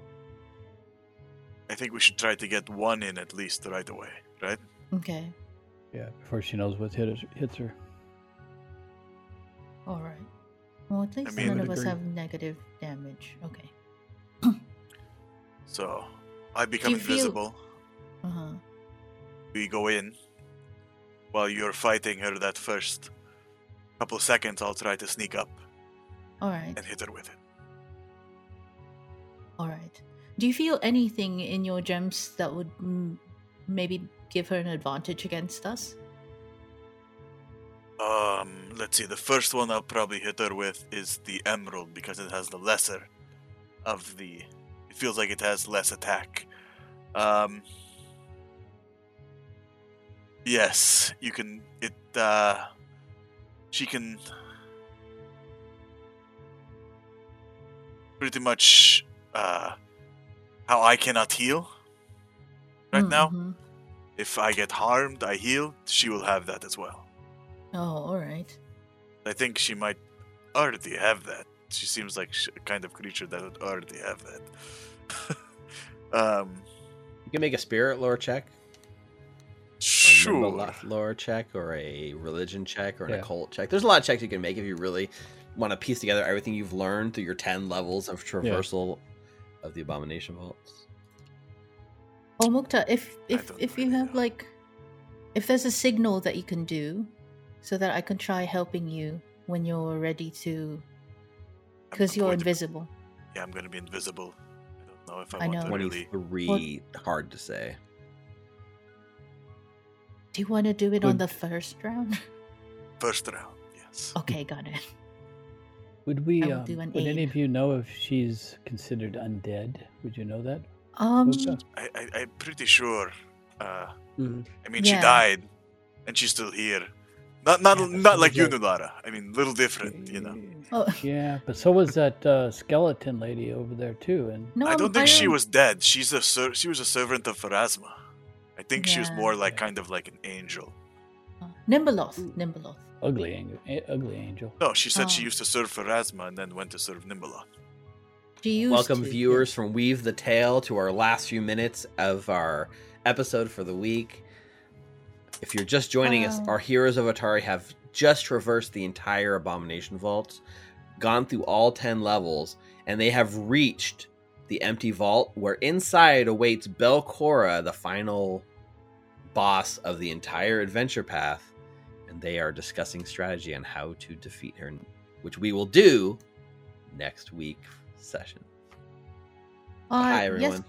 I think we should try to get one in at least right away, right? Okay. Yeah, before she knows what hit hits her. Alright. Well, at least mean- none of would us have negative damage. Okay. So I become you feel- invisible. Uh huh. We go in. While you're fighting her that first couple seconds, I'll try to sneak up Alright. and hit her with it. All right. Do you feel anything in your gems that would mm, maybe give her an advantage against us? Um, let's see. The first one I'll probably hit her with is the emerald because it has the lesser of the. It feels like it has less attack. Um. Yes, you can. It. uh She can. Pretty much. uh How I cannot heal. Right now, Mhm. if I get harmed, I heal. She will have that as well. Oh, all right. I think she might already have that. She seems like a kind of creature that would already have that. um, You can make a spirit lore check, sure. Nhimbaloth lore check, or a religion check, or an Yeah. occult check. There's a lot of checks you can make if you really want to piece together everything you've learned through your 10 levels of traversal of the Abomination Vaults. Oh, Mukta, if if if you have know. like, if there's a signal that you can do, so that I can try helping you when you're ready to, I'm- because you're going to- invisible. yeah, I'm gonna be invisible. I don't know if I, I want know. to really. 23, hard to say. Do you want to do it on the first round? First round, yes. Okay, got it. Would we? Um, do an would any of you know if she's considered undead? Would you know that? Um, I, I, I'm pretty sure. Uh, Mhm. I mean, she died, and she's still here. Not not Yeah, not like you, that- Nulara. I mean, little different, you know. oh, Yeah, but so was that uh, skeleton lady over there too. And no, I don't um, think she rem- was dead. She's a ser- she was a servant of Pharasma. I think she was more like kind of like an angel. uh, Nhimbaloth. Nhimbaloth. ugly angel, ugly angel. No, she said she Oh. used to serve Pharasma and then went to serve Nhimbaloth. Welcome, to, yeah. viewers from Weave the Tale, to our last few minutes of our episode for the week. If you're just joining us, Oh. our heroes of Otari have just traversed the entire Abomination Vault, gone through all 10 levels, and they have reached the empty vault where inside awaits Belcorra, the final boss of the entire adventure path. And they are discussing strategy on how to defeat her, which we will do next week session. Uh, Hi, everyone. Everyone.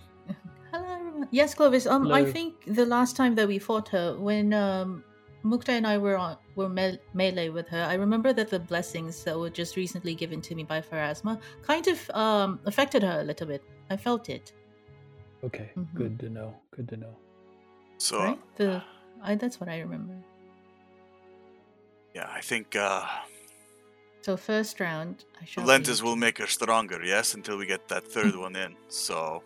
Yes, Clovis. Um, I think the last time that we fought her, when um, Mukta and I were on were me- melee with her, I remember that the blessings that were just recently given to me by Pharasma kind of um affected her a little bit. I felt it. Okay, Mhm. good to know. Good to know. So Right? The I that's what I remember. yeah, I think uh, So first round, I shall. lenses be- will make her stronger. Yes, until we get that third one in. So,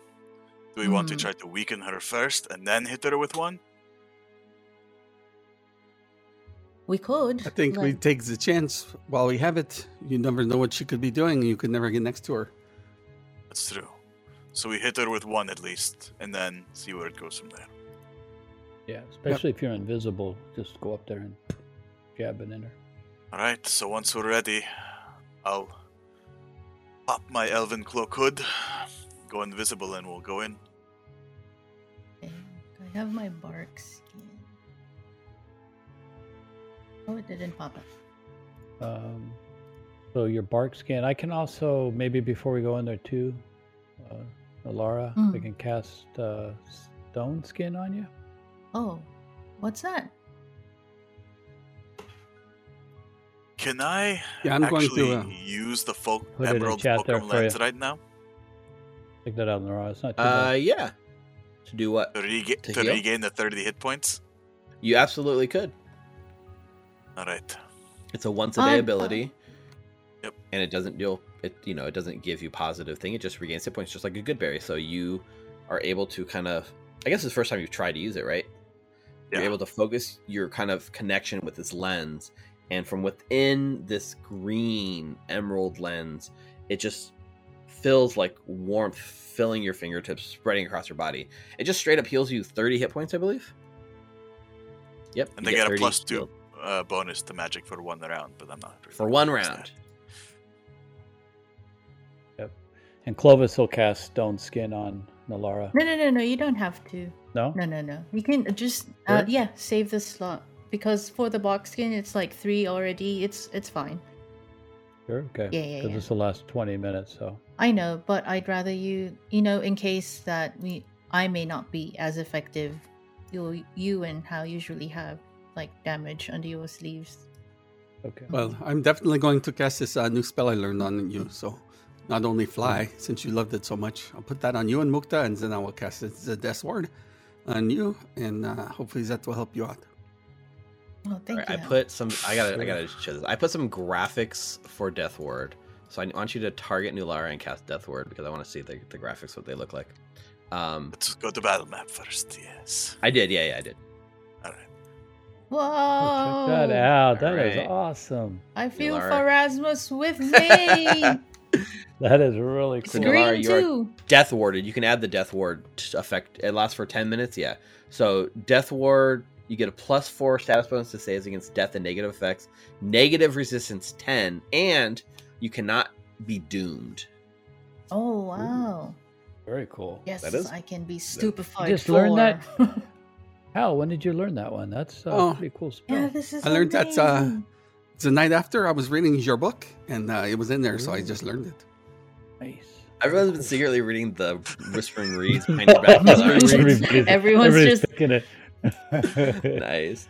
do we want to Mhm. try to weaken her first and then hit her with one? We could. I think we take the chance while we have it. You never know what she could be doing. You could never get next to her. That's true. So we hit her with one at least, and then see where it goes from there. Yeah, especially if you're invisible, just go up there and jab it in her. All right. So once we're ready, I'll pop my elven cloak hood, go invisible, and we'll go in. Okay, I have my bark skin. Oh, it didn't pop up. Um, so your bark skin. I can also maybe before we go in there too, uh, Alara, I Mm. can cast uh, stone skin on you. Oh, what's that? Can I Yeah, I'm going actually to. Uh, use the folk Put it in emerald chat there lens right now Check that out, Alara. It's not too Uh, bad. yeah. To do what? to, rega- To to heal? regain the thirty hit points? You absolutely could. All right. It's a once a day Uh, ability. Yep. And it doesn't deal it you know, it doesn't give you positive thing. It just regains hit points just like a good berry. So you are able to kind of I guess it's the first time you've tried to use it, right? You're Yeah. able to focus your kind of connection with this lens and from within this green emerald lens, it just feels like warmth filling your fingertips, spreading across your body. It just straight up heals you 30 hit points, I believe. Yep. And they get a plus two uh, bonus to magic for one round, but I'm not really for one round. that. And Clovis will cast stone skin on Nulara. No, no, no, no. You don't have to. No? No, no, no. You can just uh, yeah, save the slot because for the box skin, it's like three already. It's it's fine. Sure. Okay. Yeah, yeah, Because yeah. this will last 20 minutes, so. I know, but I'd rather you, you know, in case that we, I may not be as effective. You, you and how usually have like damage under your sleeves. Okay. well, I'm definitely going to cast this uh, new spell I learned on you. So, not only fly, since you loved it so much, I'll put that on you and Mukta, and then I will cast it, the Death Ward on you, and uh, hopefully that will help you out. Oh, thank Alright, you. I put some. I gotta. I gotta show this. I put some graphics for Death Ward. So I want you to target Nulara and cast Death Ward because I want to see the, the graphics what they look like. Um, Let's go to battle map first. Yes. I did. Yeah, yeah, I did. All right. Whoa! Oh, check that out. That is Alright. awesome. I feel Lara. Pharasma's with me. That is really it's So cool. Lara, you are- too. Death Warded. You can add the Death Ward effect. It lasts for ten minutes. Yeah. So Death Ward, you get a plus four status bonus to saves against death and negative effects, negative resistance ten, and you cannot be doomed. Oh wow! Very cool. Yes, That is- I can be stupefied. just learned that? How? When did you learn that one? That's uh, Oh. pretty cool spell. yeah, this is. I learned that uh. The night after, I was reading your book, and uh, it was in there, so I just learned it. Nice. Everyone's been secretly reading the Whispering Reeds behind your back. Nulara. Everybody's, Everyone's everybody's just- picking it, nice.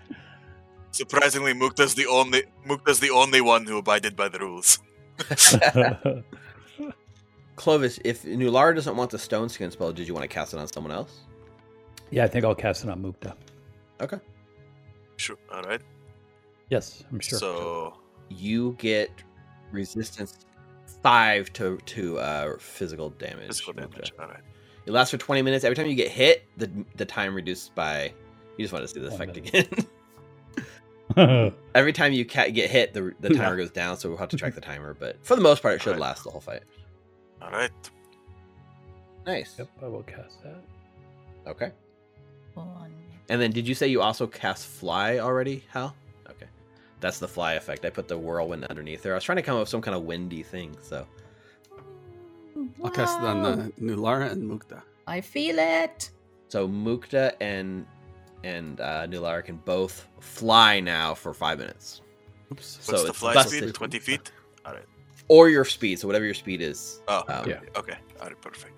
Surprisingly, Mukta's the only Mukta's the only one who abided by the rules. Clovis, if Nulara doesn't want the stone skin spell, did you want to cast it on someone else? yeah, I think I'll cast it on Mukta. Okay. Sure. All right. Yes, I'm sure. So You get resistance five to to uh, physical damage. physical Mukta. All right. It lasts for twenty minutes. Every time you get hit, the the time reduced by. You just want to see the One effect minute. again. Every time you ca- get hit, the the timer goes down, so we'll have to track the timer. But for the most part, it should Alright. last the whole fight. All right. Nice. yep, I will cast that. Okay. One. And then, did you say you also cast fly already, Hal? Okay, that's the fly effect. I put the whirlwind underneath there. I was trying to come up with some kind of windy thing. So I'll cast it on Wow. uh, Nulara and Mukta. I feel it. so Mukta and and uh, Nulara can both fly now for five minutes. Oops. So What's the it's fly busted. speed? Twenty feet. All right. Or your speed, so whatever your speed is. Oh. Um, Yeah. Okay. All right. Perfect.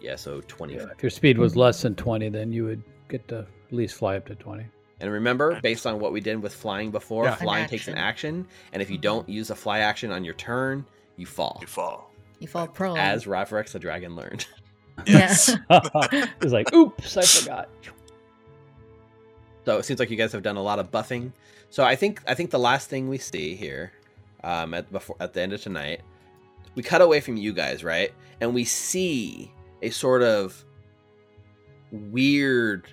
Yeah, so twenty. Yeah, if your speed was less than 20, then you would get to at least fly up to 20. And remember, based on what we did with flying before, Yeah. An flying takes an action, and if you don't use a fly action on your turn, you fall. You fall. You fall prone. As Rafarex the dragon learned. Yes. it's like, oops, I forgot. So it seems like you guys have done a lot of buffing. So I think I think the last thing we see here, um, at before at the end of tonight, we cut away from you guys, right? And we see a sort of weird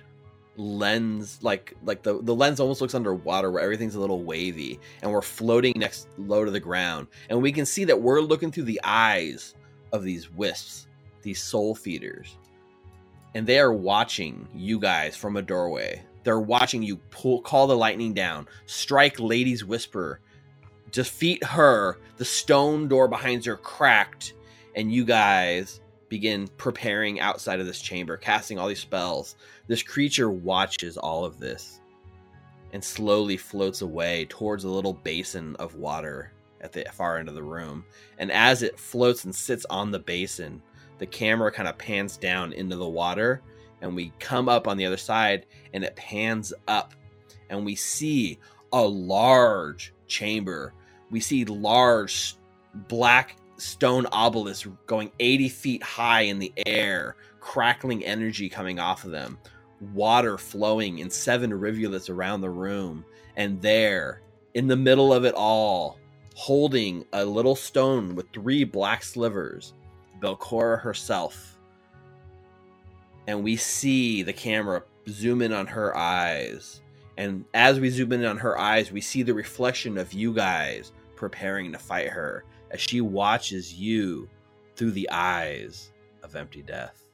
lens, like like the the lens almost looks underwater, where everything's a little wavy, and we're floating next low to the ground, and we can see that we're looking through the eyes of these wisps, these soul feeders and they are watching you guys from a doorway. They're watching you pull, call the lightning down, strike Lady's Whisper, defeat her. The stone door behind her cracked, and you guys begin preparing outside of this chamber, casting all these spells. This creature watches all of this and slowly floats away towards a little basin of water at the far end of the room. And as it floats and sits on the basin, the camera kind of pans down into the water and we come up on the other side and it pans up and we see a large chamber we see large black stone obelisks going 80 feet high in the air crackling energy coming off of them water flowing in seven rivulets around the room and there in the middle of it all holding a little stone with three black slivers Belcorra herself. And we see the camera zoom in on her eyes. And as we zoom in on her eyes, we see the reflection of you guys preparing to fight her as she watches you through the eyes of empty death.